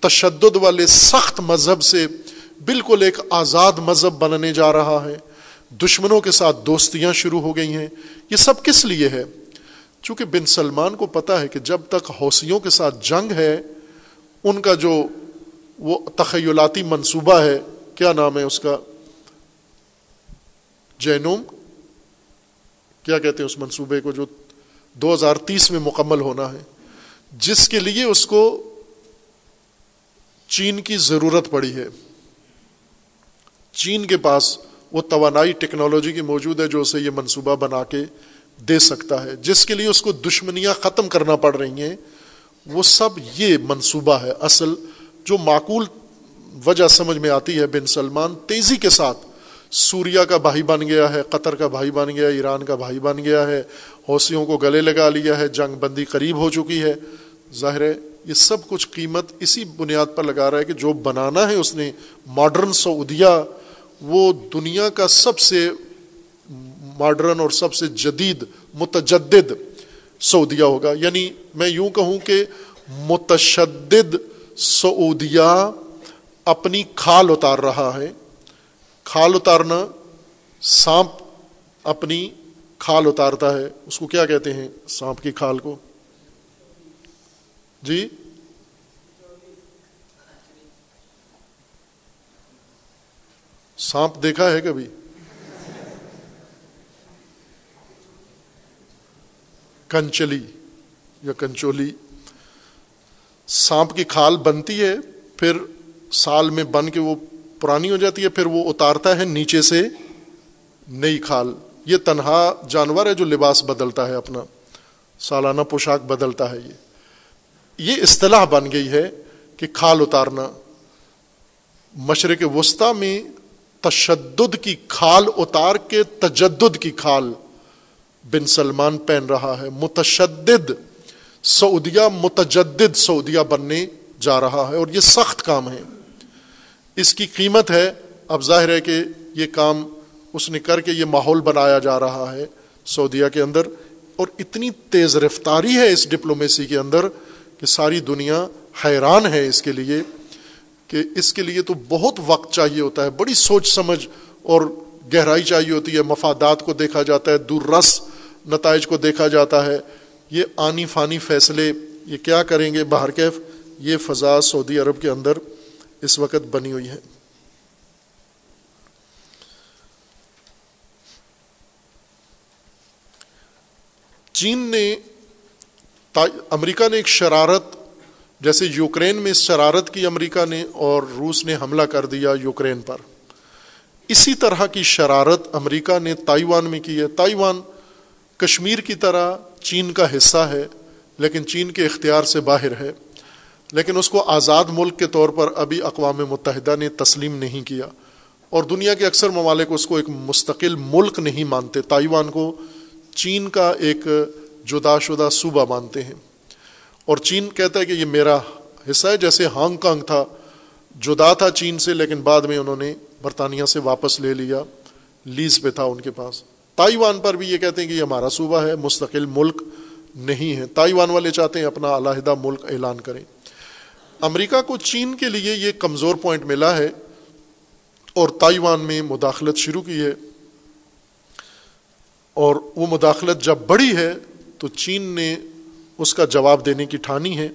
تشدد والے سخت مذہب سے بالکل ایک آزاد مذہب بننے جا رہا ہے۔ دشمنوں کے ساتھ دوستیاں شروع ہو گئی ہیں۔ یہ سب کس لیے ہے؟ چونکہ بن سلمان کو پتا ہے کہ جب تک حوثیوں کے ساتھ جنگ ہے ان کا جو وہ تخیلاتی منصوبہ ہے، کیا نام ہے اس کا؟ جینوم؟ کیا کہتے ہیں اس منصوبے کو جو دو ہزار تیس میں مکمل ہونا ہے؟ جس کے لیے اس کو چین کی ضرورت پڑی ہے۔ چین کے پاس وہ توانائی ٹیکنالوجی کی موجود ہے جو اسے یہ منصوبہ بنا کے دے سکتا ہے۔ جس کے لیے اس کو دشمنیاں ختم کرنا پڑ رہی ہیں۔ وہ سب یہ منصوبہ ہے اصل جو معقول وجہ سمجھ میں آتی ہے بن سلمان تیزی کے ساتھ سوریا کا بھائی بن گیا ہے، قطر کا بھائی بن گیا ہے ایران کا بھائی بن گیا ہے، حوثیوں کو گلے لگا لیا ہے، جنگ بندی قریب ہو چکی ہے۔ ظاہر ہے، یہ سب کچھ قیمت اسی بنیاد پر لگا رہا ہے کہ جو بنانا ہے اس نے ماڈرن سعودیہ، وہ دنیا کا سب سے ماڈرن اور سب سے جدید، متجدد سعودیہ ہوگا۔ یعنی میں یوں کہوں کہ متشدد سعودیہ اپنی کھال اتار رہا ہے۔ کھال اتارنا سانپ اپنی کھال اتارتا ہے۔ اس کو کیا کہتے ہیں؟ سانپ کی کھال کو۔ جی؟ سانپ دیکھا ہے کبھی؟ کنچلی یا کنچولی۔ سانپ کی کھال بنتی ہے، پھر سال میں بن کے وہ پرانی ہو جاتی ہے، پھر وہ اتارتا ہے نیچے سے نئی کھال۔ یہ تنہا جانور ہے جو لباس بدلتا ہے، اپنا سالانہ پوشاک بدلتا ہے یہ۔ یہ اصطلاح بن گئی ہے کہ کھال اتارنا۔ مشرق وسطی میں تشدد کی کھال اتار کے تجدد کی کھال۔ بن سلمان پہن رہا ہے۔ متشدد سعودیہ، متجدد سعودیہ بننے جا رہا ہے اور یہ سخت کام ہے۔ اس کی قیمت ہے، اب ظاہر ہے کہ یہ کام اس نے کر کے یہ ماحول بنایا جا رہا ہے سعودیہ کے اندر۔ اور اتنی تیز رفتاری ہے اس ڈپلومیسی کے اندر کہ ساری دنیا حیران ہے اس کے لیے کہ اس کے لیے تو بہت وقت چاہیے ہوتا ہے۔ بڑی سوچ سمجھ اور گہرائی چاہیے ہوتی ہے۔ مفادات کو دیکھا جاتا ہے۔ دور رس نتائج کو دیکھا جاتا ہے، یہ آنی فانی فیصلے، یہ کیا کریں گے باہر کیف؟ یہ فضا سعودی عرب کے اندر اس وقت بنی ہوئی ہے۔ چین نے امریکہ نے ایک شرارت، جیسے یوکرین میں شرارت کی امریکہ نے اور روس نے حملہ کر دیا یوکرین پر۔ اسی طرح کی شرارت امریکہ نے تائیوان میں کی ہے۔ تائیوان کشمیر کی طرح چین کا حصہ ہے، لیکن چین کے اختیار سے باہر ہے۔ لیکن اس کو آزاد ملک کے طور پر ابھی اقوام متحدہ نے تسلیم نہیں کیا۔ اور دنیا کے اکثر ممالک اس کو ایک مستقل ملک نہیں مانتے۔ تائیوان کو چین کا ایک جدا شدہ صوبہ مانتے ہیں۔ اور چین کہتا ہے کہ یہ میرا حصہ ہے، جیسے ہانگ کانگ تھا۔ جدا تھا چین سے، لیکن بعد میں انہوں نے برطانیہ سے واپس لے لیا۔ لیز پہ تھا ان کے پاس۔ تائیوان پر بھی یہ کہتے ہیں کہ یہ ہمارا صوبہ ہے، مستقل ملک نہیں ہے۔ تائیوان والے چاہتے ہیں اپنا علیحدہ ملک اعلان کریں۔ امریکہ کو چین کے لیے یہ کمزور پوائنٹ ملا ہے اور تائیوان میں مداخلت شروع کی ہے۔ اور وہ مداخلت جب بڑی ہے تو چین نے اس کا جواب دینے کی ٹھانی ہے۔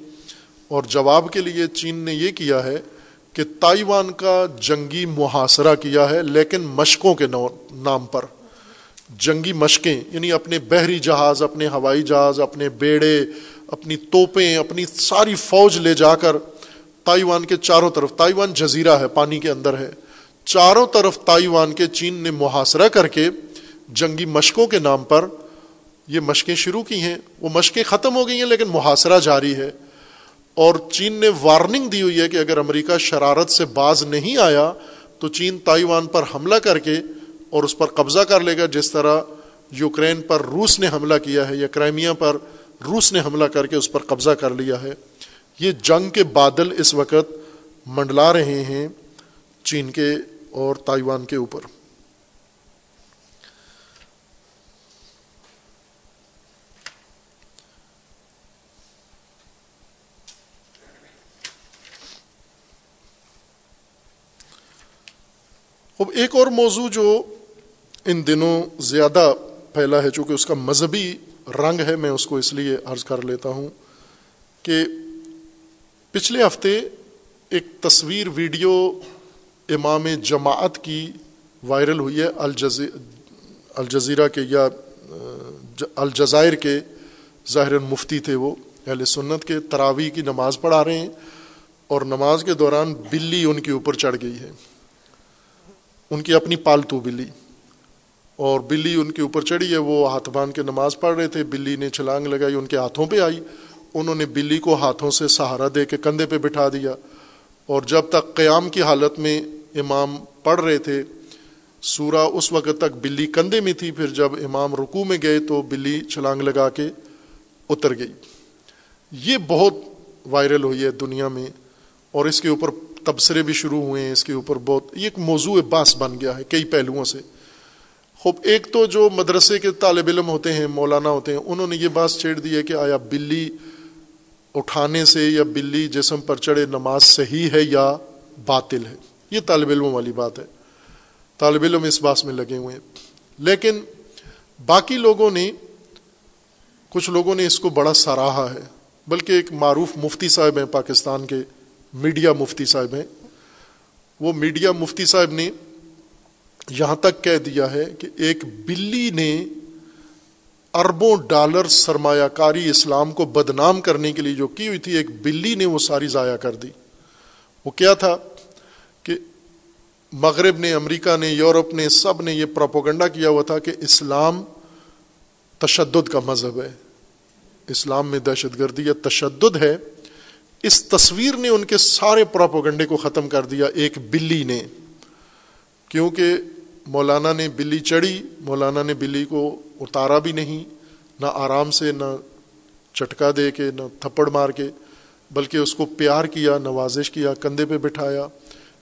اور جواب کے لیے چین نے یہ کیا ہے کہ تائیوان کا جنگی محاصرہ کیا ہے، لیکن مشقوں کے نام پر۔ جنگی مشقیں یعنی اپنے بحری جہاز، اپنے ہوائی جہاز، اپنے بیڑے، اپنی توپیں، اپنی ساری فوج لے جا کر تائیوان کے چاروں طرف، تائیوان جزیرہ ہے، پانی کے اندر ہے، چاروں طرف تائیوان کے چین نے محاصرہ کر کے جنگی مشقوں کے نام پر یہ مشقیں شروع کی ہیں۔ وہ مشقیں ختم ہو گئی ہیں، لیکن محاصرہ جاری ہے۔ اور چین نے وارننگ دی ہوئی ہے کہ اگر امریکہ شرارت سے باز نہیں آیا تو چین تائیوان پر حملہ کر کے اور اس پر قبضہ کر لے گا جس طرح یوکرین پر روس نے حملہ کیا ہے یا کرائمیا پر روس نے حملہ کر کے اس پر قبضہ کر لیا ہے۔ یہ جنگ کے بادل اس وقت منڈلا رہے ہیں چین کے اور تائیوان کے اوپر۔ اب ایک اور موضوع جو ان دنوں زیادہ پھیلا ہے چونکہ اس کا مذہبی رنگ ہے، میں اس کو اس لیے عرض کر لیتا ہوں کہ پچھلے ہفتے ایک تصویر ویڈیو امام جماعت کی وائرل ہوئی ہے الجزیرہ کے یا، الجزائر کے ظاہر مفتی تھے وہ، اہل سنت کے تراوی کی نماز پڑھا رہے ہیں اور نماز کے دوران بلی ان کے اوپر چڑھ گئی ہے۔ ان کی اپنی پالتو بلی۔ اور بلی ان کے اوپر چڑھی ہے، وہ ہاتھ باندھ کے نماز پڑھ رہے تھے۔ بلی نے چھلانگ لگائی، ان کے ہاتھوں پہ آئی۔ انہوں نے بلی کو ہاتھوں سے سہارا دے کے کندھے پہ بٹھا دیا۔ اور جب تک قیام کی حالت میں امام پڑھ رہے تھے، سورہ اس وقت تک بلی کندھے میں تھی۔ پھر جب امام رکو میں گئے تو بلی چھلانگ لگا کے اتر گئی۔ یہ بہت وائرل ہوئی ہے دنیا میں، اور اس کے اوپر تبصرے بھی شروع ہوئے ہیں۔ اس کے اوپر بہت، یہ ایک موضوع باس بن گیا ہے کئی پہلوؤں سے۔ خوب، ایک تو جو مدرسے کے طالب علم ہوتے ہیں، مولانا ہوتے ہیں، انہوں نے یہ بات چھیڑ دی ہے کہ آیا بلی اٹھانے سے یا بلی جسم پر چڑھے نماز صحیح ہے یا باطل ہے؟ یہ طالب علموں والی بات ہے۔ طالب علم اس بات میں لگے ہوئے ہیں۔ لیکن باقی لوگوں نے، کچھ لوگوں نے اس کو بڑا سراہا ہے۔ بلکہ ایک معروف مفتی صاحب ہیں پاکستان کے، میڈیا مفتی صاحب ہیں۔ وہ میڈیا مفتی صاحب نے یہاں تک کہہ دیا ہے کہ ایک بلی نے اربوں ڈالر سرمایہ کاری اسلام کو بدنام کرنے کے لیے جو کی ہوئی تھی، ایک بلی نے وہ ساری ضائع کر دی۔ وہ کیا تھا کہ مغرب نے، امریکہ نے، یورپ نے، سب نے یہ پروپوگنڈا کیا ہوا تھا کہ اسلام تشدد کا مذہب ہے۔ اسلام میں دہشت گردی یا تشدد ہے، اس تصویر نے ان کے سارے پراپوگنڈے کو ختم کر دیا، ایک بلی نے۔ کیونکہ مولانا نے بلی چڑھی، مولانا نے بلی کو اتارا بھی نہیں، نہ آرام سے، نہ چٹکا دے کے، نہ تھپڑ مار کے، بلکہ اس کو پیار کیا، نوازش کیا، کندھے پہ بٹھایا۔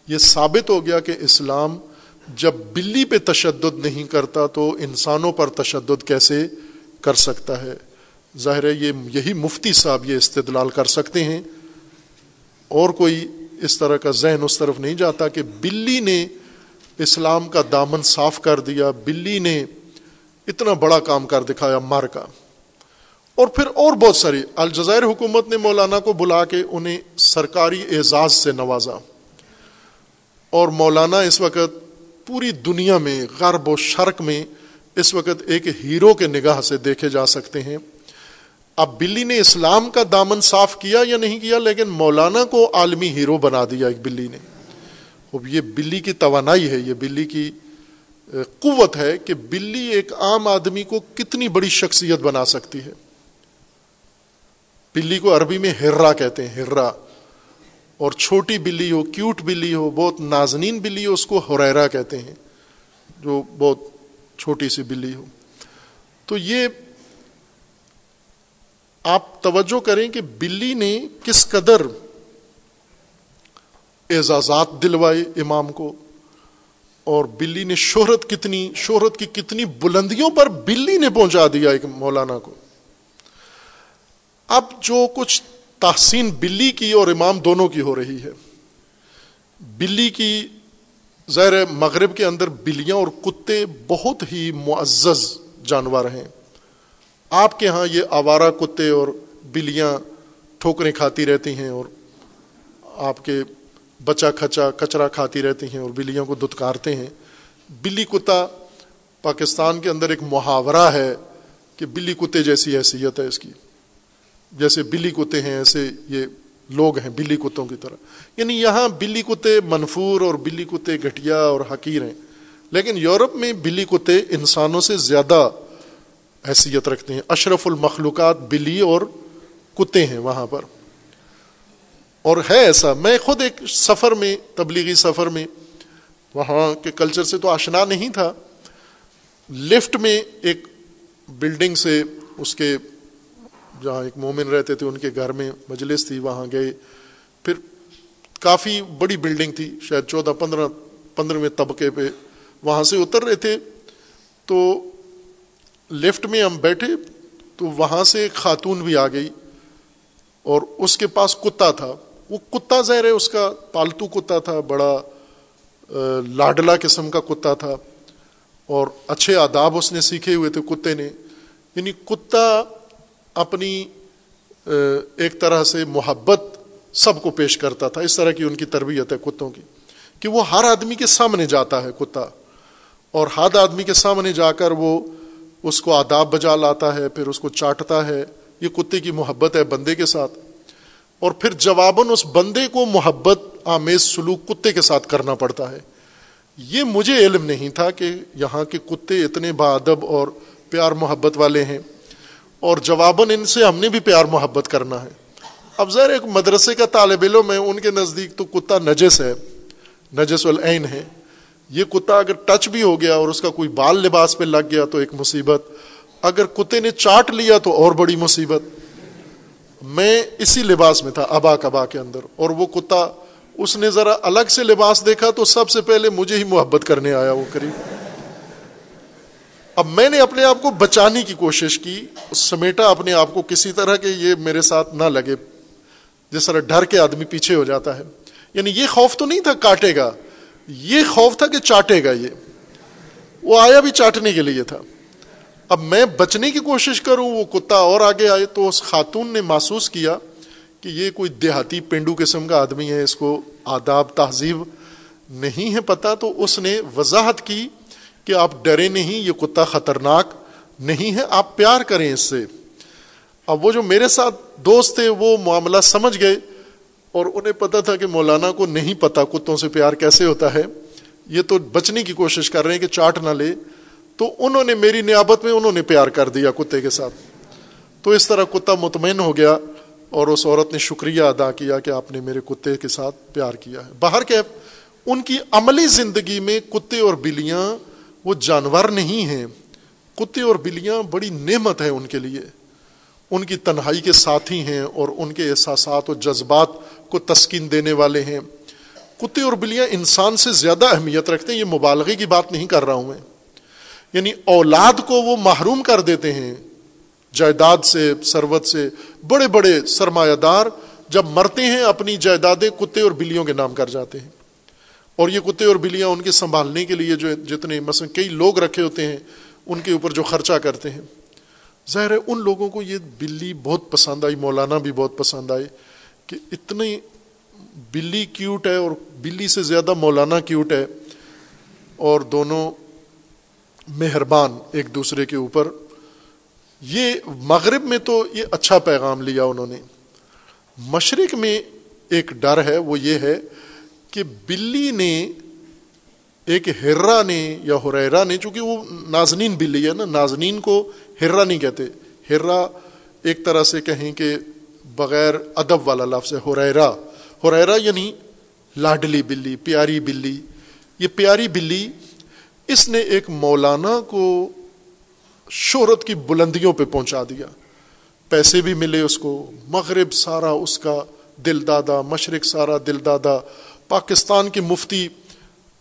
یہ ثابت ہو گیا کہ اسلام جب بلی پہ تشدد نہیں کرتا تو انسانوں پر تشدد کیسے کر سکتا ہے؟ ظاہر ہے، یہ یہی مفتی صاحب یہ استدلال کر سکتے ہیں۔ اور کوئی اس طرح کا ذہن اس طرف نہیں جاتا کہ بلی نے اسلام کا دامن صاف کر دیا، بلی نے اتنا بڑا کام کر دکھایا مار کا۔ اور پھر اور بہت ساری، الجزائر حکومت نے مولانا کو بلا کے انہیں سرکاری اعزاز سے نوازا۔ اور مولانا اس وقت پوری دنیا میں غرب و شرق میں اس وقت ایک ہیرو کے نگاہ سے دیکھے جا سکتے ہیں۔ اب بلی نے اسلام کا دامن صاف کیا یا نہیں کیا، لیکن مولانا کو عالمی ہیرو بنا دیا ایک بلی نے۔ اب یہ بلی کی توانائی ہے، یہ بلی کی قوت ہے کہ بلی ایک عام آدمی کو کتنی بڑی شخصیت بنا سکتی ہے۔ بلی کو عربی میں ہررا کہتے ہیں، ہررا۔ اور چھوٹی بلی ہو، کیوٹ بلی ہو، بہت نازنین بلی ہو، اس کو ہریرا کہتے ہیں، جو بہت چھوٹی سی بلی ہو۔ تو یہ آپ توجہ کریں کہ بلی نے کس قدر اعزازات دلوائے امام کو اور بلی نے شہرت کتنی، شہرت کی کتنی بلندیوں پر بلی نے پہنچا دیا ایک مولانا کو۔ اب جو کچھ تحسین بلی کی اور امام دونوں کی ہو رہی ہے۔ بلی کی زیر مغرب کے اندر بلیاں اور کتے بہت ہی معزز جانور ہیں۔ آپ کے ہاں یہ آوارہ کتے اور بلیاں ٹھوکریں کھاتی رہتی ہیں اور آپ کے بچا کھچا کچرا کھاتی رہتی ہیں اور بلیوں کو دتکارتے ہیں۔ بلی کتا پاکستان کے اندر ایک محاورہ ہے کہ بلی کتے جیسی حیثیت ہے اس کی۔ جیسے بلی کتے ہیں، ایسے یہ لوگ ہیں بلی کتوں کی طرح۔ یعنی یہاں بلی کتے منفور اور بلی کتے گھٹیا اور حقیر ہیں۔ لیکن یورپ میں بلی کتے انسانوں سے زیادہ حیثیت رکھتے ہیں۔ اشرف المخلوقات بلی اور کتے ہیں وہاں پر۔ اور ہے ایسا۔ میں خود ایک سفر میں، تبلیغی سفر میں، وہاں کے کلچر سے تو آشنا نہیں تھا۔ لفٹ میں ایک بلڈنگ سے اس کے جہاں ایک مومن رہتے تھے، ان کے گھر میں مجلس تھی، وہاں گئے۔ پھر کافی بڑی بلڈنگ تھی، شاید چودہ، پندرہ، پندرہویں طبقے پہ وہاں سے اتر رہے تھے۔ تو لفٹ میں ہم بیٹھے تو وہاں سے ایک خاتون بھی آ گئی اور اس کے پاس کتا تھا۔ وہ کتا ظاہر ہے، اس کا پالتو کتا تھا، بڑا لاڈلا قسم کا کتا تھا، اور اچھے آداب اس نے سیکھے ہوئے تھے کتے نے۔ یعنی کتا اپنی ایک طرح سے محبت سب کو پیش کرتا تھا، اس طرح کی ان کی تربیت ہے کتوں کی، کہ وہ ہر آدمی کے سامنے جاتا ہے کتا، اور ہر آدمی کے سامنے جا کر وہ اس کو آداب بجا لاتا ہے، پھر اس کو چاٹتا ہے۔ یہ کتے کی محبت ہے بندے کے ساتھ۔ اور پھر جواباً اس بندے کو محبت، آمیز سلوک کتے کے ساتھ کرنا پڑتا ہے۔ یہ مجھے علم نہیں تھا کہ یہاں کے کتے اتنے ادب اور پیار محبت والے ہیں۔ اور جواباً ان سے ہم نے بھی پیار محبت کرنا ہے۔ اب ذرا ایک مدرسے کا طالب علم ہے، ان کے نزدیک تو کتا نجس ہے، نجس العین ہے۔ یہ کتا اگر ٹچ بھی ہو گیا اور اس کا کوئی بال لباس پہ لگ گیا تو ایک مصیبت۔ اگر کتے نے چاٹ لیا تو اور بڑی مصیبت۔ میں اسی لباس میں تھا، ابا کبا کے اندر، اور وہ کتا اس نے ذرا الگ سے لباس دیکھا تو سب سے پہلے مجھے ہی محبت کرنے آیا وہ قریب اب میں نے اپنے آپ کو بچانے کی کوشش کی، سمیٹا اپنے آپ کو کسی طرح کے یہ میرے ساتھ نہ لگے۔ جس طرح ڈر کے آدمی پیچھے ہو جاتا ہے۔ یعنی یہ خوف تو نہیں تھا کاٹے گا، یہ خوف تھا کہ چاٹے گا یہ۔ وہ آیا بھی چاٹنے کے لیے تھا۔ اب میں بچنے کی کوشش کروں، وہ کتا اور آگے آئے تو اس خاتون نے محسوس کیا کہ یہ کوئی دیہاتی پینڈو قسم کا آدمی ہے، اس کو آداب، تہذیب نہیں ہے پتا تو اس نے وضاحت کی کہ آپ ڈرے نہیں، یہ کتا خطرناک نہیں ہے، آپ پیار کریں اس سے۔ اب وہ جو میرے ساتھ دوست تھے، وہ معاملہ سمجھ گئے اور انہیں پتا تھا کہ مولانا کو نہیں پتا کتوں سے پیار کیسے ہوتا ہے۔ یہ تو بچنے کی کوشش کر رہے ہیں کہ چاٹ نہ لے۔ تو انہوں نے میری نیابت میں انہوں نے پیار کر دیا کتے کے ساتھ۔ تو اس طرح کتا مطمئن ہو گیا اور اس عورت نے شکریہ ادا کیا کہ آپ نے میرے کتے کے ساتھ پیار کیا ہے۔ باہر کے ان کی عملی زندگی میں کتے اور بلیاں وہ جانور نہیں ہیں۔ کتے اور بلیاں بڑی نعمت ہے ان کے لیے۔ ان کی تنہائی کے ساتھی ہیں اور ان کے احساسات اور جذبات کو تسکین دینے والے ہیں۔ کتے اور بلیاں انسان سے زیادہ اہمیت رکھتے ہیں۔ یہ مبالغے کی بات نہیں کر رہا ہوں میں۔ یعنی اولاد کو وہ محروم کر دیتے ہیں۔ جائیداد سے سروت سے بڑے بڑے سرمایہ دار جب مرتے ہیں، اپنی جائیدادیں کتے اور بلیوں کے نام کر جاتے ہیں۔ اور یہ کتے اور بلیاں ان کے سنبھالنے کے لیے جو جتنے مثلا کئی لوگ رکھے ہوتے ہیں، ان کے اوپر جو خرچہ کرتے ہیں۔ ظاہر ہے، ان لوگوں کو یہ بلی بہت پسند آئی، مولانا بھی بہت پسند آئے کہ اتنی بلی کیوٹ ہے اور بلی سے زیادہ مولانا کیوٹ ہے۔ اور دونوں مہربان ایک دوسرے کے اوپر، یہ مغرب میں تو یہ اچھا پیغام لیا انہوں نے۔ مشرق میں ایک ڈر ہے، وہ یہ ہے کہ بلی نے، ایک ہررا نے یا ہریرا نے، چونکہ وہ نازنین بلی ہے نا، نازنین کو ہررا نہیں کہتے۔ ہررا ایک طرح سے کہیں کہ بغیر ادب والا لفظ ہے ہریرا ہریرا یعنی لاڈلی بلی، پیاری بلی۔ یہ پیاری بلی اس نے ایک مولانا کو شہرت کی بلندیوں پہ پہنچا دیا۔ پیسے بھی ملے اس کو۔ مغرب سارا اس کا دل دادا، مشرق سارا دل دادا۔ پاکستان کے مفتی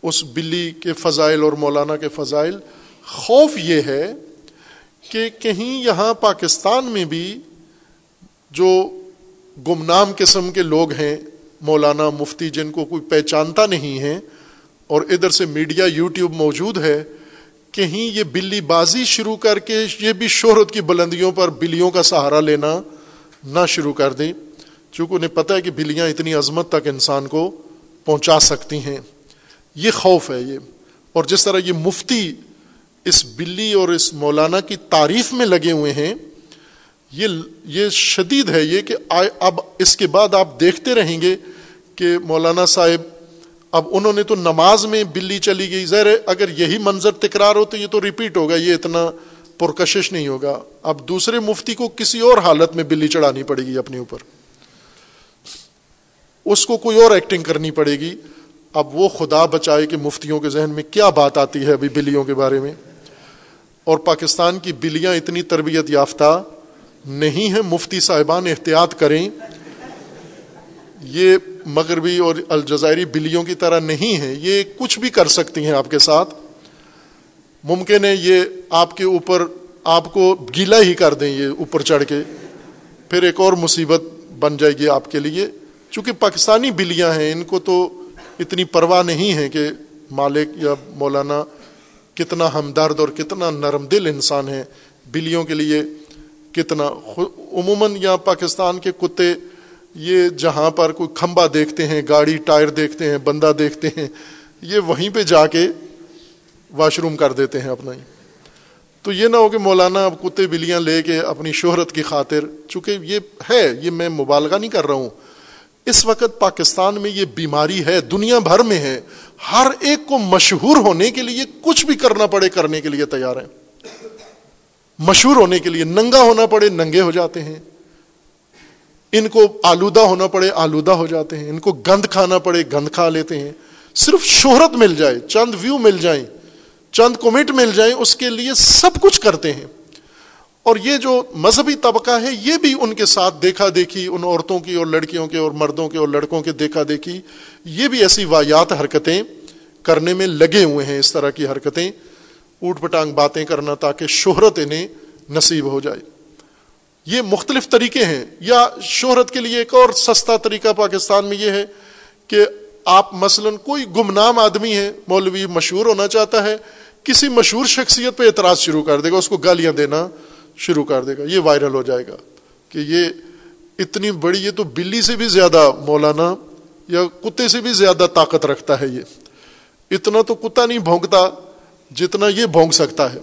اس بلی کے فضائل اور مولانا کے فضائل۔ خوف یہ ہے کہ کہیں یہاں پاکستان میں بھی جو گمنام قسم کے لوگ ہیں، مولانا مفتی جن کو کوئی پہچانتا نہیں ہے اور ادھر سے میڈیا یوٹیوب موجود ہے، کہیں یہ بلی بازی شروع کر کے یہ بھی شہرت کی بلندیوں پر بلیوں کا سہارا لینا نہ شروع کر دیں۔ چونکہ انہیں پتہ ہے کہ بلیاں اتنی عظمت تک انسان کو پہنچا سکتی ہیں۔ یہ خوف ہے یہ۔ اور جس طرح یہ مفتی اس بلی اور اس مولانا کی تعریف میں لگے ہوئے ہیں، یہ یہ شدید ہے یہ کہ اب اس کے بعد آپ دیکھتے رہیں گے کہ مولانا صاحب اب انہوں نے تو نماز میں بلی چلی گئی۔ ظاہر اگر یہی منظر تکرار ہو تو یہ تو ریپیٹ ہوگا، یہ اتنا پرکشش نہیں ہوگا۔ اب دوسرے مفتی کو کسی اور حالت میں بلی چڑھانی پڑے گی اپنے اوپر۔ اس کو کوئی اور ایکٹنگ کرنی پڑے گی۔ اب وہ خدا بچائے کہ مفتیوں کے ذہن میں کیا بات آتی ہے ابھی بلیوں کے بارے میں۔ اور پاکستان کی بلیاں اتنی تربیت یافتہ نہیں ہیں۔ مفتی صاحبان احتیاط کریں۔ یہ مغربی اور الجزائری بلیوں کی طرح نہیں ہے یہ کچھ بھی کر سکتی ہیں آپ کے ساتھ۔ ممکن ہے یہ آپ کے اوپر، آپ کو گیلا ہی کر دیں یہ اوپر چڑھ کے۔ پھر ایک اور مصیبت بن جائے گی آپ کے لیے۔ چونکہ پاکستانی بلیاں ہیں، ان کو تو اتنی پرواہ نہیں ہے کہ مالک یا مولانا کتنا ہمدرد اور کتنا نرم دل انسان ہے بلیوں کے لیے کتنا عموماً یا پاکستان کے کتے یہ جہاں پر کوئی کھمبا دیکھتے ہیں، گاڑی ٹائر دیکھتے ہیں، بندہ دیکھتے ہیں، یہ وہیں پہ جا کے واش روم کر دیتے ہیں اپنا ہی۔ تو یہ نہ ہو کہ مولانا اب کتے بلیاں لے کے اپنی شہرت کی خاطر، چونکہ یہ ہے، یہ میں مبالغہ نہیں کر رہا ہوں۔ اس وقت پاکستان میں یہ بیماری ہے، دنیا بھر میں ہے۔ ہر ایک کو مشہور ہونے کے لیے کچھ بھی کرنا پڑے، کرنے کے لیے تیار ہیں۔ مشہور ہونے کے لیے ننگا ہونا پڑے، ننگے ہو جاتے ہیں۔ ان کو آلودہ ہونا پڑے، آلودہ ہو جاتے ہیں۔ ان کو گند کھانا پڑے، گند کھا لیتے ہیں۔ صرف شہرت مل جائے، چند ویو مل جائیں، چند کومٹ مل جائیں، اس کے لیے سب کچھ کرتے ہیں۔ اور یہ جو مذہبی طبقہ ہے، یہ بھی ان کے ساتھ دیکھا دیکھی، ان عورتوں کی اور لڑکیوں کے اور مردوں کے اور لڑکوں کے دیکھا دیکھی۔ یہ بھی ایسی وایات حرکتیں کرنے میں لگے ہوئے ہیں، اس طرح کی حرکتیں۔ اوٹ پٹانگ باتیں کرنا تاکہ شہرت انہیں نصیب ہو جائے۔ یہ مختلف طریقے ہیں۔ یا شہرت کے لیے ایک اور سستا طریقہ پاکستان میں یہ ہے کہ آپ مثلا کوئی گمنام آدمی ہے مولوی مشہور ہونا چاہتا ہے، کسی مشہور شخصیت پہ اعتراض شروع کر دے گا، اس کو گالیاں دینا شروع کر دے گا۔ یہ وائرل ہو جائے گا کہ یہ اتنی بڑی، یہ تو بلی سے بھی زیادہ مولانا یا کتے سے بھی زیادہ طاقت رکھتا ہے یہ۔ اتنا تو کتا نہیں بھونکتا جتنا یہ بھونک سکتا ہے۔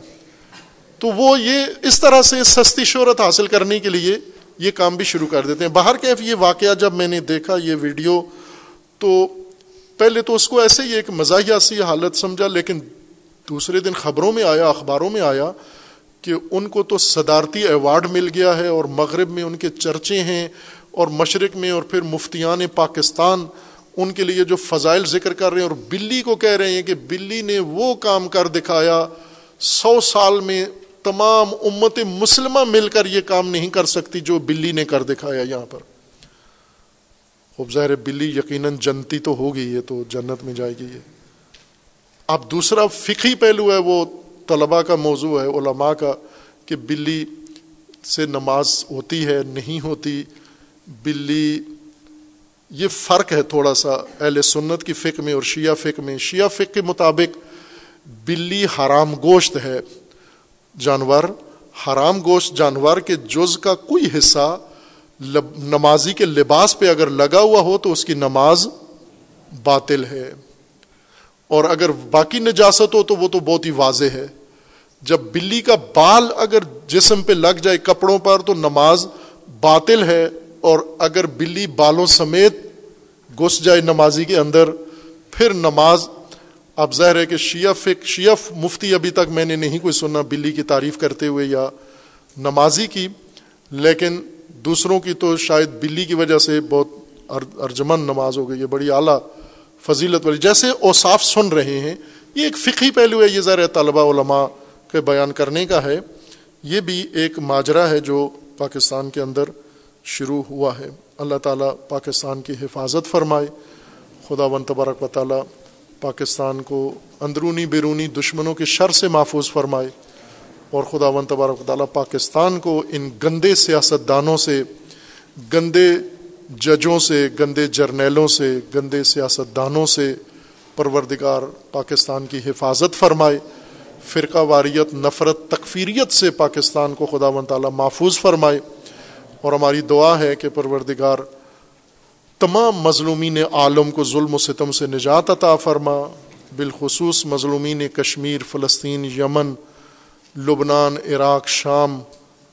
تو وہ یہ اس طرح سے سستی شہرت حاصل کرنے کے لیے یہ کام بھی شروع کر دیتے ہیں۔ باہر کیف یہ واقعہ جب میں نے دیکھا یہ ویڈیو، تو پہلے تو اس کو ایسے ہی ایک مزاحیہ سی حالت سمجھا، لیکن دوسرے دن خبروں میں آیا، اخباروں میں آیا کہ ان کو تو صدارتی ایوارڈ مل گیا ہے اور مغرب میں ان کے چرچے ہیں اور مشرق میں اور پھر مفتیان پاکستان ان کے لیے جو فضائل ذکر کر رہے ہیں اور بلی کو کہہ رہے ہیں کہ بلی نے وہ کام کر دکھایا، سو سال میں تمام امت مسلمہ مل کر یہ کام نہیں کر سکتی جو بلی نے کر دکھایا یہاں پر۔ خوب ظاہر بلی یقیناً جنتی تو ہوگی، یہ تو جنت میں جائے گی۔ یہ اب دوسرا فقی پہلو ہے، وہ طلباء کا موضوع ہے، علماء کا، کہ بلی سے نماز ہوتی ہے، نہیں ہوتی۔ بلی، یہ فرق ہے تھوڑا سا اہل سنت کی فکر میں اور شیعہ فکر میں۔ شیعہ فکر کے مطابق بلی حرام گوشت ہے۔ جانور، حرام گوشت جانور کے جز کا کوئی حصہ نمازی کے لباس پہ اگر لگا ہوا ہو تو اس کی نماز باطل ہے۔ اور اگر باقی نجاست ہو تو وہ تو بہت ہی واضح ہے۔ جب بلی کا بال اگر جسم پہ لگ جائے کپڑوں پر تو نماز باطل ہے۔ اور اگر بلی بالوں سمیت گھس جائے نمازی کے اندر، پھر نماز اب ظاہر ہے کہ شیعہ فک شیعہ مفتی ابھی تک میں نے نہیں کوئی سنا بلی کی تعریف کرتے ہوئے یا نمازی کی، لیکن دوسروں کی تو شاید بلی کی وجہ سے بہت ارجمن نماز ہو گئی ہے بڑی اعلیٰ فضیلت والی۔ جیسے اوصاف سن رہے ہیں، یہ ایک فقی پہلو ہے، یہ ظاہر طلبہ علماء کے بیان کرنے کا ہے۔ یہ بھی ایک ماجرا ہے جو پاکستان کے اندر شروع ہوا ہے۔ اللہ تعالیٰ پاکستان کی حفاظت فرمائے۔ خدا ون تبارک و تعالیٰ پاکستان کو اندرونی بیرونی دشمنوں کے شر سے محفوظ فرمائے اور خدا ون تبارک و تعالیٰ پاکستان کو ان گندے سیاست دانوں سے، گندے ججوں سے، گندے جرنیلوں سے، گندے سیاست دانوں سے پروردگار پاکستان کی حفاظت فرمائے، فرقہ واریت، نفرت، تکفیریت سے پاکستان کو خدا و تعالیٰ محفوظ فرمائے اور ہماری دعا ہے کہ پروردگار تمام مظلومین عالم کو ظلم و ستم سے نجات عطا فرما۔ بالخصوص مظلومین کشمیر، فلسطین، یمن، لبنان، عراق، شام،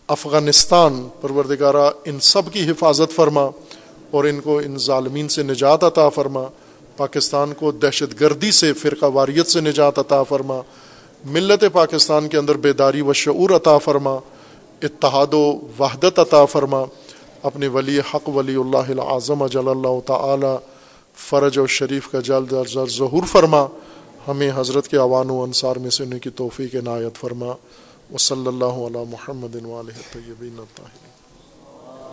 افغانستان، پروردگارہ، ان سب کی حفاظت فرما اور ان کو ان ظالمین سے نجات عطا فرما۔ پاکستان کو دہشت گردی سے، فرقہ واریت سے نجات عطا فرما۔ ملت پاکستان کے اندر بیداری و شعور عطا فرما۔ اتحاد و وحدت عطا فرما۔ اپنے ولی حق ولی اللہ العظم جل اللہ تعالی فرج و شریف کا جلد جلد ظہور فرما، ہمیں حضرت کے عوان و انصار میں سے انہیں کی توفیق عنایت فرما۔ و صلی اللہ علیہ محمد طیبین الطاہرین۔